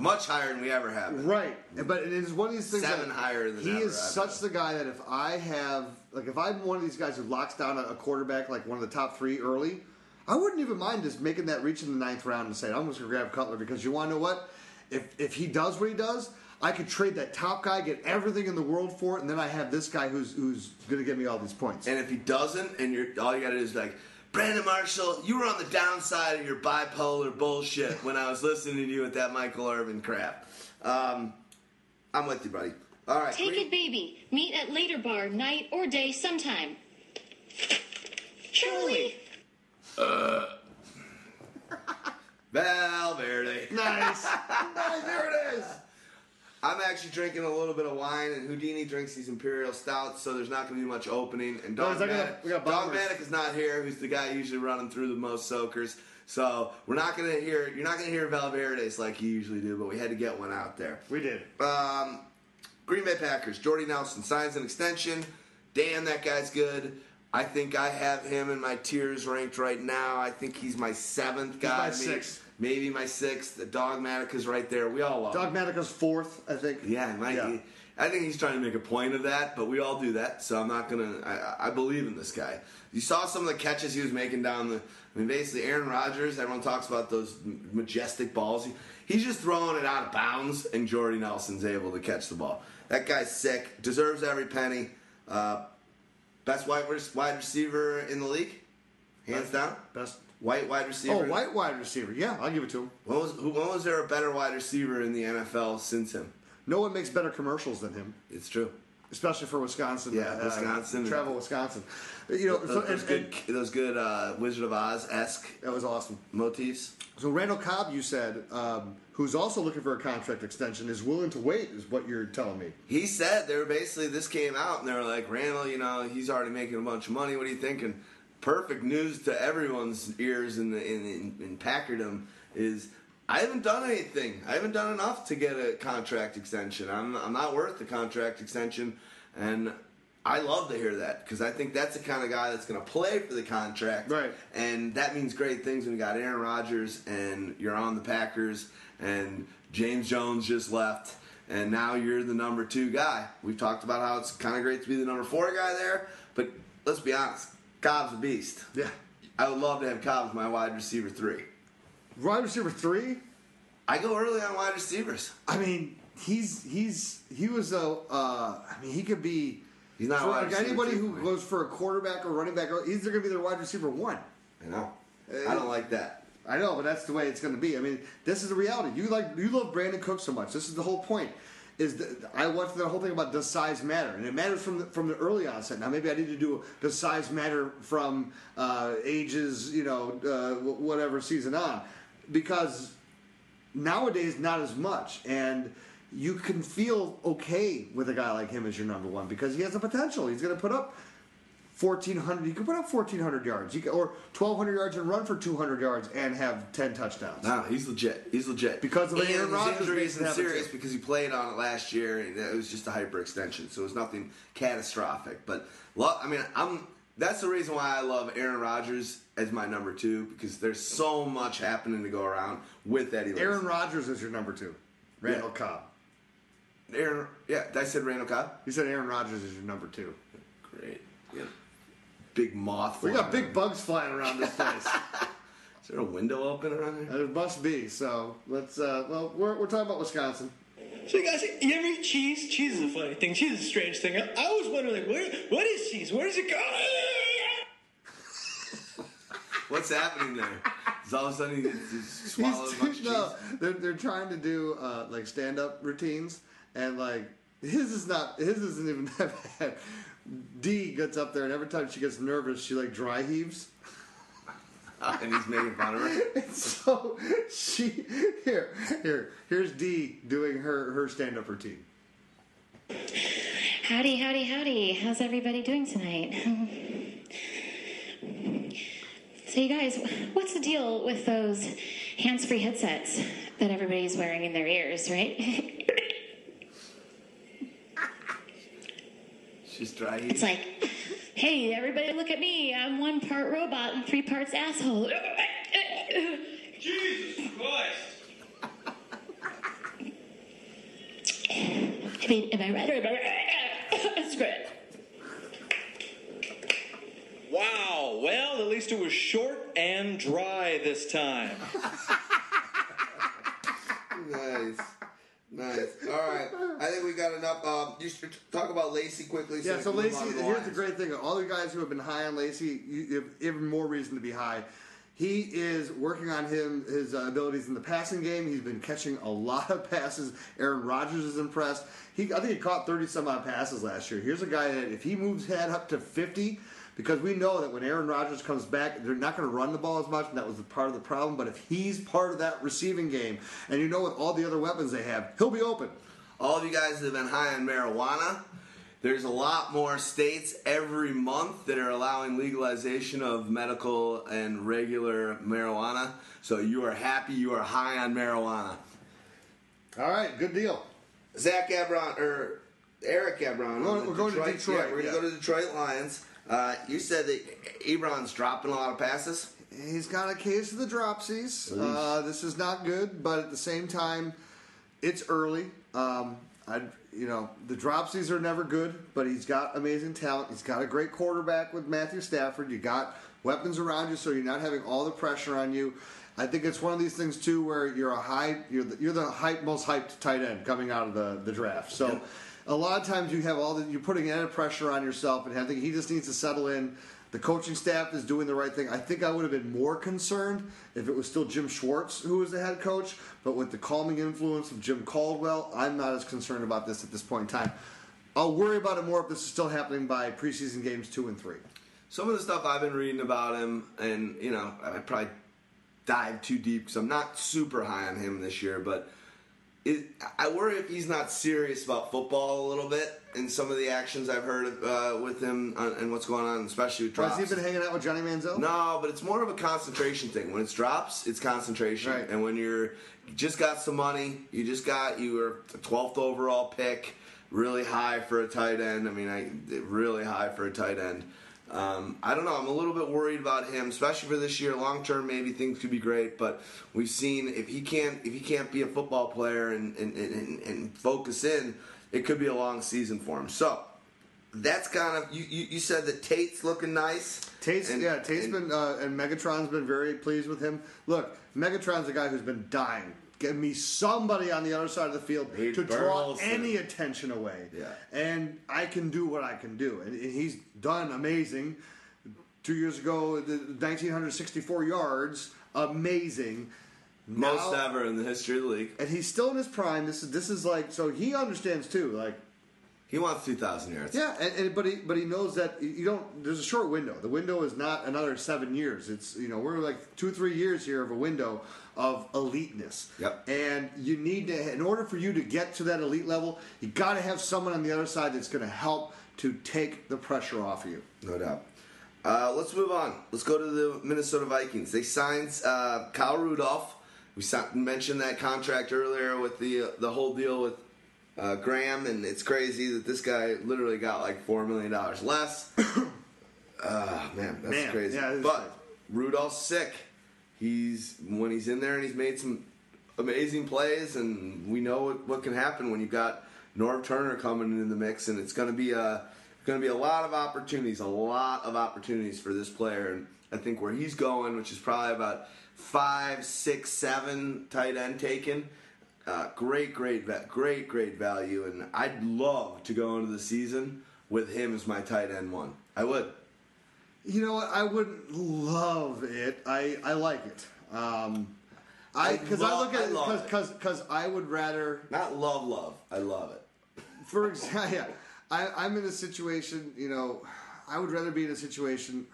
much higher than we ever have. Right, but it is one of these things. Seven that higher than he ever, is such the guy that if I have, like, if I'm one of these guys who locks down a, quarterback, like one of the top three early, I wouldn't even mind just making that reach in the ninth round and saying I'm just gonna grab Cutler because you want to know what? If if he does what he does, I could trade that top guy, get everything in the world for it, and then I have this guy who's who's gonna give me all these points. And if he doesn't, and you're all you got to do is like, Brandon Marshall, you were on the downside of your bipolar bullshit when I was listening to you with that Michael Irvin crap. Um, I'm with you, buddy. All right, Take it, baby. Meet at later bar, night or day, sometime. Charlie. Valverde. nice, nice, there it is. I'm actually drinking a little bit of wine, and Houdini drinks these imperial stouts, so there's not going to be much opening. And No, Dogmatic, gonna- got is not here, who's the guy usually running through the most soakers. So we're not going to hear. You're not going to hear Valverde's like you usually do, but we had to get one out there. We did. Um, Green Bay Packers. Jordy Nelson signs an extension. Damn, that guy's good. I think I have him in my tiers ranked right now. I think he's my seventh guy. my sixth. Maybe my sixth. Dogmatica's right there. We all love. Dogmatica's fourth, I think. Yeah, might Yeah. be. I think he's trying to make a point of that, but we all do that, so I'm not gonna. I, I believe in this guy. You saw some of the catches he was making down the. I mean, basically, Aaron Rodgers. Everyone talks about those majestic balls. He, he's just throwing it out of bounds, and Jordy Nelson's able to catch the ball. That guy's sick. Deserves every penny. Uh, best wide wide receiver in the league, hands down. Best. White wide receiver. Oh, white wide receiver. Yeah, I'll give it to him. When was, who- when was there a better wide receiver in the NFL since him? No one makes better commercials than him, It's true. especially for Wisconsin. Yeah, Wisconsin. travel Wisconsin. You know, so, those, and, good, and those good uh, Wizard of Oz esque that was awesome. motifs. So Randall Cobb, you said, um, who's also looking for a contract extension, is willing to wait, is what you're telling me. He said they were basically this came out and they were like Randall, you know, he's already making a bunch of money. What are you thinking? Perfect news to everyone's ears in the in, in, in Packardom is I haven't done anything. I haven't done enough to get a contract extension. I'm I'm not worth the contract extension, and I love to hear that because I think that's the kind of guy that's going to play for the contract. Right. And that means great things when you got Aaron Rodgers and you're on the Packers and James Jones just left and now you're the number two guy. We've talked about how it's kind of great to be the number four guy there, but let's be honest, Cobb's a beast. Yeah. I would love to have Cobb as my wide receiver three. Wide receiver three, I go early on wide receivers. I mean, he's he's he was a. Uh, I mean, he could be. He's not a wide like receiver anybody who me. goes for a quarterback or running back. He's going to be their wide receiver one. I know. I don't like that. I know, but that's the way it's going to be. I mean, this is the reality. You like you love Brandin Cook so much. This is the whole point. Is the, I want the whole thing about does size matter, and it matters from the, from the early onset. Now maybe I need to do does size matter from uh, ages, you know, uh, whatever season on, because nowadays not as much, and you can feel okay with a guy like him as your number one because he has the potential. He's going to put up 1,400. you could put up 1,400 yards, could, or 1,200 yards and run for 200 yards and have 10 touchdowns. No, he's legit. He's legit. Because of and Aaron Rodgers injury isn't serious too. because he played on it last year. and It was just a hyperextension, so it was nothing catastrophic. But I mean, I'm that's the reason why I love Aaron Rodgers as my number two because there's so much happening to go around with Eddie. Lacy. Aaron Rodgers is your number two. Randall Yeah. Cobb. Aaron, yeah, I said Randall Cobb. You said Aaron Rodgers is your number two. Great, yeah. Big moth. We got flying big bugs flying around this place. Is there a window open around here? there must be. So let's. Uh, well, we're, we're talking about Wisconsin. So you guys, you ever eat cheese? Cheese is a funny thing. Cheese is a strange thing. I, I was wondering, like, where, what is cheese? Where does it go? What's happening there? Is all of a sudden he just swallowed a bunch of cheese? no, they're, they're trying to do uh, like stand up routines, and like his is not his isn't even that bad. D gets up there, and every time she gets nervous, she like dry heaves. and he's making fun of her. And so she here here here's D doing her her stand up routine. Howdy, howdy, howdy. How's everybody doing tonight? so, you guys, what's the deal with those hands free headsets that everybody's wearing in their ears, right? She's dry it's like, hey, everybody look at me. I'm one part robot and three parts asshole. Jesus Christ! I mean, am I right or am I right? That's great. Wow. Well, at least it was short and dry this time. Nice. Nice. All right. I think we got enough. Um, you should talk about Lacy quickly. Yeah, we so Lacy, to here's the great thing: all the guys who have been high on Lacy, you you have even more reason to be high. He is working on him his uh, abilities in the passing game. He's been catching a lot of passes. Aaron Rodgers is impressed. He, I think he caught thirty some odd passes last year. Here's a guy that if he moves head up to fifty, because we know that when Aaron Rodgers comes back, they're not going to run the ball as much, and that was part of the problem. But if he's part of that receiving game, and you know with all the other weapons they have, he'll be open. All of you guys that have been high on marijuana, there's a lot more states every month that are allowing legalization of medical and regular marijuana. So you are happy you are high on marijuana. All right, good deal. Zach Ebron or Eric Ebron. We're going- we're going to Detroit, Yeah, we're yeah. gonna go to Detroit Lions. Uh, you said that Ebron's dropping a lot of passes. He's got a case of the dropsies. Uh, this is not good, but at the same time, it's early. Um, I, you know, the dropsies are never good, but he's got amazing talent. He's got a great quarterback with Matthew Stafford. You got weapons around you, so you're not having all the pressure on you. I think it's one of these things too, where you're a high, you're the, you're the hype, most hyped tight end coming out of the, the draft. So, a lot of times you have all you're putting added pressure on yourself, and think he just needs to settle in. The coaching staff is doing the right thing. I think I would have been more concerned if it was still Jim Schwartz who was the head coach, but with the calming influence of Jim Caldwell, I'm not as concerned about this at this point in time. I'll worry about it more if this is still happening by preseason games two and three. Some of the stuff I've been reading about him, and you know, I probably dive too deep because I'm not super high on him this year, but it, I worry if he's not serious about football a little bit and some of the actions I've heard uh, with him on, and what's going on, especially with drops. Has he been hanging out with Johnny Manziel? No, but it's more of a concentration thing. When it's drops, it's concentration. Right. And when you're you just got some money, you just got you were the twelfth overall pick, really high for a tight end. I mean, I really high for a tight end. Um, I don't know. I'm a little bit worried about him, especially for this year. Long term, maybe things could be great, but we've seen if he can't if he can't be a football player and and, and, and focus in, it could be a long season for him. So. That's kind of you. You, you said that Tate's looking nice. Tate's And- yeah, Tate's and- been uh, and Megatron's been very pleased with him. Look, Megatron's a guy who's been dying. Give me somebody on the other side of the field Pete to draw any attention away. Yeah. and I can do what I can do, and, and he's done amazing. Two years ago, the 1964 yards, amazing. most Now- ever in the history of the league. and he's still in his prime. This is this is like so he understands too. Like He wants 2,000 yards. yeah, and, and but he but he knows that you don't. There's a short window. The window is not another seven years. It's you know we're like two three years here of a window of eliteness. Yep. And you need to in order for you to get to that elite level, you got to have someone on the other side that's going to help to take the pressure off of you. No doubt. Uh, let's move on. Let's go to the Minnesota Vikings. They signed uh, Kyle Rudolph. We mentioned that contract earlier with the uh, the whole deal with uh, Graham, and it's crazy that this guy literally got like four million dollars less. Ah, man, that's Man, crazy. yeah, but crazy. Rudolph's sick. He's when he's in there and he's made some amazing plays, and we know what, what can happen when you've got Norv Turner coming in the mix, and it's going to be a going to be a lot of opportunities, a lot of opportunities for this player, and I think where he's going, which is probably about five, six, seven tight end taken. Uh, great, great, great, great value, and I'd love to go into the season with him as my tight end one. I would. You know what? I wouldn't love it. I, I like it. Um, I because I, look at I it because because I would rather Not love, love. I love it. for example, yeah, I, I'm in a situation. You know, I would rather be in a situation.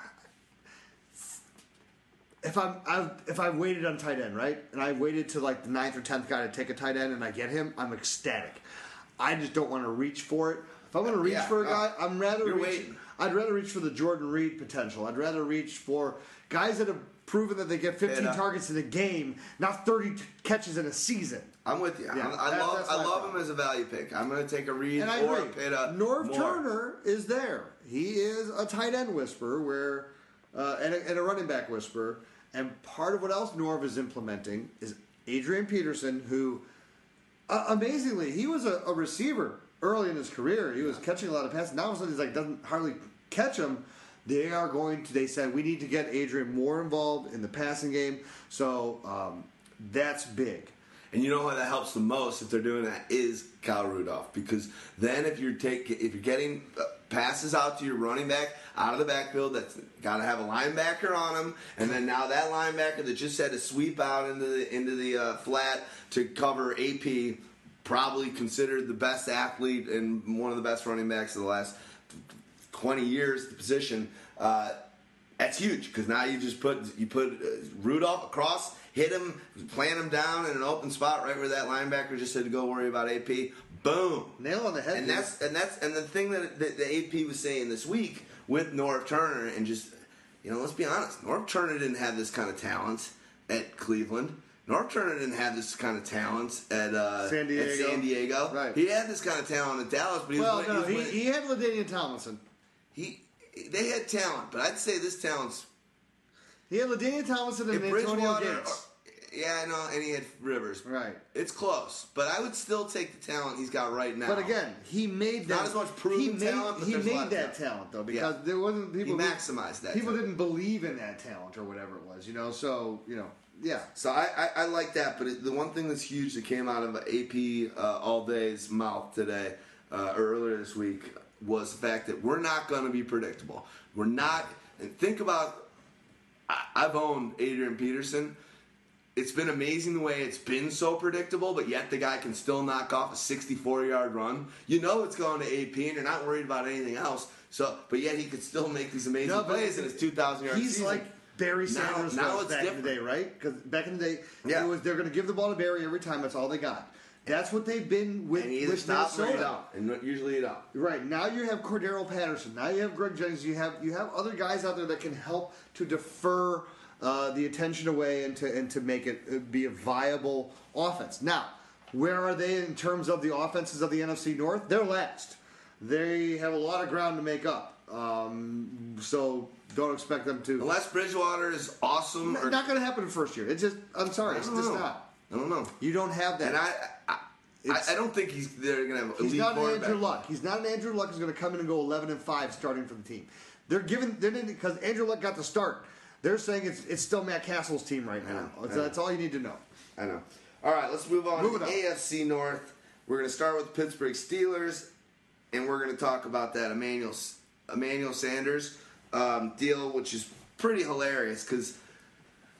If I'm, I've, if I waited on tight end, right, and I waited to like the ninth or tenth guy to take a tight end, and I get him, I'm ecstatic. I just don't want to reach for it. If I'm going to reach Yeah, for a guy, I'm rather You're reach, waiting. I'd rather reach for the Jordan Reed potential. I'd rather reach for guys that have proven that they get 15 And, uh, targets in a game, not 30 t- catches in a season. I'm with you. Yeah, I, I that- love, I love problem. him as a value pick. I'm going to take a Reed And I or agree. a Pitta. Norv more. Turner is there. He is a tight end whisperer, where uh, and, a, and a running back whisperer. And part of what else Norv is implementing is Adrian Peterson, who uh, amazingly he was a, a receiver early in his career. He was catching a lot of passes. Now all of a sudden he's like doesn't hardly catch them. They are going to. They said we need to get Adrian more involved in the passing game. So um, that's big. And you know how that helps the most if they're doing that is Kyle Rudolph because then if you're take if you're getting uh, passes out to your running back out of the backfield that's got to have a linebacker on him and then now that linebacker that just had to sweep out into the into the uh, flat to cover AP probably considered the best athlete and one of the best running backs of the last 20 years the position. Uh, that's huge because now you just put you put uh, Rudolph across, hit him, plant him down in an open spot right where that linebacker just to go worry about AP. Boom, Nail on the head. and dude. that's and that's and the thing that the, the AP was saying this week with Norv Turner and just you know let's be honest, Norv Turner didn't have this kind of talent at Cleveland. Norv Turner didn't have this kind of talent at uh, San At Diego. San Diego, Right. He had this kind of talent at Dallas, but he well, was, no, he, he, was he had LaDainian Tomlinson. he they had talent, but I'd say this talent's He had LaDainian Tomlinson and Antonio Gates. yeah, I know, and he had Rivers. Right. It's close, but I would still take the talent he's got right now. But again, he made that. Not as much proven he made, talent, but he there's a lot made that talent. talent though because Yeah. there wasn't people. He maximized that People talent. didn't believe in that talent or whatever it was, you know. So you know, yeah. So I, I, I like that, but it, the one thing that's huge that came out of AP uh, All Day's mouth today, uh, or earlier this week, was the fact that we're not going to be predictable. We're not. And think about, I, I've owned Adrian Peterson. It's been amazing the way it's been so predictable, but yet the guy can still knock off a 64-yard run. You know it's going to AP, and you're not worried about anything else. So, but yet he could still make these amazing No, plays in his 2,000-yard He's season. like Barry Sanders now was it's back in the day, right? Because back in the day, Yeah. it was they're going to give the ball to Barry every time. That's all they got. That's what they've been with, and either with stops or don't, and usually you don't. Right now, you have Cordarrelle Patterson. Now you have Greg Jennings. You have you have other guys out there that can help to defer uh, the attention away and to and to make it uh, be a viable offense. Now, where are they in terms of the offenses of the NFC North? They're last. They have a lot of ground to make up. Um, so don't expect them to. Unless Bridgewater is awesome, or not going to happen in the first year. It's just I'm sorry, it's just know. not. I don't know. You don't have that. And I, I, I, I don't think he's they're gonna have. He's not an. Andrew Luck. He's not an Andrew Luck who's going to come in and go 11 and 5 starting for the team. They're giving they're because Andrew Luck got the start. They're saying it's it's still Matt Cassel's team right now. know, I That's, all you need to know. I know. All right, let's move on Moving to. AFC North. We're gonna start with the Pittsburgh Steelers, and we're gonna talk about that Emmanuel Emmanuel Sanders um, deal, which is pretty hilarious because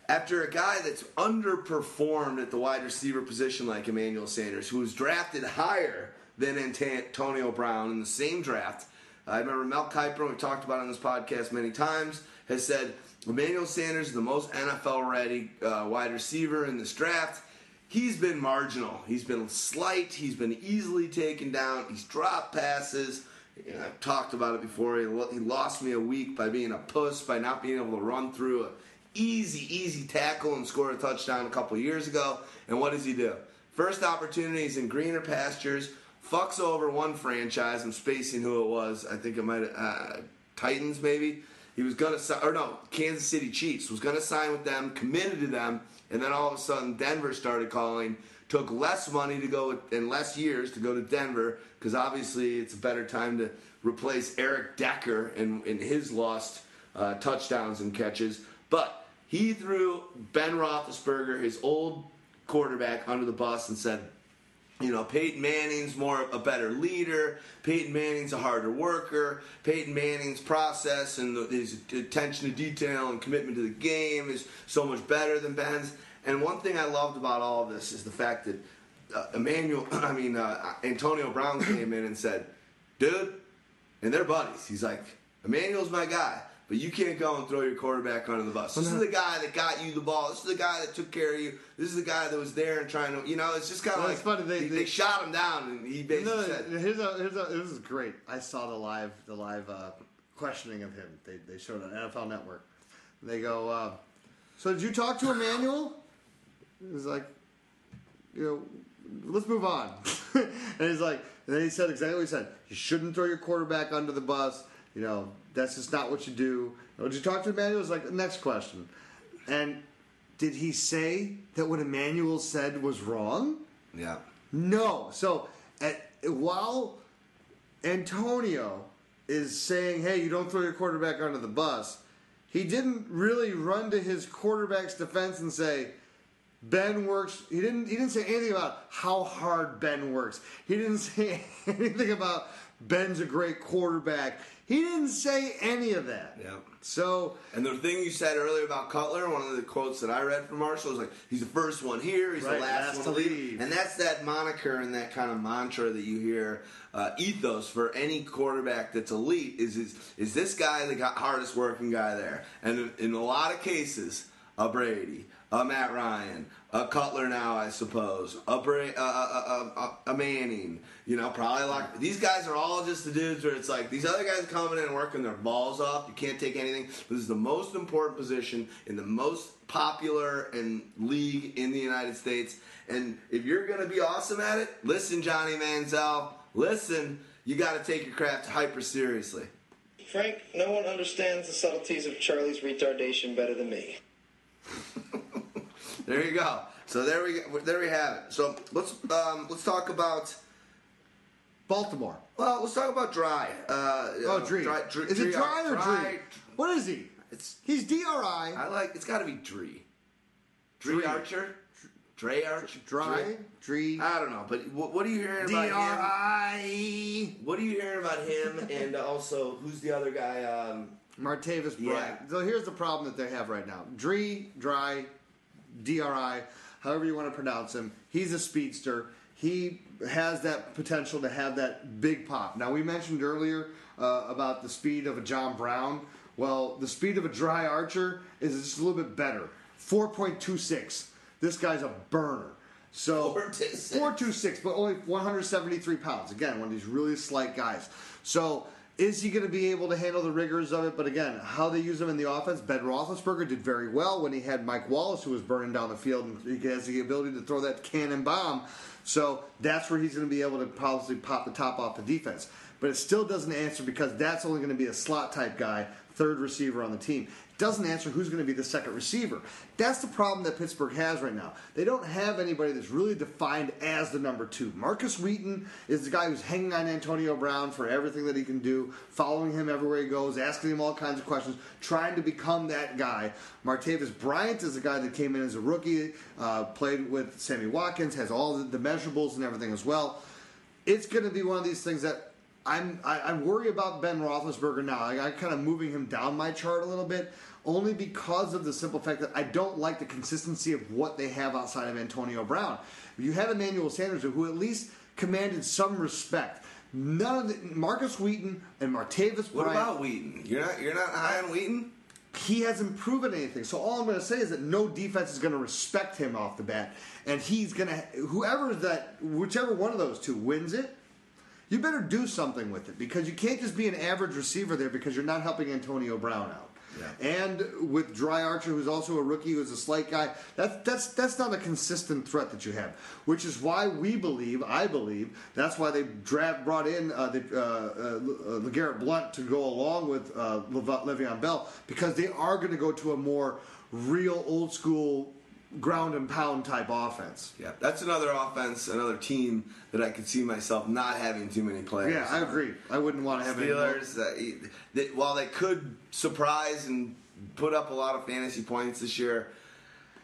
after a guy that's underperformed at the wide receiver position like Emmanuel Sanders, who was drafted higher than Antonio Brown in the same draft. I remember Mel Kiper, we've talked about on this podcast many times, has said Emmanuel Sanders is the most NFL ready uh, wide receiver in this draft. He's been marginal. He's been slight. He's been easily taken down. He's dropped passes. You know, I've talked about it before. He, lo- he lost me a week by being a puss, by not being able to run through a easy, easy tackle and score a touchdown a couple years ago. And what does he do? First opportunity, he's in greener pastures, fucks over one franchise. I'm spacing who it was. I think it might uh, Titans maybe. He was gonna sign, or no Kansas City Chiefs was gonna sign with them, committed to them, and then all of a sudden Denver started calling. Took less money to go and less years to go to Denver because obviously it's a better time to replace Eric Decker and, and his lost uh, touchdowns and catches. But he threw Ben Roethlisberger, his old quarterback, under the bus and said, You know, Peyton Manning's more a better leader. Peyton Manning's a harder worker. Peyton Manning's process and his attention to detail and commitment to the game is so much better than Ben's. And one thing I loved about all of this is the fact that uh, Emmanuel, I mean uh, Antonio Brown came in and said, "Dude," and they're buddies. He's like, "Emmanuel's my guy." But you can't go and throw your quarterback under the bus. This is the guy that got you the ball. This is the guy that took care of you. This is the guy that was there and trying to, you know, it's just kind of Well, like it's funny, they- they, they- they shot him down, and he basically No, said, here's a, here's a, this is great. I saw the live the live uh, questioning of him. They, they showed on NFL Network. They go, uh, so did you talk to Emmanuel? He's like, you know, let's move on. and he's like, and then he said exactly what he said. You shouldn't throw your quarterback under the bus. You know, that's just not what you do. Did you talk to Emmanuel? He's like, next question. And did he say that what Emmanuel said was wrong? "Yeah, No. So at, while Antonio is saying, "Hey, you don't throw your quarterback under the bus," he didn't really run to his quarterback's defense and say, "Ben works." He didn't. He didn't say anything about how hard Ben works. He didn't say anything about Ben's a great quarterback. He didn't say any of that. yeah." So And the thing you said earlier about Cutler, one of the quotes that I read from Marshall was like, "He's the first one here. He's Right, the last, last one to leave." leave. And that's that moniker and that kind of mantra that you hear uh, ethos for any quarterback that's elite is is is this guy the hardest working guy there? And in a lot of cases, a Brady, a Matt Ryan, a Cutler now, I suppose, a Bra- uh, uh, a Manning. You know, probably like these guys are all just the dudes where it's like these other guys coming in and working their balls off. You can't take anything. This is the most important position in the most popular and league in the United States. And if you're gonna be awesome at it, listen, Johnny Manziel, listen. You got to take your craft hyper seriously. Frank, no one understands the subtleties of Charlie's retardation better than me. There you go. So there we go. there we have it. So let's um, let's talk about Baltimore. well let's talk about dry. Uh, Oh, uh, Dree. Dry, is it dry or dry- What is he? It's He's DRI. I like. It's got to be Dree. Dree Dree. Archer. Dre Archer. Dry. Dree. I don't know, but what, what are you hearing about him? D-R-I. What are you hearing about him? And also, who's the other guy? Um, Martavis Yeah. Bryant. So here's the problem that they have right now. Dree, Dry, DRI, however you want to pronounce him. He's a speedster. He has that potential to have that big pop. Now, we mentioned earlier uh, about the speed of a John Brown. Well, the speed of a Dri Archer is just a little bit better. 4.26. This guy's a burner. So 4.26. 426, but only 173 pounds. Again, one of these really slight guys. So is he going to be able to handle the rigors of it? But again, how they use him in the offense, Ben Roethlisberger did very well when he had Mike Wallace, who was burning down the field, and he has the ability to throw that cannon bomb. So that's where he's going to be able to probably pop the top off the defense. But it still doesn't answer because that's only going to be a slot type guy, third receiver on the team. Doesn't answer who's going to be the second receiver. That's the problem that Pittsburgh has right now. They don't have anybody that's really defined as the number two. Markus Wheaton is the guy who's hanging on Antonio Brown for everything that he can do, following him everywhere he goes, asking him all kinds of questions, trying to become that guy. Martavis Bryant is the guy that came in as a rookie, uh, played with Sammy Watkins, has all the, the measurables and everything as well. It's going to be one of these things that I'm I, I'm worried about Ben Roethlisberger now. I, I'm kind of moving him down my chart a little bit, only because of the simple fact that I don't like the consistency of what they have outside of Antonio Brown. You have Emmanuel Sanders, who at least commanded some respect. None of the, Markus Wheaton and Martavis what Bryant. about Wheaton? You're not. You're not high on Wheaton. he hasn't proven anything. So all I'm going to say is that no defense is going to respect him off the bat, and he's going to whoever that whichever one of those two wins it. You better do something with it because you can't just be an average receiver there because you're not helping Antonio Brown out. Yeah. And with Dri Archer, who's also a rookie, who's a slight guy, that's that's that's not a consistent threat that you have. Which is why we believe, I believe, that's why they draft brought in uh, the uh, uh, LeGarrette Blount to go along with uh, Le'Veon Bell because they are going to go to a more real old school ground and pound type offense. Yeah, that's another offense, another team that I could see myself not having too many players. Yeah, I agree. I wouldn't want to have any Steelers, uh, e- that while they could surprise and put up a lot of fantasy points this year,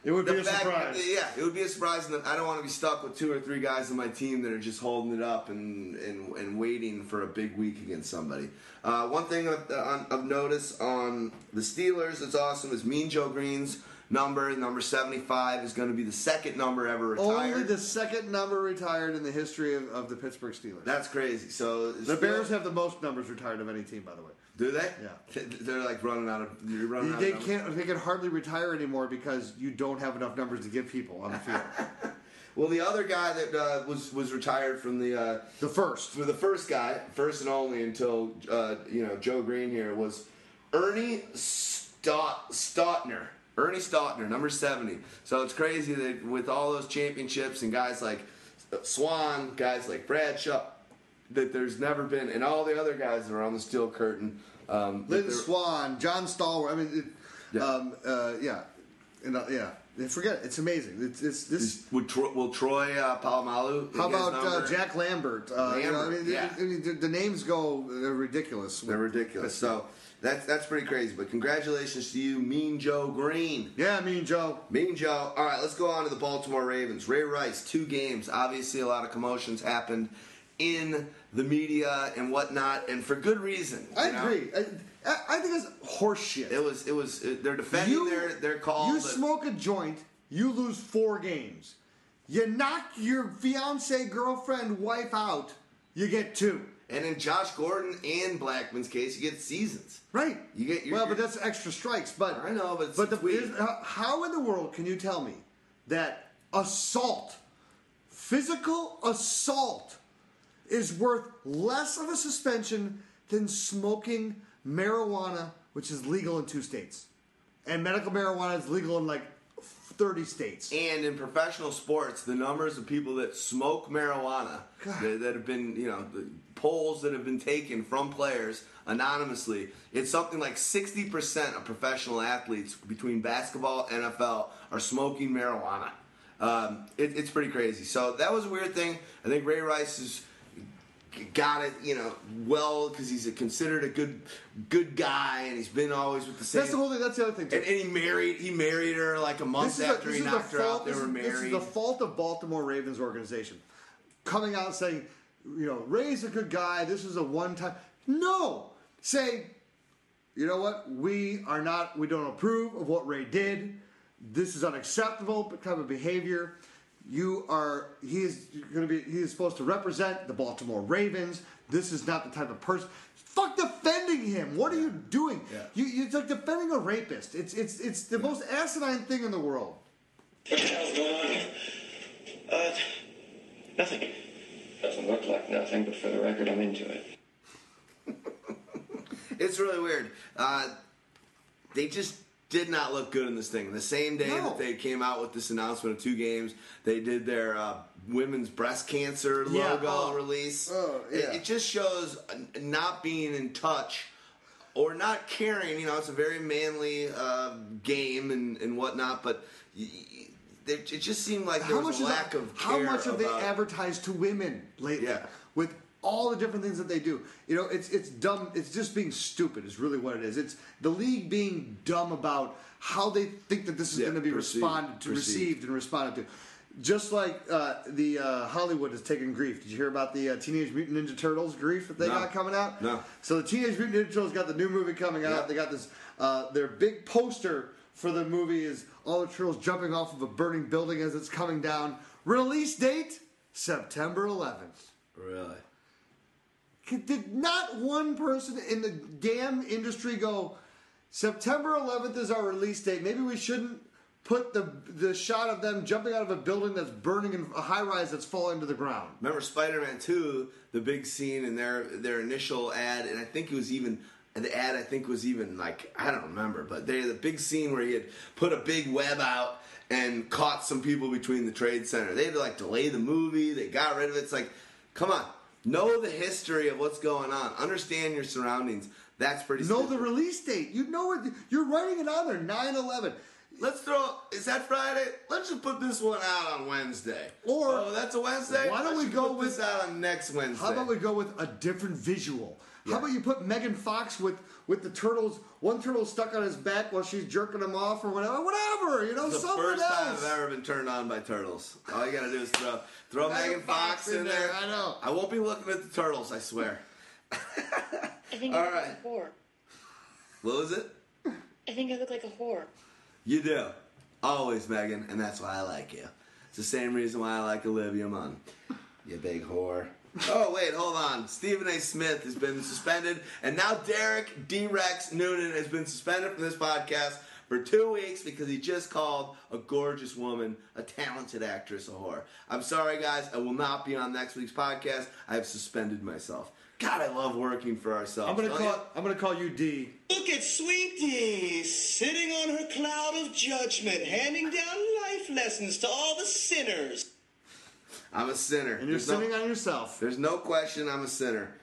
It would be a surprise. Yeah, it would be a surprise, and I don't want to be stuck with two or three guys on my team that are just holding it up and and, and waiting for a big week against somebody. Uh, one thing of, on, of notice on the Steelers that's awesome is Mean Joe Greene's number, number seventy-five, is going to be the second number ever retired. Only the second number retired in the history of, of the Pittsburgh Steelers. that's crazy. So the Bears have the most numbers retired of any team, by the way. do they? Yeah. They're like running out of. You're running out They of can't. They can hardly retire anymore because you don't have enough numbers to give people on the field. Well, the other guy that uh, was was retired from the uh, the first. for the first guy, first and only until uh, you know Joe Greene here was Ernie Stott Stautner. Ernie Stautner, number seventy. So it's crazy that with all those championships and guys like Swann, guys like Bradshaw, that there's never been, and all the other guys that are on the steel curtain. Um, Lynn Swann, John Stallworth. I mean, it, Yeah. um, uh, yeah, and, uh, yeah. Forget it. It's amazing. It's, it's this. Would Tro- will Troy uh, Polamalu? How about uh. Jack Lambert? Uh, you know, I Lambert, mean, yeah. the, the, the names go they're ridiculous. They're ridiculous. So that's that's pretty crazy. But congratulations to you, Mean Joe Greene. yeah, mean Joe. Mean Joe. All right, let's go on to the Baltimore Ravens. Ray Rice, two games. Obviously, a lot of commotions happened in the media and whatnot, and for good reason. I know? agree. I, I think it's horseshit. It was. It was. Uh, they're defending their their call. You smoke a joint, you lose four games. You knock your fiance, girlfriend, wife out, you get two. and in Josh Gordon and Blackmon's case, you get seasons. Right. You get your- well, but that's extra strikes. But I know, but it's but the, is- how in the world can you tell me that assault, physical assault, is worth less of a suspension than smoking marijuana, which is legal in two states, and medical marijuana is legal in like thirty states. And in professional sports, the numbers of people that smoke marijuana that, that have been, you know, the polls that have been taken from players anonymously, it's something like 60% of professional athletes between basketball and NFL are smoking marijuana. Um, it, it's pretty crazy. So that was a weird thing. I think Ray Rice has got it, you know, well because he's a, considered a good good guy and he's been always with the same. That's the whole thing. That's the other thing. Too. and, and he married he married her like a month This is, a- after he knocked her out. They were married. this is the fault of Baltimore Ravens organization coming out and saying, you know, Ray's a good guy. This is a one time. No, say, you know what? We are not. We don't approve of what Ray did. This is unacceptable type of behavior. You are. He is going to be. He is supposed to represent the Baltimore Ravens. This is not the type of person. Fuck defending him. What are you doing? Yeah. You, you, it's like defending a rapist. It's it's it's the most asinine thing in the world. What the hell's going on? Uh, nothing. Doesn't look like nothing, but for the record, I'm into it. It's really weird. Uh, they just did not look good in this thing. The same day No. that they came out with this announcement of two games, they did their uh, women's breast cancer Yeah. logo Oh. release. Oh, It- yeah. it, just shows not being in touch or not caring. You know, it's a very manly uh, game and, and whatnot, but. Y- it just seemed like there how was much a lack of how much have they advertised to women lately Yeah. with all the different things that they do you know it's it's dumb it's just being stupid is really what it is it's the league being dumb about how they think that this is Yeah, going to be perceived- responded to perceived. received and responded to just like uh, the uh, Hollywood has taken grief. Did you hear about the uh, Teenage Mutant Ninja Turtles grief that they No. got coming out? No. So the Teenage Mutant Ninja Turtles got the new movie coming out. Yeah. They got this. Uh, their big poster for the movie is all the turtles jumping off of a burning building as it's coming down. Release date September 11th. Really? Did not one person in the damn industry go, September 11th is our release date. Maybe we shouldn't put the the shot of them jumping out of a building that's burning in a high rise that's falling to the ground. Remember Spider-Man 2, the big scene in their their initial ad, and I think it was even the ad I think was even like I don't remember, but they the big scene where he had put a big web out and caught some people between the trade center. They had to like delay the movie. They got rid of it. It's like, come on, know the history of what's going on. Understand your surroundings. That's pretty. Know the release date. You know it. You're writing it on there. 9/11. Let's throw. Is that Friday? Let's just put this one out on Wednesday. Or- oh, that's a Wednesday. Why don't Let's we go with- this out on next Wednesday? How about we go with a different visual? How about you put Megan Fox with with the turtles? One turtle stuck on his back while she's jerking him off, or whatever. Whatever, you know, It's the something first time. I've ever been turned on by turtles. All you gotta do is throw throw Megan Megan Fox in there. I know. I won't be looking at the turtles. I swear. I think All I look right. like a whore. What was it? I think I look like a whore. You do. Always, Megan, and that's why I like you. It's the same reason why I like Olivia Munn. You big whore. Oh, wait, hold on. Stephen A. Smith has been suspended, and now Derek D. Rex Noonan has been suspended from this podcast for two weeks because he just called a gorgeous woman, a talented actress, a whore. I'm sorry, guys. I will not be on next week's podcast. I have suspended myself. God, I love working for ourselves. I'm gonna call. you? I'm gonna call you D. Look at Sweetie sitting on her cloud of judgment, handing down life lessons to all the sinners. I'm a sinner. And you're There's no- on yourself. There's no question I'm a sinner.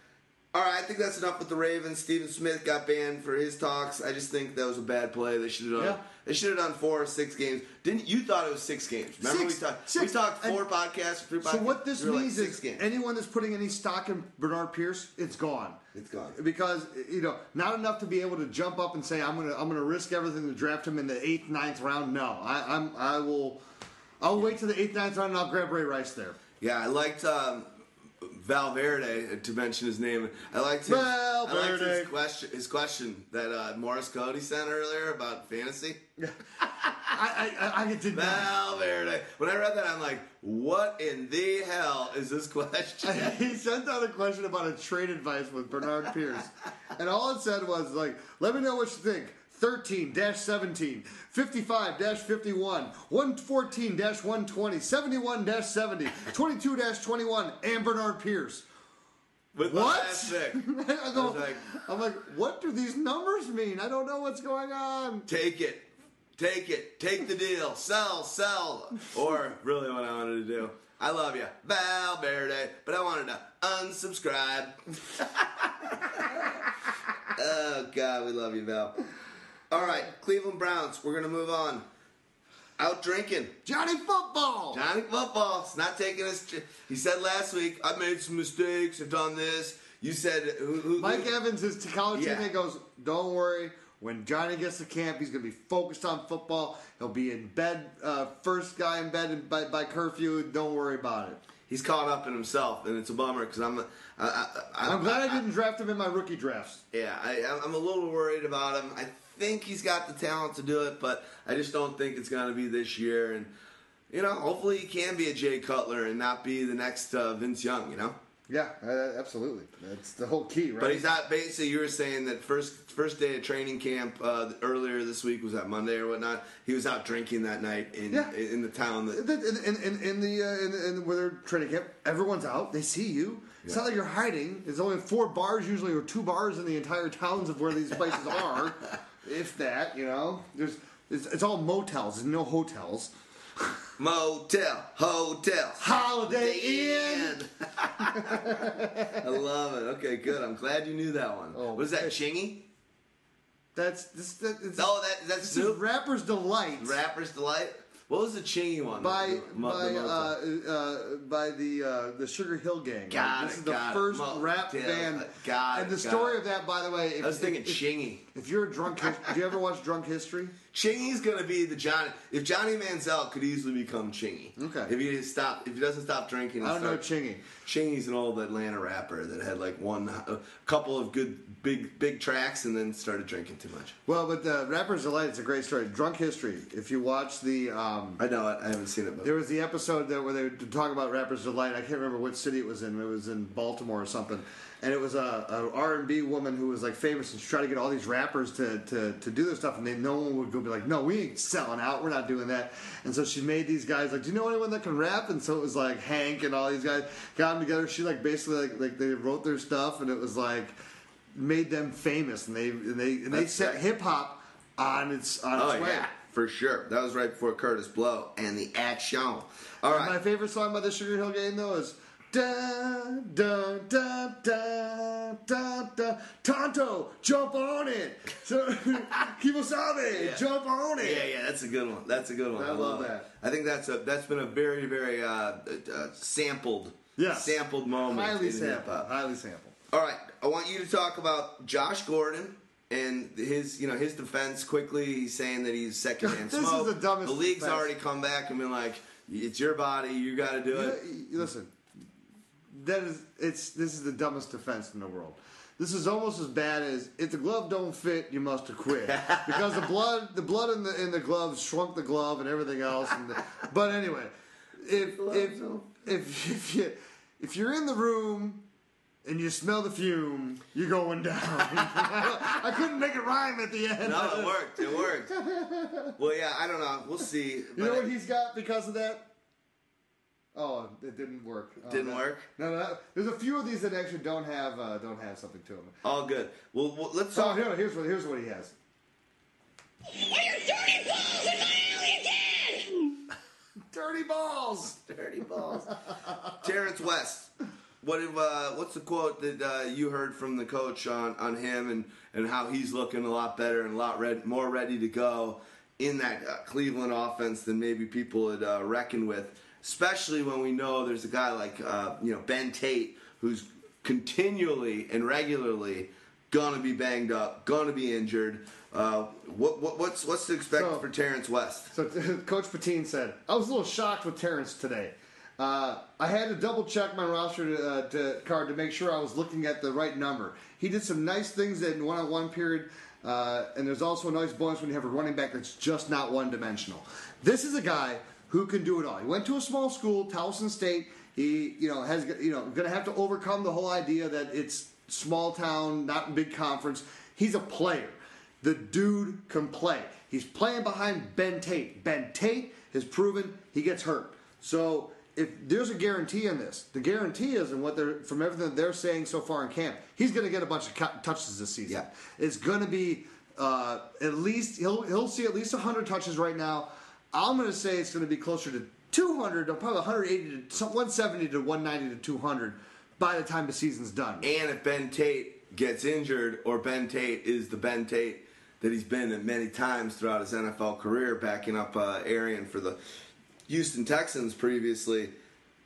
All right, I think that's enough with the Ravens. Stephen Smith got banned for his talks. I just think that was a bad play. They should have done. Yeah. They should have done four or six games. Didn't you thought it was six games? Remember Six, we talked. six. We talked And- four podcasts, three podcasts. So what this like, means six is games. anyone that's putting any stock in Bernard Pierce, it's gone. It's gone. because you know not enough to be able to jump up and say I'm gonna I'm gonna risk everything to draft him in the eighth ninth round. No, I, I'm I will I'll wait to the eighth ninth round and I'll grab Ray Rice there. Yeah, I liked um, Valverde to mention his name. I liked his, I liked Valverde. his question. His question that uh, Morris Cody sent earlier about fantasy. I I, I did not. Valverde. When I read that, I'm like, what in the hell is this question? he sent out a question about a trade advice with Bernard Pierce, and all it said was like, "Let me know what you think." 13 17, 55 51, 114 120, 71 70, 22 21, and Bernard Pierce. With What? I I go, was like, I'm like, what do these numbers mean? I don't know what's going on. take it. Take it. Take the deal. Sell, sell. Or really what I wanted to do. I love you. Valverde. But I wanted to unsubscribe. oh, God, we love you, Val. All right, Cleveland Browns. We're going to move on. Out drinking. Johnny Football. Johnny Football's not taking us. He said last week, I made some mistakes. I've done this. You said, who, who, Mike who- Evans, his college Yeah. teammate, goes, Don't worry. When Johnny gets to camp, he's going to be focused on football. He'll be in bed, uh, first guy in bed by, by curfew. Don't worry about it. He's caught up in himself, and it's a bummer because I'm. I, I, I, I'm glad I didn't draft him in my rookie drafts. Yeah, I, I'm a little worried about him. I think he's got the talent to do it, but I just don't think it's going to be this year. And you know, hopefully he can be a Jay Cutler and not be the next uh, Vince Young. You know, Yeah, uh, absolutely. That's the whole key, right? but he's not. Basically, you were saying that first first day of training camp uh, earlier this week was that Monday or whatnot. He was out drinking that night in Yeah. in the town that In, in, in, in the uh, in, in where they're training camp, everyone's out. They see you. It's Yeah. not like you're hiding. There's only four bars usually, or two bars in the entire towns of where these places are, if that. You know, there's it's, it's all motels. There's no hotels. motel hotel. Holiday Inn. I love it. Okay, good. I'm glad you knew that one. Oh, what is that, Chingy? That's this. That, it's, Oh, that that's this Snoop. Rapper's Delight. Rapper's Delight. What was the Chingy one? by The by the uh, uh, by the uh, the Sugarhill Gang. Got this it, is the it. first Mo- rap band. got and the got story it. of that, by the way, if, I was thinking if, Chingy. If you're a drunk, his- do you ever watch Drunk History? Chingy's gonna be the Johnny. If Johnny Manziel could easily become Chingy. Okay. If he stop, if he doesn't stop drinking, and I don't know start- Chingy. Chingy's an old Atlanta rapper that had like one, a couple of good big big tracks, and then started drinking too much. Well, but the Rapper's Delight, it's a great story. Drunk History. If you watch the, um, I know it. I haven't seen it, but there was the episode that where they were talking about Rapper's Delight. I can't remember which city it was in. It was in Baltimore or something. And it was a, a R&B woman who was like famous and she tried to get all these rappers to, to, to do their stuff and they, no one would go be like, no, we ain't selling out. We're not doing that. And so she made these guys like, do you know anyone that can rap? And so it was like Hank and all these guys got them together. She like basically like, like they wrote their stuff and it was like made them famous and they and they and they That's set hip hop on its on oh its way. yeah, for sure. That was right before Kurtis Blow and the action. All right. My favorite song by the Sugarhill Gang though is da da da da da da Tonto, jump on it. So Kimosabe, Yeah. jump on it. Yeah, yeah, that's a good one. That's a good one. I love it. that. I think that's a that's been a very very uh, uh, sampled Yes. sampled moment Highly sampled. Highly sampled. All right, I want you to talk about Josh Gordon and his, you know, his defense. Quickly, he's saying that he's second man This is the dumbest The league's defense. already come back and been like, "It's your body, you got to do You- it." you- listen, that is it's this is the dumbest defense in the world. This is almost as bad as if the glove don't fit, you must have quit because the blood, the blood in the in the glove shrunk the glove and everything else. And the, but anyway, if if if if you if you're in the room and you smell the fume, you're going down. I couldn't make it rhyme at the end. No, it worked. It worked. Well, yeah, I don't know. We'll see. You know what he's got because of that? Oh, it didn't work. Oh, Didn't no. work? No, no, no. There's a few of these that actually don't have uh, don't have something to them. all good. Well, well let's Oh, talk. here, here's what here's what he has. Are your Dirty balls. Dirty balls. Terrence West. What if, uh, what's the quote that uh, you heard from the coach on, on him and, and how he's looking a lot better and a lot red, more ready to go in that uh, Cleveland offense than maybe people had uh, reckoned with, especially when we know there's a guy like uh, you know Ben Tate who's continually and regularly gonna be banged up, gonna be injured. Uh, what, what what's what's to expect So- for Terrence West? So Coach Pettine said, I was a little shocked with Terrence today. Uh, I had to double check my roster to, uh, to card to make sure I was looking at the right number. He did some nice things in one-on-one period, uh, and there's also a nice bonus when you have a running back that's just not one-dimensional. This is a guy who can do it all. He went to a small school, Towson State. He, you know, has you know going to have to overcome the whole idea that it's small town, not big conference. He's a player. The dude can play. He's playing behind Ben Tate. Ben Tate has proven he gets hurt. So if there's a guarantee in this, the guarantee is in what they're from everything that they're saying so far in camp, he's going to get a bunch of touches this season. Yeah. It's going to be uh, at least he'll he'll see at least 100 touches right now. I'm going to say it's going to be closer to 200, or probably 180 to 170 to 190 to 200 by the time the season's done. And if Ben Tate gets injured, or Ben Tate is the Ben Tate that he's been at many times throughout his NFL career, backing up uh, Arian for the Houston Texans previously,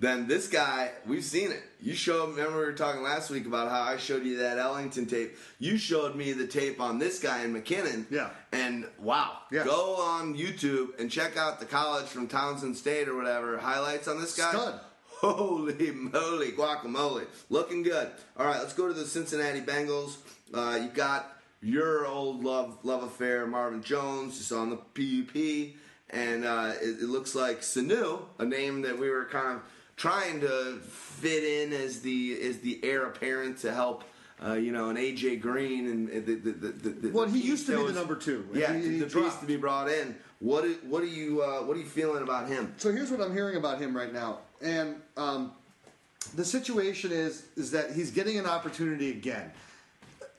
then this guy, we've seen it. You showed, remember we were talking last week about how I showed you that Ellington tape. You showed me the tape on this guy in McKinnon. Yeah. And wow, Yes. go on YouTube and check out the college from Townsend State or whatever highlights on this guy. Stud. Holy moly, guacamole. Looking good. All right, let's go to the Cincinnati Bengals. Uh, you got your old love love affair, Marvin Jones, just on the PUP. And uh, it, it looks like Sanu, a name that we were kind of trying to fit in as the as the heir apparent to help. Uh, you know, an AJ Green and the the the, the, Well, he used to be the number two. Yeah, He- he the piece to be brought in. What do- what are you uh, what are you feeling about him? So here's what I'm hearing about him right now, and um, the situation is is that he's getting an opportunity again.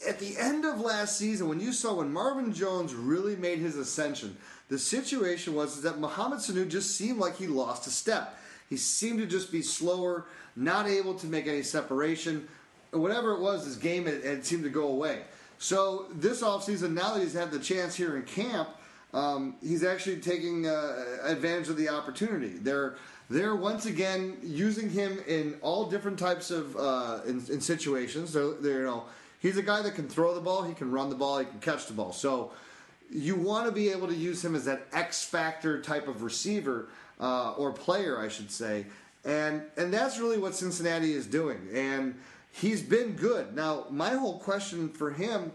At the end of last season, when you saw when Marvin Jones really made his ascension, the situation was that Mohamed Sanu just seemed like he lost a step. He seemed to just be slower, not able to make any separation. Whatever it was, his game it, had seemed to go away. So this offseason, now that he's had the chance here in camp, um, he's actually taking uh, advantage of the opportunity. They're they're once again using him in all different types of uh, in, in situations. They're, you know, he's a guy that can throw the ball, he can run the ball, he can catch the ball. So you want to be able to use him as that X factor type of receiver uh, or player, I should say, and and that's really what Cincinnati is doing. And he's been good. Now, my whole question for him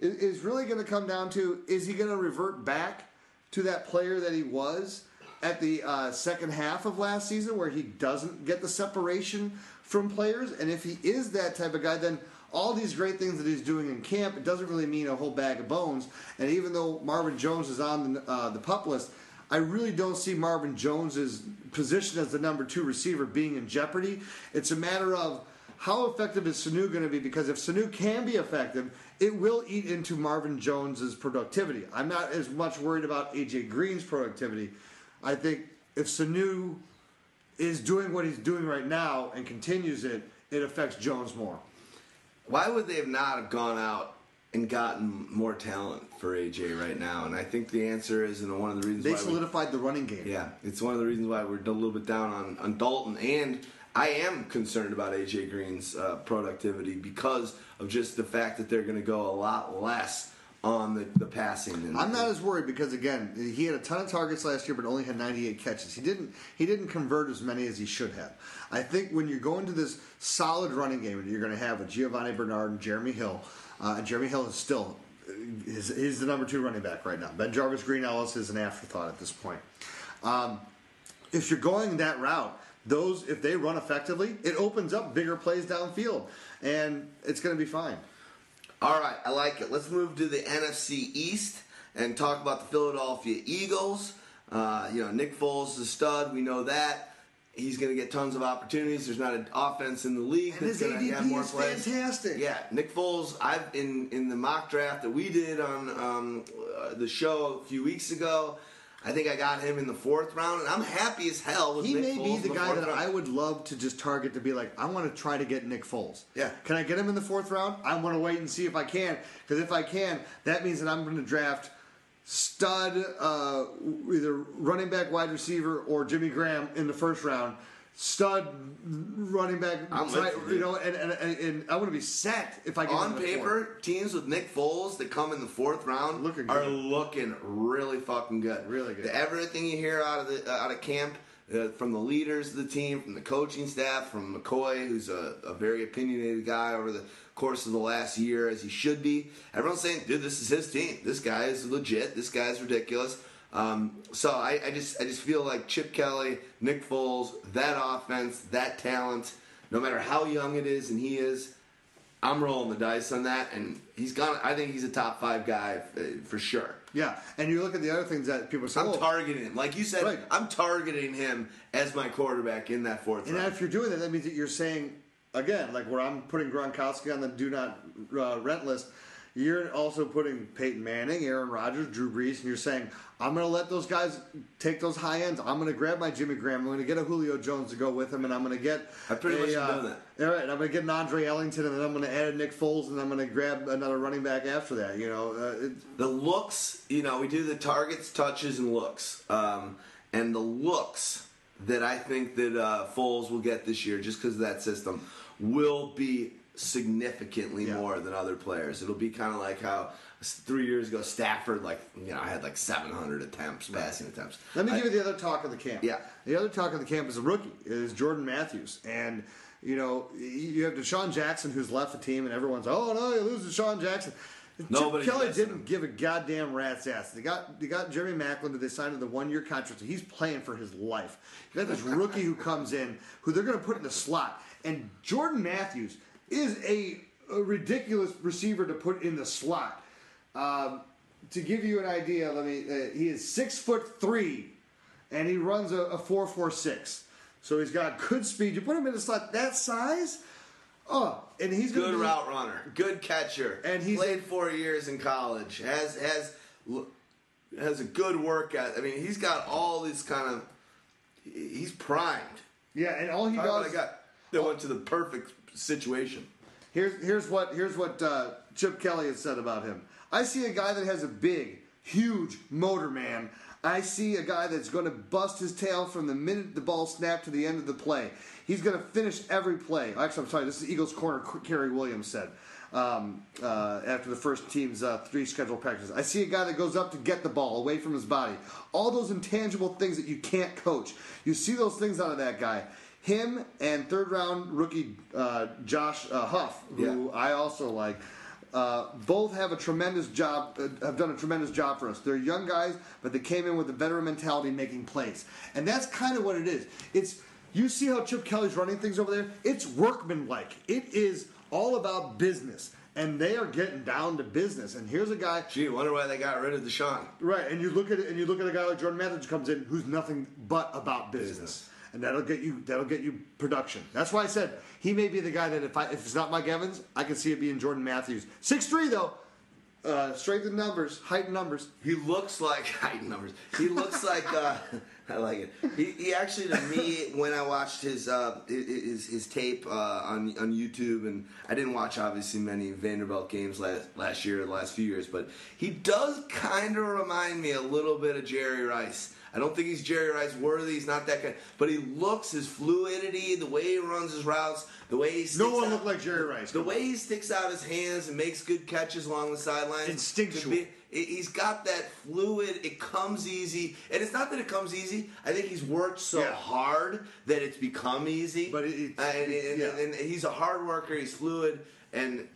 is, is really going to come down to: Is he going to revert back to that player that he was at the uh, second half of last season, where he doesn't get the separation from players? And if he is that type of guy, then all these great things that he's doing in camp, it doesn't really mean a whole bag of bones. And even though Marvin Jones is on the, uh, the pup list, I really don't see Marvin Jones's position as the number two receiver being in jeopardy. It's a matter of how effective is Sanu going to be? Because if Sanu can be effective, it will eat into Marvin Jones's productivity. I'm not as much worried about AJ Green's productivity. I think if Sanu is doing what he's doing right now and continues it, it affects Jones more. Why would they have not have gone out and gotten more talent for AJ right now? And I think the answer is, and one of the reasons They why we- solidified the running game. yeah, it's one of the reasons why we're a little bit down on, on Dalton. And I am concerned about AJ Green's uh, productivity because of just the fact that they're going to go a lot less on the, the passing. And, I'm not as worried because again, he had a ton of targets last year, but only had 98 catches. He didn't he didn't convert as many as he should have. I think when you go into this solid running game, you're going to have with Giovani Bernard and Jeremy Hill. Uh, Jeremy Hill is still is, he's the number two running back right now. BenJarvus Green-Ellis is an afterthought at this point. Um, if you're going that route, those if they run effectively, it opens up bigger plays downfield, and it's going to be fine. All right, I like it. Let's move to the NFC East and talk about the Philadelphia Eagles. Uh, you know, Nick Foles is a stud. We know that. He's going to get tons of opportunities. There's not an offense in the league And that's going to have more is plays. fantastic. Yeah, Nick Foles. I've in in the mock draft that we did on um, uh, the show a few weeks ago. I think I got him in the fourth round, and I'm happy as hell with He Nick may Foles be in the guy that round. I would love to just target to be like, I want to try to get Nick Foles. Yeah. Can I get him in the fourth round? I want to wait and see if I can. Because if I can, that means that I'm going to draft stud, uh, either running back, wide receiver, or Jimmy Graham in the first round. Stud running back, tight- you, you know, and, and, and, and I want to be set if I get on the fourth. paper, teams with Nick Foles that come in the fourth round Looking are good. looking really fucking good. Really good. The- everything you hear out of the uh, out of camp. Uh, from the leaders of the team, from the coaching staff, from McCoy, who's a, a very opinionated guy over the course of the last year, as he should be. Everyone's saying, dude, this is his team. This guy is legit. This guy's ridiculous. Um, so I, I just I just feel like Chip Kelly, Nick Foles, that offense, that talent, no matter how young it is and he is, I'm rolling the dice on that, and he's gone. I think he's a top five guy uh, for sure. Yeah, and you look at the other things that people say. I'm well, targeting him, like you said. Right. I'm targeting him as my quarterback in that fourth And round. if you're doing that, that means that you're saying, again, like where I'm putting Gronkowski on the do not uh, rent list, you're also putting Peyton Manning, Aaron Rodgers, Drew Brees, and you're saying, I'm going to let those guys take those high ends. I'm going to grab my Jimmy Graham. I'm going to get a Julio Jones to go with him, and I'm going to get. I pretty a, much uh, done that. All right, I'm going to get an Andre Ellington, and then I'm going to add a Nick Foles, and I'm going to grab another running back after that. You know, uh, it, the looks, you know, we do the targets, touches, and looks, um, and the looks that I think that uh, Foles will get this year, just because of that system, will be significantly Yeah. more than other players. It'll be kind of like how three years ago Stafford, like you know, I had like 700 attempts, passing attempts. Let me I- give you the other talk of the camp. Yeah. The other talk of the camp is a rookie, is Jordan Matthews. And, you know, you have DeSean Jackson who's left the team, and everyone's, oh, no, you lose DeSean Jackson. Nobody's Chip Kelly didn't him. give a goddamn rat's ass. They got they got Jeremy Maclin that they signed to the one year contract. So he's playing for his life. You got this rookie who comes in who they're going to put in the slot. And Jordan Matthews is a, a ridiculous receiver to put in the slot. Um, to give you an idea, let me. Uh, he is six foot three, and he runs a, a four four six. So he's got good speed. You put him in the slot that size, oh, and he's good be- route runner, good catcher, And he's- played four years in college. Has has has a good workout. I mean, he's got all these kind of. He's primed. Yeah, and all he does. That went to the perfect situation. Here's here's what here's what uh, Chip Kelly has said about him. I see a guy that has a big, huge motor man. I see a guy that's going to bust his tail from the minute the ball snapped to the end of the play. He's going to finish every play. Actually, I'm sorry. This is Eagles corner Cary Williams said um, uh, after the first team's uh, three scheduled practices. I see a guy that goes up to get the ball away from his body. All those intangible things that you can't coach. You see those things out of that guy. Him and third round rookie uh, Josh uh, Huff, who Yeah. I also like. Uh, both have a tremendous job, uh, have done a tremendous job for us. They're young guys, but they came in with a veteran mentality, making plays, and that's kind of what it is. It's you see how Chip Kelly's running things over there. It's workmanlike. It is all about business, and they are getting down to business. And here's a guy, Gee, wonder why they got rid of DeSean. right? And you look at it, and you look at a guy like Jordan Matthews comes in, who's nothing but about business. Business. And that'll get you. That'll get you production. That's why I said he may be the guy that if I, if it's not Mike Evans, I can see it being Jordan Matthews. Six three though, uh, strength numbers, height numbers. He looks like height numbers. He looks like uh, I like it. He, he actually, to me, when I watched his uh, his, his tape uh, on on YouTube, and I didn't watch obviously many Vanderbilt games last last year, the last few years, but he does kind of remind me a little bit of Jerry Rice. I don't think he's Jerry Rice worthy. He's not that guy, but he looks his fluidity, the way he runs his routes, the way he No one out- looked like Jerry Rice. the way he sticks out his hands and makes good catches along the sidelines. Instinctual. Be- he- He's got that fluid. It comes easy, and it's not that it comes easy. I think he's worked so Yeah. hard that it's become easy. But it- Uh, and, and- yeah. and he's a hard worker. He's fluid, and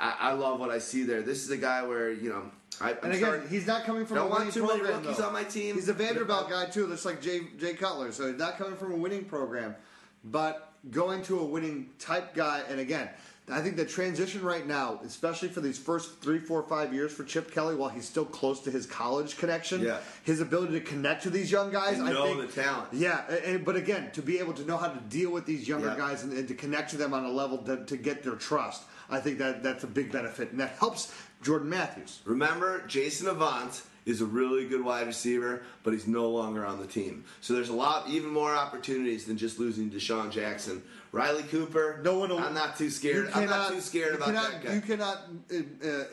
I, I love what I see there. This is a guy where you know. I, And again, starting- he's not coming from Don't a want winning too many program. rookies though. on my team. He's a Vanderbilt guy too, just like Jay Jay Cutler. So he's not coming from a winning program, but going to a winning type guy. And again, I think the transition right now, especially for these first three, four, five years for Chip Kelly, while he's still close to his college connection, Yeah. his ability to connect to these young guys, And I know think, the talent. Yeah, and, but again, to be able to know how to deal with these younger Yeah. guys and, and to connect to them on a level to, to get their trust, I think that that's a big benefit, and that helps Jordan Matthews. Remember, Jason Avant is a really good wide receiver, but he's no longer on the team. So there's a lot, even more opportunities than just losing DeSean Jackson. Riley Cooper, No one will- I'm not too scared. You I'm not too scared about cannot, that guy. You cannot uh, uh,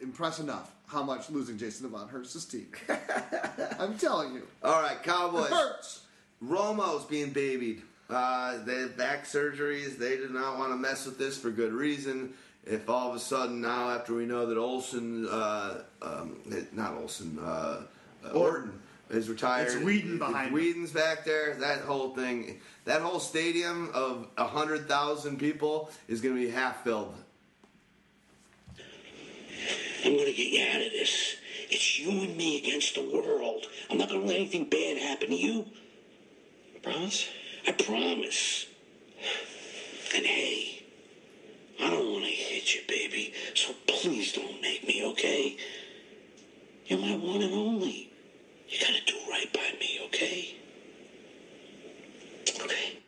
impress enough how much losing Jason Avant hurts this team. I'm telling you, All right, it Cowboys. hurts. Romo's being babied. Uh, they have back surgeries. They did not want to mess with this for good reason. If all of a sudden now, after we know that Olson, uh, um, not Olson, uh, uh, Orton is retired, It's Weeden behind him. Weeden's back there. That whole thing, that whole stadium of hundred thousand people is going to be half filled. I'm gonna get you out of this. It's you and me against the world. I'm not gonna let anything bad happen to you. I Promise? I promise. And hey, I don't want to hit you, baby, so please don't make me, okay? You're my one and only. You gotta do right by me, okay? Okay.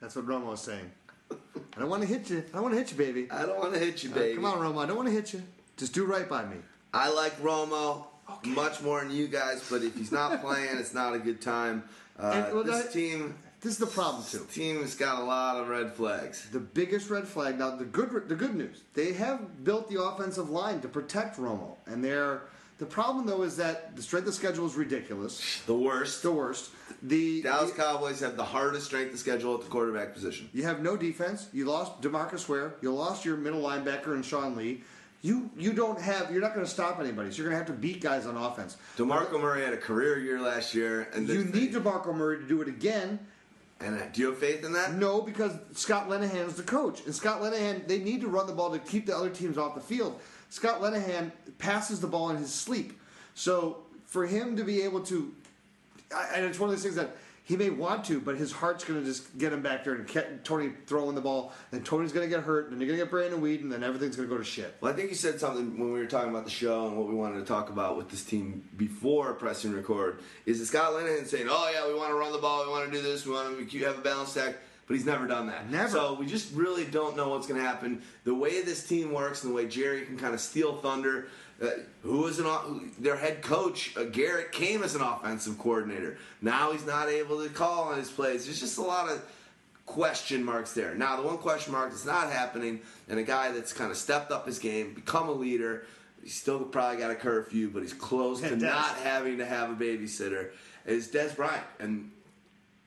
That's what Romo was saying. I don't want to hit you. I don't want to hit you, baby. I don't want to hit you, Uh, baby. come on, Romo. I don't want to hit you. Just do right by me. I like Romo much more than you guys, but if he's not playing, it's not a good time. Uh, And, well, this that- team, This is the problem too. this team has got a lot of red flags. The biggest red flag. Now, the good, the good news. They have built the offensive line to protect Romo, and they're. The problem though is that the strength of schedule is ridiculous. The worst. The worst. The Dallas Cowboys have the hardest strength of schedule at the quarterback position. You have no defense. You lost DeMarcus Ware. You lost your middle linebacker and Sean Lee. You you don't have. You're not going to stop anybody. So you're going to have to beat guys on offense. DeMarco Murray had a career year last year, and You need DeMarco Murray to do it again. And uh, do you have faith in that? No, because Scott Linehan's the coach, and Scott Linehan they need to run the ball to keep the other teams off the field. Scott Linehan passes the ball in his sleep, so for him to be able to, and it's one of those things that he may want to, but his heart's going to just get him back there and Tony throwing the ball. Then Tony's going to get hurt, and then you're going to get Brandon Weed, and then everything's going to go to shit. Well, I think you said something when we were talking about the show and what we wanted to talk about with this team before pressing record. Is that Scott Linehan saying, "Oh yeah, we want to run the ball, we want to do this, we want to have a balanced attack," but he's never done that. Never. So we just really don't know what's going to happen. The way this team works and the way Jerry can kind of steal thunder. Uh, who is an o- their head coach? Uh, Garrett came as an offensive coordinator. Now he's not able to call on his plays. There's just a lot of question marks there. Now, the one question mark that's not happening, and a guy that's kind of stepped up his game, become a leader, he's still probably got a curfew, but he's close to not having to have a babysitter, is Dez Bryant. And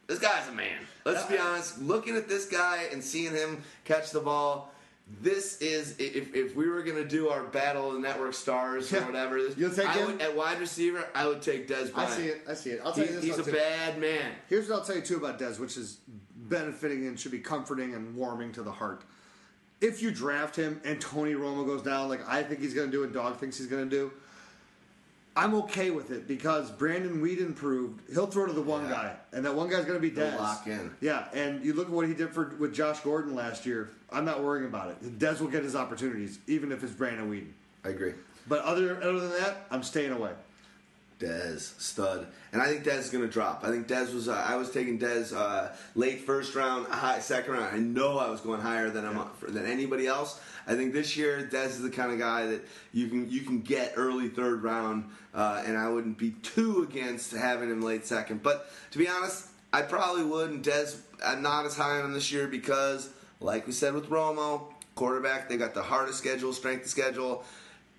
this guy's a man. Let's be honest. Looking at this guy and seeing him catch the ball, this is if, if we were gonna do our battle of network stars or whatever. You'll take I him? would, at wide receiver. I would take Dez I see it. I see it. I'll tell He- you this. he's though, a too. bad man. Here's what I'll tell you too about Dez, which is benefiting and should be comforting and warming to the heart. If you draft him and Tony Romo goes down, like I think he's going to do, and Dog thinks he's going to do, I'm okay with it because Brandon Weeden proved he'll throw to the one Yeah. guy, and that one guy's going to be He'll lock in. Yeah, and you look at what he did for with Josh Gordon last year. I'm not worrying about it. Dez will get his opportunities, even if it's Brandon Weeden. I agree. But other other than that, I'm staying away. Dez stud, and I think Dez is going to drop. I think Dez was. Uh, I was taking Dez uh, late first round, high second round. I know I was going higher than I'm than anybody else. I think this year Dez is the kind of guy that you can you can get early third round, uh, and I wouldn't be too against having him late second. But to be honest, I probably would. And Dez, I'm not as high on him this year because, like we said with Romo, quarterback, they got the hardest schedule, strength of schedule,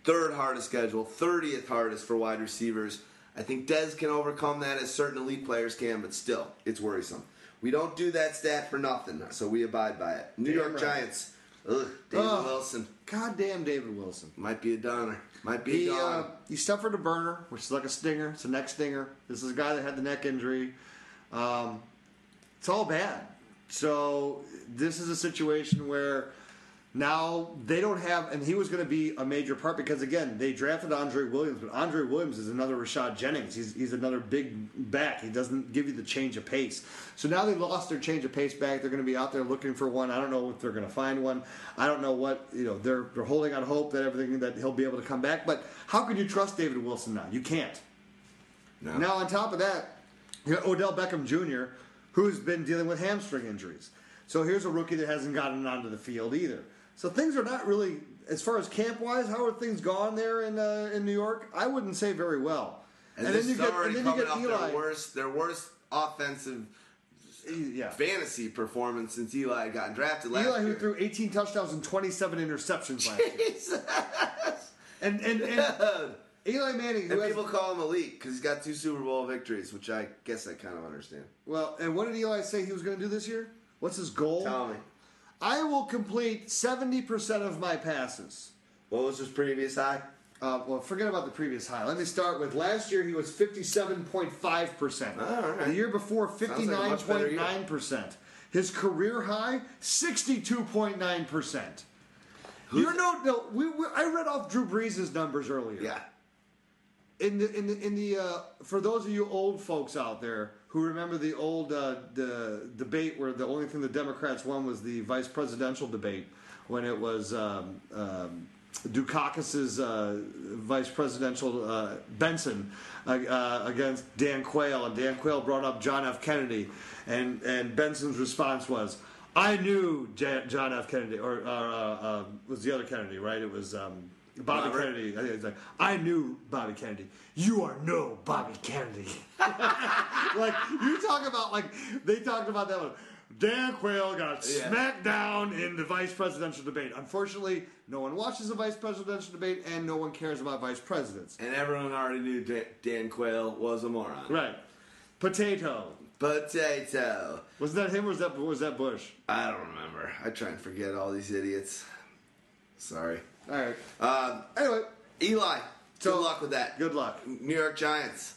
third hardest schedule, 30th hardest for wide receivers. I think Dez can overcome that as certain elite players can, but still, it's worrisome. We don't do that stat for nothing, so we abide by it. New Damn York right. Giants. Ugh, David Ugh. Wilson Goddamn David Wilson. might be a donor. Might be He, a uh, he suffered a burner, which is like a stinger. It's a neck stinger. This is a guy that had the neck injury. Um, it's all bad. So this is a situation where now they don't have, and he was going to be a major part because again they drafted Andre Williams, but Andre Williams is another Rashad Jennings. He's, he's another big back. He doesn't give you the change of pace. So now they lost their change of pace back. They're going to be out there looking for one. I don't know if they're going to find one. I don't know what you know. They're they're holding on hope that everything that he'll be able to come back. But how can you trust David Wilson now? You can't. No. Now, on top of that, you got Odell Beckham Jr., who's been dealing with hamstring injuries. So here's a rookie that hasn't gotten onto the field either. So things are not really, as far as camp wise, how are things gone there in uh, in New York? I wouldn't say very well. And, then you get, and then you get Eli. their worst, their worst offensive yeah. fantasy performance since Eli gotten drafted last Eli, who threw 18 touchdowns and 27 interceptions last year. Jesus. And, and, and Eli Manning, who And has, people call him elite because he's got two Super Bowl victories, which I guess I kind of understand. well, and what did Eli say he was going to do this year? What's his goal? Tell me, I will complete 70% of my passes. what was his previous high? Uh, well, forget about the previous high. Let me start with last year. He was fifty-seven point five percent. Right. The year before, fifty-nine point nine percent. His career high, sixty-two point nine percent. You know, no, we, we, I read off Drew Brees' numbers earlier. Yeah. In the in the in the uh, for those of you old folks out there who remember the old uh, the debate where the only thing the Democrats won was the vice presidential debate when it was um, um, Dukakis's uh, vice presidential uh, Bentsen uh, uh, against Dan Quayle, and Dan Quayle brought up John F. Kennedy, and and Bentsen's response was. I knew John F. Kennedy, or uh, uh, was the other Kennedy, right? It was um, Bobby Robert? Kennedy. I think it's like, I knew Bobby Kennedy. You are no Bobby Kennedy. like you talk about like they talked about that one. Dan Quayle got Yeah. smacked down in the vice presidential debate. Unfortunately, no one watches the vice presidential debate, and no one cares about vice presidents. And everyone already knew Dan, Dan Quayle was a moron. Right? Potato. Potato. Was that him or was that was that Bush? I don't remember. I try and forget all these idiots. Sorry. All right. Um, Anyway, Eli, So- good luck with that. good luck. New York Giants.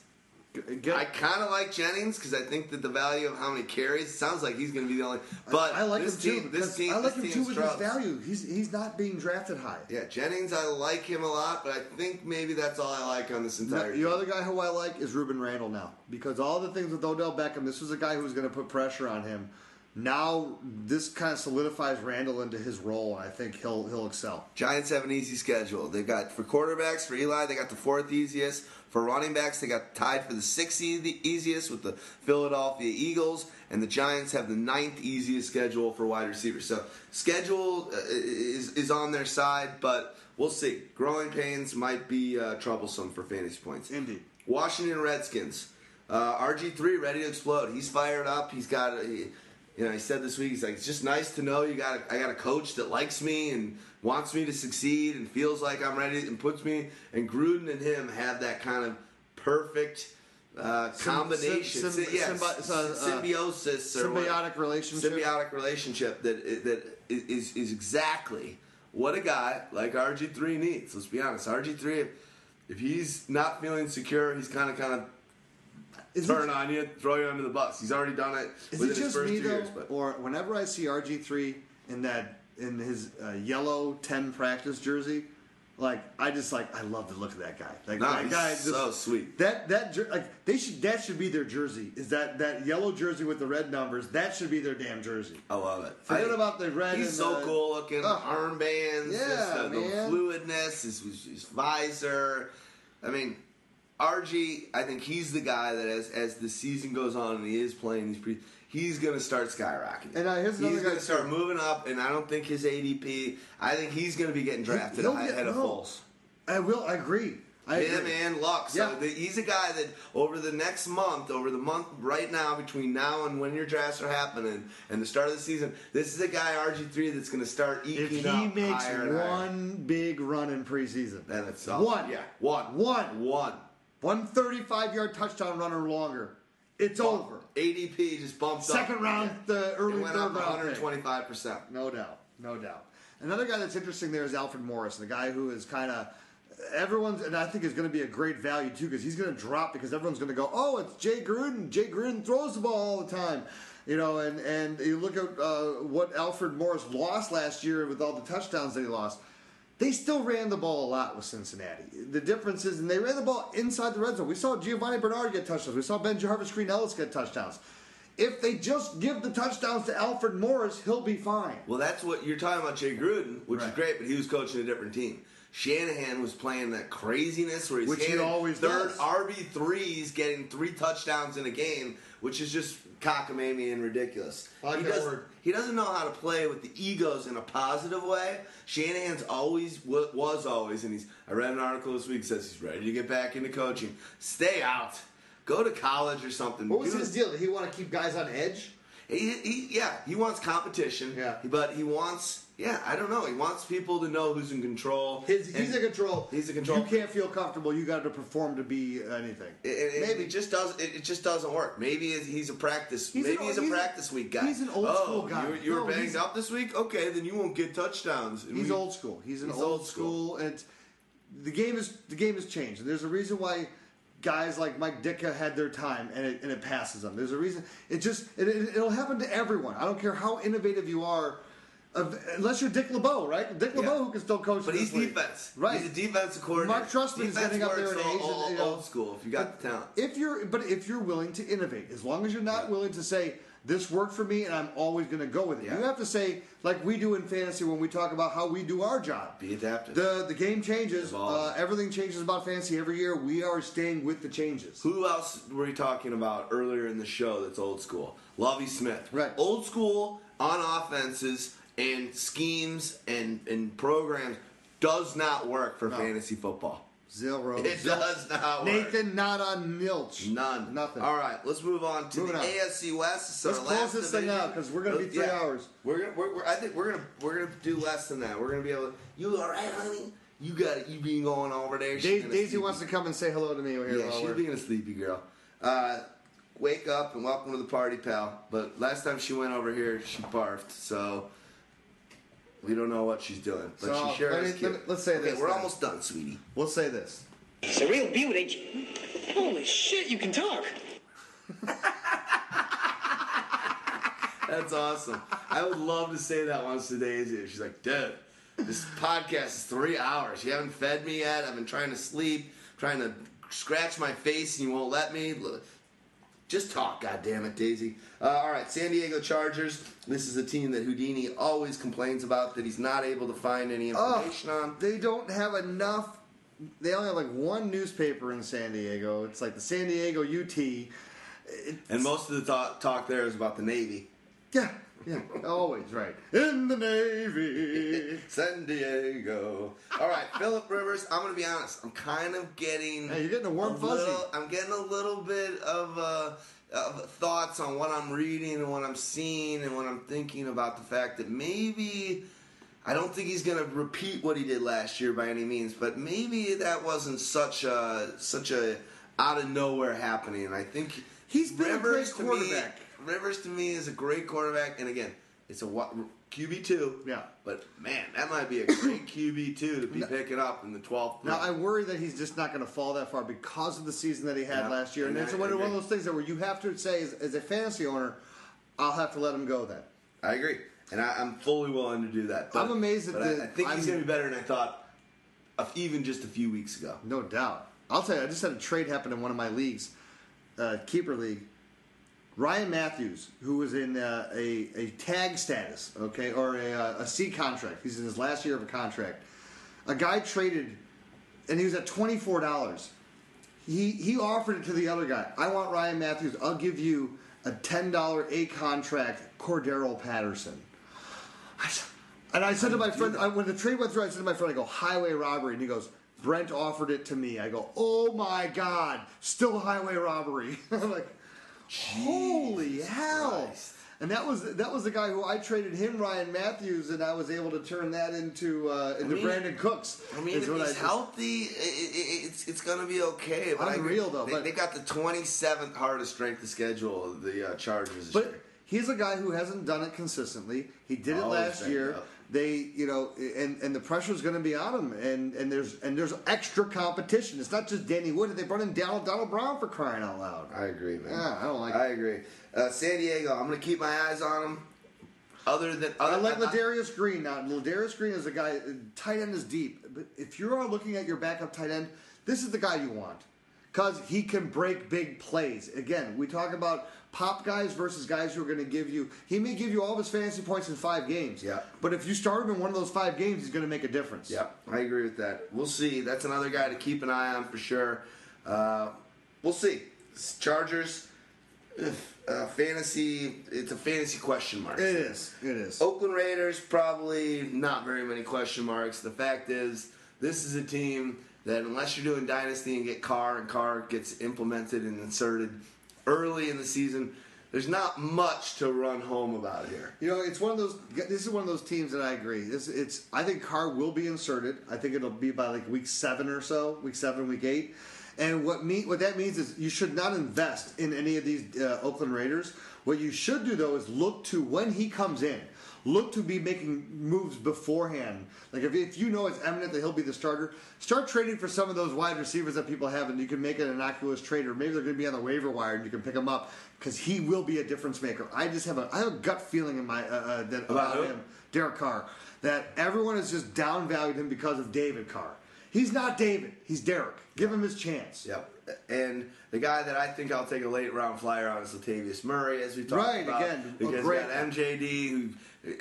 Get, I kind of like Jennings because I think that the value of how many carries sounds like he's going to be the only. But I like this him team, too. this team, I like him too with his value. He's he's not being drafted high. Yeah, Jennings, I like him a lot, but I think maybe that's all I like on this No, entire. the other guy who I like is Rueben Randle now because all the things with Odell Beckham. This was a guy who was going to put pressure on him. Now this kind of solidifies Randle into his role, and I think he'll he'll excel. Giants have an easy schedule. They've got for quarterbacks for Eli, they got the fourth easiest. For running backs, they got tied for the sixth e- easiest with the Philadelphia Eagles, and the Giants have the ninth easiest schedule for wide receivers. So schedule uh, is is on their side, but we'll see. Growing pains might be uh, troublesome for fantasy points. Indeed. Washington Redskins. Uh, RG3 ready to explode. He's fired up. He's got a, he, you know, he said this week, he's like, it's just nice to know you got a, I got a coach that likes me and wants me to succeed and feels like I'm ready and puts me and Gruden and him have that kind of perfect uh, combination, sym- Sy- yeah, symbi- uh, uh, symbiosis symbiotic relationship. symbiotic relationship that that is is exactly what a guy like RG3 needs. Let's be honest, RG3 if, if he's not feeling secure, he's kind of kind of Is turn it, on you, throw you under the bus. He's already done it is it just me though, years. Or whenever I see RG three in that in his uh, yellow ten practice jersey, like I just like I love the look of that guy. Like no, that guy just, so sweet. That that like they should that should be their jersey. Is that that yellow jersey with the red numbers? That should be their damn jersey. I love it. Forget I- about the red. He's so the- cool looking. Ugh. Armbands, Yeah, just, uh, the fluidness, his, his visor. I mean, RG, I think he's the guy that as as the season goes on and he is playing these pre, he's going to start skyrocketing. And, uh, he's going to start too. moving up, and I don't think his ADP. I think he's going to be getting drafted He'll ahead of no. Foles. I will. I agree. I Him agree. and Luck. So Yeah. the, he's a guy that over the next month, over the month right now, between now and when your drafts are happening and the start of the season, this is a guy RG three that's going to start eking If he makes higher and higher. one big run in preseason, then it's one, Yeah, one, one, one. One 35 yard touchdown run or longer, it's over. ADP just bumps up. Second round, the It early went third up round. pick. 125 percent. No doubt, no doubt. Another guy that's interesting there is Alfred Morris, the guy who is kind of everyone's, and I think is going to be a great value too because he's going to drop because everyone's going to go, oh, it's Jay Gruden. Jay Gruden throws the ball all the time, you know. And and you look at uh, what Alfred Morris lost last year with all the touchdowns that he lost. They still ran the ball a lot with Cincinnati. The difference is, and they ran the ball inside the red zone. We saw Giovani Bernard get touchdowns. We saw BenJarvus Green-Ellis get touchdowns. If they just give the touchdowns to Alfred Morris, he'll be fine. Well, that's what you're talking about, Jay Gruden, which is great, but he was coaching a different team. Shanahan was playing that craziness where he's Which he always third. RB threes, getting three touchdowns in a game, which is just cockamamie and ridiculous. Like he word. He doesn't know how to play with the egos in a positive way. Shanahan's always was always, and he's. I read an article this week says he's ready to get back into coaching. Stay out. Go to college or something. What was his deal? Did he want to keep guys on edge? he, he, yeah, he wants competition. Yeah. but he wants, yeah, I don't know. He wants people to know who's in control. His, he's in control. He's in control. You can't feel comfortable. You got to perform to be anything. It, it- Maybe. it just doesn't. It, it just doesn't work. Maybe he's a practice. He's maybe an- he's a he's a- practice week guy. he's an old oh, school guy. You, were- you were banged up this week. Okay, then you won't get touchdowns. And He's we- old school. He's an He's old, old school, and the game is the game has changed. And there's a reason why guys like Mike Ditka had their time, and it, and it passes them. There's a reason. It just it, it, it'll happen to everyone. I don't care how innovative you are, of, unless you're Dick LeBeau, right? Dick LeBeau Yeah. who can still coach. But he's league. defense. right? He's a defensive coordinator. Marc Trestman is getting up there in old, age, old, you know. old school. If you got the talent. If you're, but if you're willing to innovate, as long as you're not willing to say this worked for me and I'm always going to go with it, Yeah. you have to say like we do in fantasy when we talk about how we do our job. Be adaptive. The the game changes. Uh, everything changes about fantasy every year. We are staying with the changes. Who else were you talking about earlier in the show that's old school? Lovie Smith. Right. Old school on offenses and schemes and, and programs does not work for No. fantasy football. Zero. It does not work. Nathan, not on Milch. None. Nothing. All right, let's move on to Moving the on. AFC West. Let's close last this thing out because we're gonna be three hours. We're gonna. We're, we're, I think we're gonna. We're gonna do less than that. We're gonna be able. to... You all right, honey? You got it. You been going over there? She's Daisy, Daisy wants to come and say hello to me Over here. Yeah, she's being a sleepy girl. Uh, wake up and welcome to the party, pal. But last time she went over here, she barfed. So we don't know what she's doing. But So, she sure let is me- cute. let me- let's say okay, this We're then. almost done, sweetie. We'll say this. It's a real beauty. Holy shit, you can talk. That's awesome. I would love to say that once to Daisy. She's like, dude, this podcast is three hours. You haven't fed me yet. I've been trying to sleep, trying to scratch my face, and you won't let me. Look, Just talk, God damn it, Daisy. Uh, all right, San Diego Chargers. This is a team that Houdini always complains about that he's not able to find any Oh, information on. they don't have enough. They only have like one newspaper in San Diego. It's like the San Diego UT. It- And most of the talk, talk there is about the Navy. yeah, yeah, always right. In the Navy. San Diego. All right, Philip Rivers. I'm gonna be honest. I'm kind of getting. Hey, you're getting a warm fuzzy. little- I'm getting a little bit of, uh, of thoughts on what I'm reading and what I'm seeing and what I'm thinking about the fact that maybe I don't think he's gonna repeat what he did last year by any means, but maybe that wasn't such a such a out of nowhere happening. I think He's been a great to me- quarterback. Rivers to me is a great quarterback, and again, it's a QB two. Yeah. But man, that might be a great QB two to be picking up in the twelfth. Now I worry that he's just not going to fall that far because of the season that he had Yeah, last year, and and it's one, one of those things that where you have to say, as, as a fantasy owner, I'll have to let him go then. I agree, and I, I'm fully willing to do that. But, I'm amazed at but the- I, I think he's I'm- going to be better than I thought, of even just a few weeks ago. No doubt. I'll tell you, I just had a trade happen in one of my leagues, uh, keeper league. Ryan Mathews, who was in uh, a, a tag status, okay, or a, uh, a C contract. He's in his last year of a contract. A guy traded, and he was at twenty four dollars. he he offered it to the other guy. I want Ryan Mathews. I'll give you a ten dollar a contract, Cordarrelle Patterson. I And I said to my friend I, when the trade went through, I said to my friend, I go highway robbery, and he goes. Brent offered it to me. I go, oh my god, still highway robbery. I'm like, holy hell! And that was that was the guy who I traded him, Ryan Mathews, and I was able to turn that into uh, into mean- Brandin Cooks. I mean, if he's just- healthy, i i it's it's gonna be okay. But I Unreal, agree. though, They, but- they got the 27th hardest strength of schedule the uh, Chargers. But year. he's a guy who hasn't done it consistently. He did it Always last year. up. They, you know, and and the pressure's going to be on them and and there's and there's extra competition. It's not just Danny Wood. They brought in Donald Donald Brown for crying out loud. I agree, man. Yeah, I don't like I agree. Uh, San Diego, I'm gonna keep my eyes on them. Other than I other, like Ladarius Green now. Ladarius Green is a guy. Tight end is deep, but if you are looking at your backup tight end, this is the guy you want because he can break big plays. Again, we talk about pop guys versus guys who are going to give you. He may give you all of his fantasy points in five games. Yeah. But if you start him in one of those five games, he's going to make a difference. Yeah, I agree with that. We'll see. That's another guy to keep an eye on for sure. Uh, we'll see. Chargers, uh, fantasy. It's a fantasy question mark. It is. It is. Oakland Raiders, probably not very many question marks. The fact is, this is a team that, unless you're doing Dynasty and get Carr, and Carr gets implemented and inserted early in the season, there's not much to run home about here. You know, it's one of those. This is one of those teams that I agree. This, it's. I think Carr will be inserted. I think it'll be by like week seven or so, week seven, week eight. And what me, what that means is you should not invest in any of these uh, Oakland Raiders. What you should do though is look to when he comes in. Look to be making moves beforehand. Like if, if you know it's eminent that he'll be the starter, start trading for some of those wide receivers that people have, and you can make an innocuous trade, or maybe they're going to be on the waiver wire, and you can pick them up because he will be a difference maker. I just have a I have a gut feeling in my uh, uh, that About about him, Derek Carr, that everyone has just downvalued him because of David Carr. He's not David. He's Derek. Give him his chance. Yep. And the guy that I think I'll take a late round flyer on is Latavius Murray, as we talked Right, about. again, a because great- got MJD, who,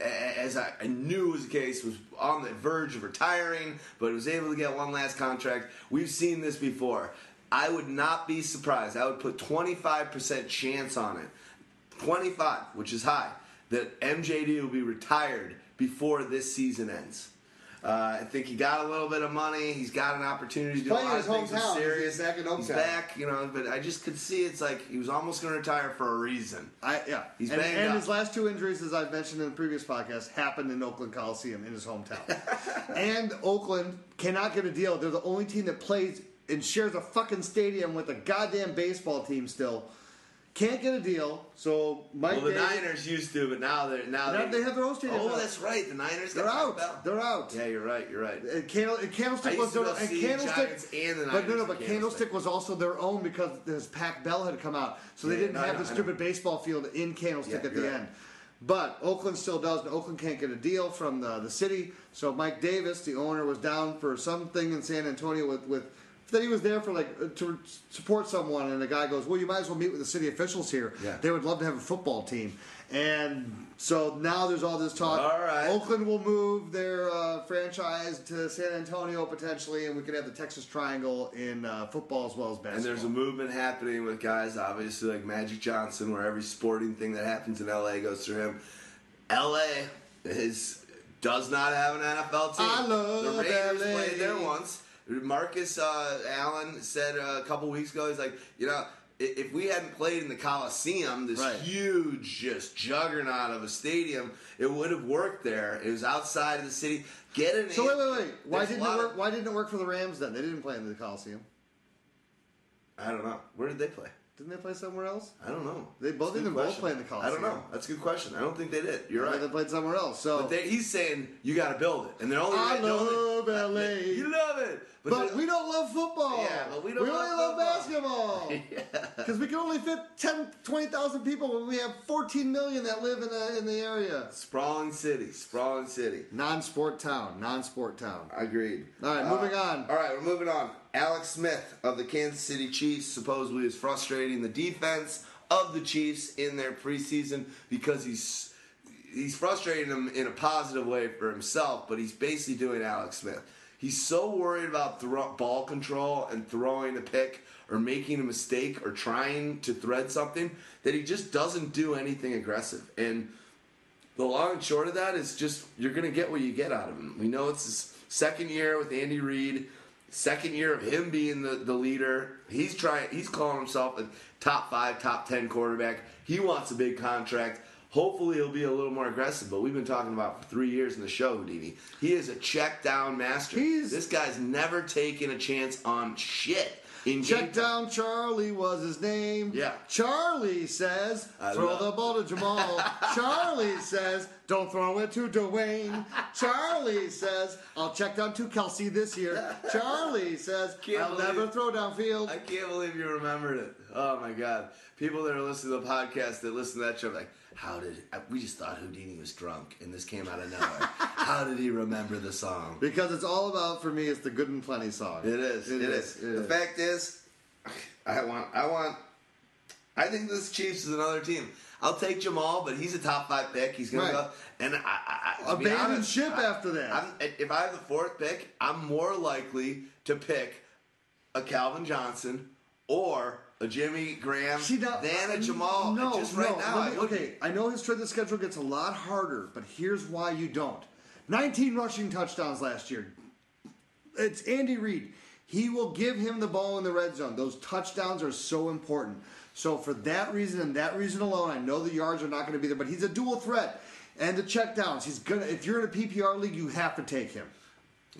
as I knew was the case, was on the verge of retiring, but was able to get one last contract. We've seen this before. I would not be surprised. I would put 25% chance on it. 25, which is high, that MJD will be retired before this season ends. Uh, I think he got a little bit of money. He's got an opportunity to do a lot his of things. hometown. Serious. He's back in hometown. He's back, you know. But I just could see it's like he was almost going to retire for a reason. I, yeah, He's and, banged and up. his last two injuries, as I've mentioned in the previous podcast, happened in Oakland Coliseum in his hometown. and Oakland cannot get a deal. They're the only team that plays and shares a fucking stadium with a goddamn baseball team. Still, can't get a deal. So Mike, well, the Davis- Niners used to, but now they're now, Now they have their own stadium Oh, now. that's right. The Niners. they're got out. Bell. They're out. Yeah, you're right. You're right. And, Candle, and Candlestick was their and Candlestick, and the but no, no, but Candlestick. Candlestick was also their own because this Pac Bell had come out, so they didn't no, have know, the stupid baseball field in Candlestick Yeah, at the right. end. But Oakland still does, and Oakland can't get a deal from the, the city. So Mike Davis, the owner, was down for something in San Antonio with with that he was there for like uh, to support someone, and the guy goes, "Well, you might as well meet with the city officials here. Yeah. They would love to have a football team." And so now there's all this talk. All right. Oakland will move their uh, franchise to San Antonio potentially, and we could have the Texas Triangle in uh, football as well as basketball. And there's a movement happening with guys, obviously like Magic Johnson, where every sporting thing that happens in LA goes through him. LA is does not have an NFL team. I love the Raiders LA. played there once. Marcus uh, Allen said uh, a couple weeks ago, he's like, you know. If we hadn't played in the Coliseum, this Right. huge, just juggernaut of a stadium, it would have worked there. It was outside of the city. Get an so wait, wait, wait. Why There's didn't it work? of- Why didn't it work for the Rams then? They didn't play in the Coliseum. I don't know. Where did they play? Didn't they play somewhere else? I don't know. They both didn't both question. play in the college. I don't know. That's a good question. I don't think they did. You're right. They played somewhere else. So But they, he's saying you got to build it, and they're only. I they're only- love LA. You love it, But, they're- we don't love football. Yeah, but we don't we only love love football. basketball. Because we can only fit 10, 20,000 people when we have 14 million that live in the, in the area. sprawling city, sprawling city. Non-sport town. Non-sport town. Agreed. All right, moving uh, on. All right, we're moving on. Alex Smith of the Kansas City Chiefs supposedly is frustrating the defense of the Chiefs in their preseason because he's he's frustrating them in a positive way for himself, but he's basically doing Alex Smith. He's so worried about thro- ball control and throwing a pick or making a mistake or trying to thread something that he just doesn't do anything aggressive. And the long and short of that is just you're going to get what you get out of him. We know it's his second year with Andy Reid, second year of him being the, the leader. He's trying. He's calling himself a top five, top ten quarterback. He wants a big contract. Hopefully, he'll be a little more aggressive. But we've been talking about for three years in the show, Houdini. He is a check down master. He's- this guy's never taken a chance on shit. In game Check down Charlie was his name. Yeah. Charlie says, I throw love- the ball to Jamaal. Charlie says, don't throw it to Dwayne. Charlie says, I'll check down to Kelce this year. Charlie says, Can't I'll believe- never throw downfield. I can't believe you remembered it. Oh my god! People that are listening to the podcast that listen to that show, like, how did we just thought Houdini was drunk and this came out of nowhere? how did he remember the song? Because it's all about, for me, it's the Good and Plenty song. It is. It it is, is. it the is. fact is, I want. I want. I think this Chiefs is another team. I'll take Jamaal, but he's a top five pick. He's gonna Right. go. And I, I, I Abandon honest, ship I- after that. I'm, if I have the fourth pick, I'm more likely to pick a Calvin Johnson or a Jimmy Graham See, now, than a Jamaal. No, just right no, now. me- okay. I know his strength of schedule gets a lot harder, but here's why you don't. 19 rushing touchdowns last year. It's Andy Reid. He will give him the ball in the red zone. Those touchdowns are so important. So for that reason and that reason alone, I know the yards are not going to be there, but he's a dual threat. And the checkdowns, he's gonna. If you're in a PPR league, you have to take him.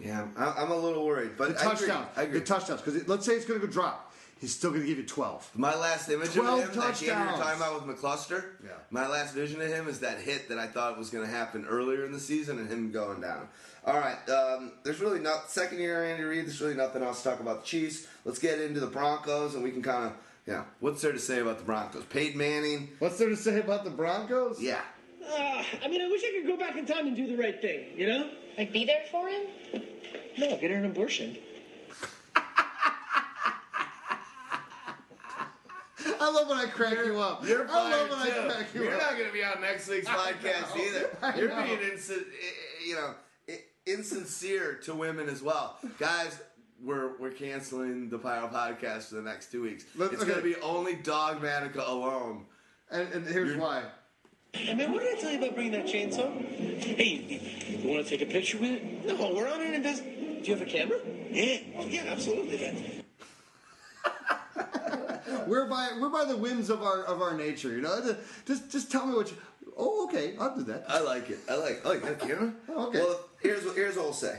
Yeah, I'm a little worried, but The I agree. touchdowns, I agree. the touchdowns, because let's say it's going to go drop, he's still going to give you 12. My last image of 12 him, that game you were talking about with McCluster, Yeah. my last vision of him is that hit that I thought was going to happen earlier in the season and him going down. All right, um, there's really not second year Andy Reid. There's really nothing else to talk about the Chiefs. Let's get into the Broncos, and we can kind of, yeah. What's there to say about the Broncos? Peyton Manning, What's there to say about the Broncos? yeah. Uh, I mean, I wish I could go back in time and do the right thing, you know? Like, be there for him? No, get her an abortion. I love when I crack you up. You're I love fired when I too. crack you You're up. not going to be on next week's podcast either. You're know. being insin- you know insincere to women as well, guys. We're we're canceling the Pyro podcast for the next two weeks. Let- it's going to be only Dogmatica alone. And, and here's You're- why. And man, what did I tell you about bringing that chainsaw? Hey, you want to take a picture with it? No, we're on an invest. Do you have a camera? Yeah. Oh, yeah, absolutely, man. We're by we're by the whims of our of our nature. You know, just just tell me what you. Oh, okay, I'll do that. I like it. I like. I like that camera. Okay. Well, here's what here's what I'll say.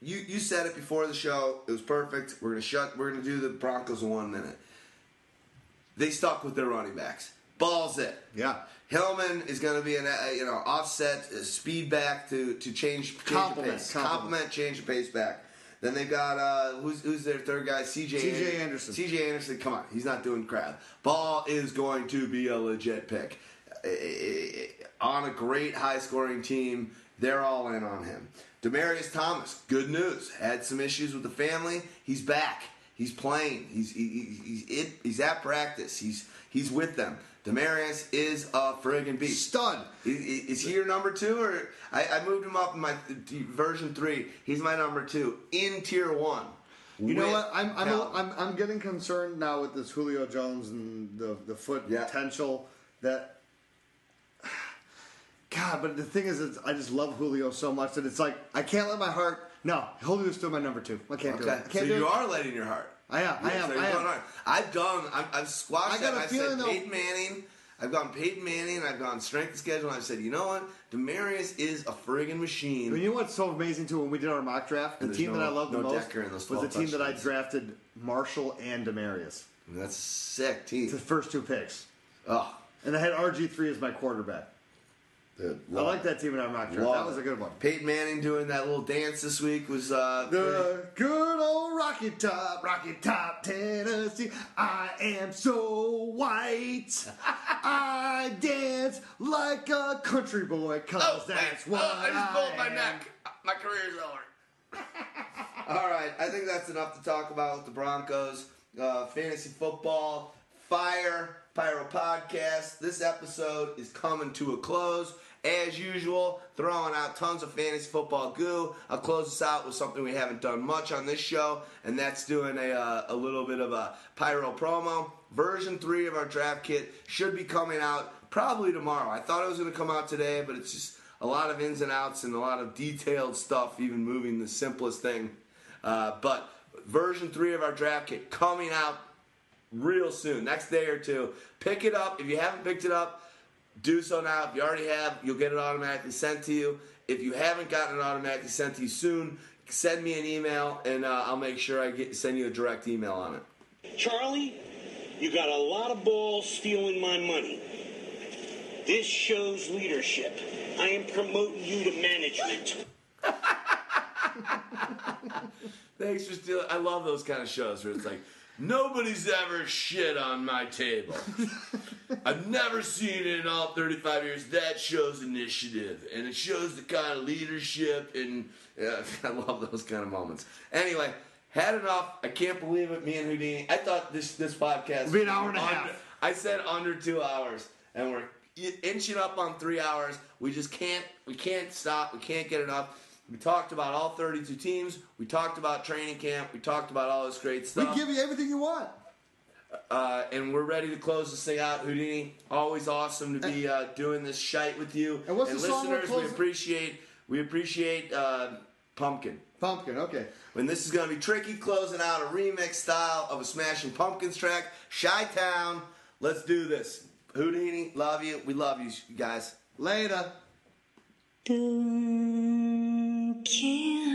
You you said it before the show. It was perfect. We're gonna shut. We're gonna do the Broncos in one minute. They stuck with their running backs. Balls it. Yeah. Hillman is going to be an uh, you know offset uh, speed back to to change, change Compliment, pace. compliment. Compliment, change the pace back. Then they've got uh, who's who's their third guy? CJ C.J. Anderson. CJ Anderson. Come on, he's not doing crap. Ball is going to be a legit pick Uh, on a great high scoring team. They're all in on him. Demaryius Thomas, good news. Had some issues with the family. He's back. He's playing. He's he, he- he's it, he's at practice. He's he's with them. Demaryius is a friggin' beast. Stud. Is, is he your number two, or I, I moved him up in my th- version three? He's my number two in tier one. You know what? I'm I'm, a. I'm I'm getting concerned now with this Julio Jones and the the foot Yeah. potential that. God, but the thing is, is, I just love Julio so much that it's like I can't let my heart. No, Julio's still my number two. I can't do it. I can't so do you it. are letting your heart. I am. I so I on. I've done. I'm, I've squashed I got that. a I've feeling said though- Peyton Manning. I've gone Peyton Manning. I've gone strength schedule. And I've said, you know what? Demaryius is a friggin' machine. You know what's so amazing too? When we did our mock draft, the team that I loved the most Decker in those was the team that I touchdowns. drafted Marshall and Demaryius. That's a sick team. The first two picks, Oh, and I had RG three as my quarterback. Dude, I like that team in our. Love that was a good one. Peyton Manning doing that little dance this week was uh, pretty- The good old Rocky Top, Rocky Top, Tennessee. I am so white. I dance like a country boy, cause that's what oh, I just pulled my neck. My career's over. All right, I think that's enough to talk about with the Broncos. Uh, fantasy football, fire, Pyro podcast. This episode is coming to a close. as usual, throwing out tons of fantasy football goo. I'll close this out with something we haven't done much on this show, and that's doing a, uh, a little bit of a pyro promo. Version 3 of our draft kit should be coming out probably tomorrow. I thought it was going to come out today, but it's just a lot of ins and outs and a lot of detailed stuff, even moving the simplest thing. Uh, but version 3 of our draft kit coming out real soon, next day or two. Pick it up. If you haven't picked it up, do so now. If you already have, you'll get it automatically sent to you. If you haven't gotten it automatically sent to you soon, send me an email and uh, I'll make sure I get send you a direct email on it. Charlie, you got a lot of balls stealing my money. This shows leadership. I am promoting you to management. Thanks for stealing. I love those kind of shows where it's like nobody's ever shit on my table. I've never seen it in all 35 years. That shows initiative, and it shows the kind of leadership. And yeah, uh, I love those kind of moments. Anyway, had enough. I can't believe it. Me and Houdini. I thought this this podcast It'd be an hour and a under- half. I said under two hours, and we're inching up on three hours. We just can't. We can't stop. We can't get enough. We talked about all 32 teams. We talked about training camp. We talked about all this great stuff. We give you everything you want. Uh, and we're ready to close this thing out. Houdini, always awesome to be uh, doing this shite with you. And what's the song we're listeners, we closing- appreciate we appreciate uh, Pumpkin. Pumpkin, okay. When this is going to be tricky, closing out a remix style of a Smashing Pumpkins track, Shy Town. Let's do this. Houdini, love you. We love you guys. Later. Okay,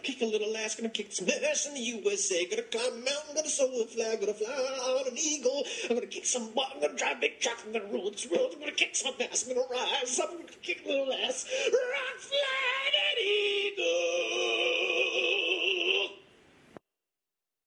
kick a little ass, gonna kick some ass in the USA, gonna climb a mountain, gonna soar a flag, gonna fly on an eagle, I'm gonna kick some butt, I'm gonna drive a big truck, I'm gonna rule this world, I'm gonna kick some ass, I'm gonna rise up, I'm gonna kick a little ass,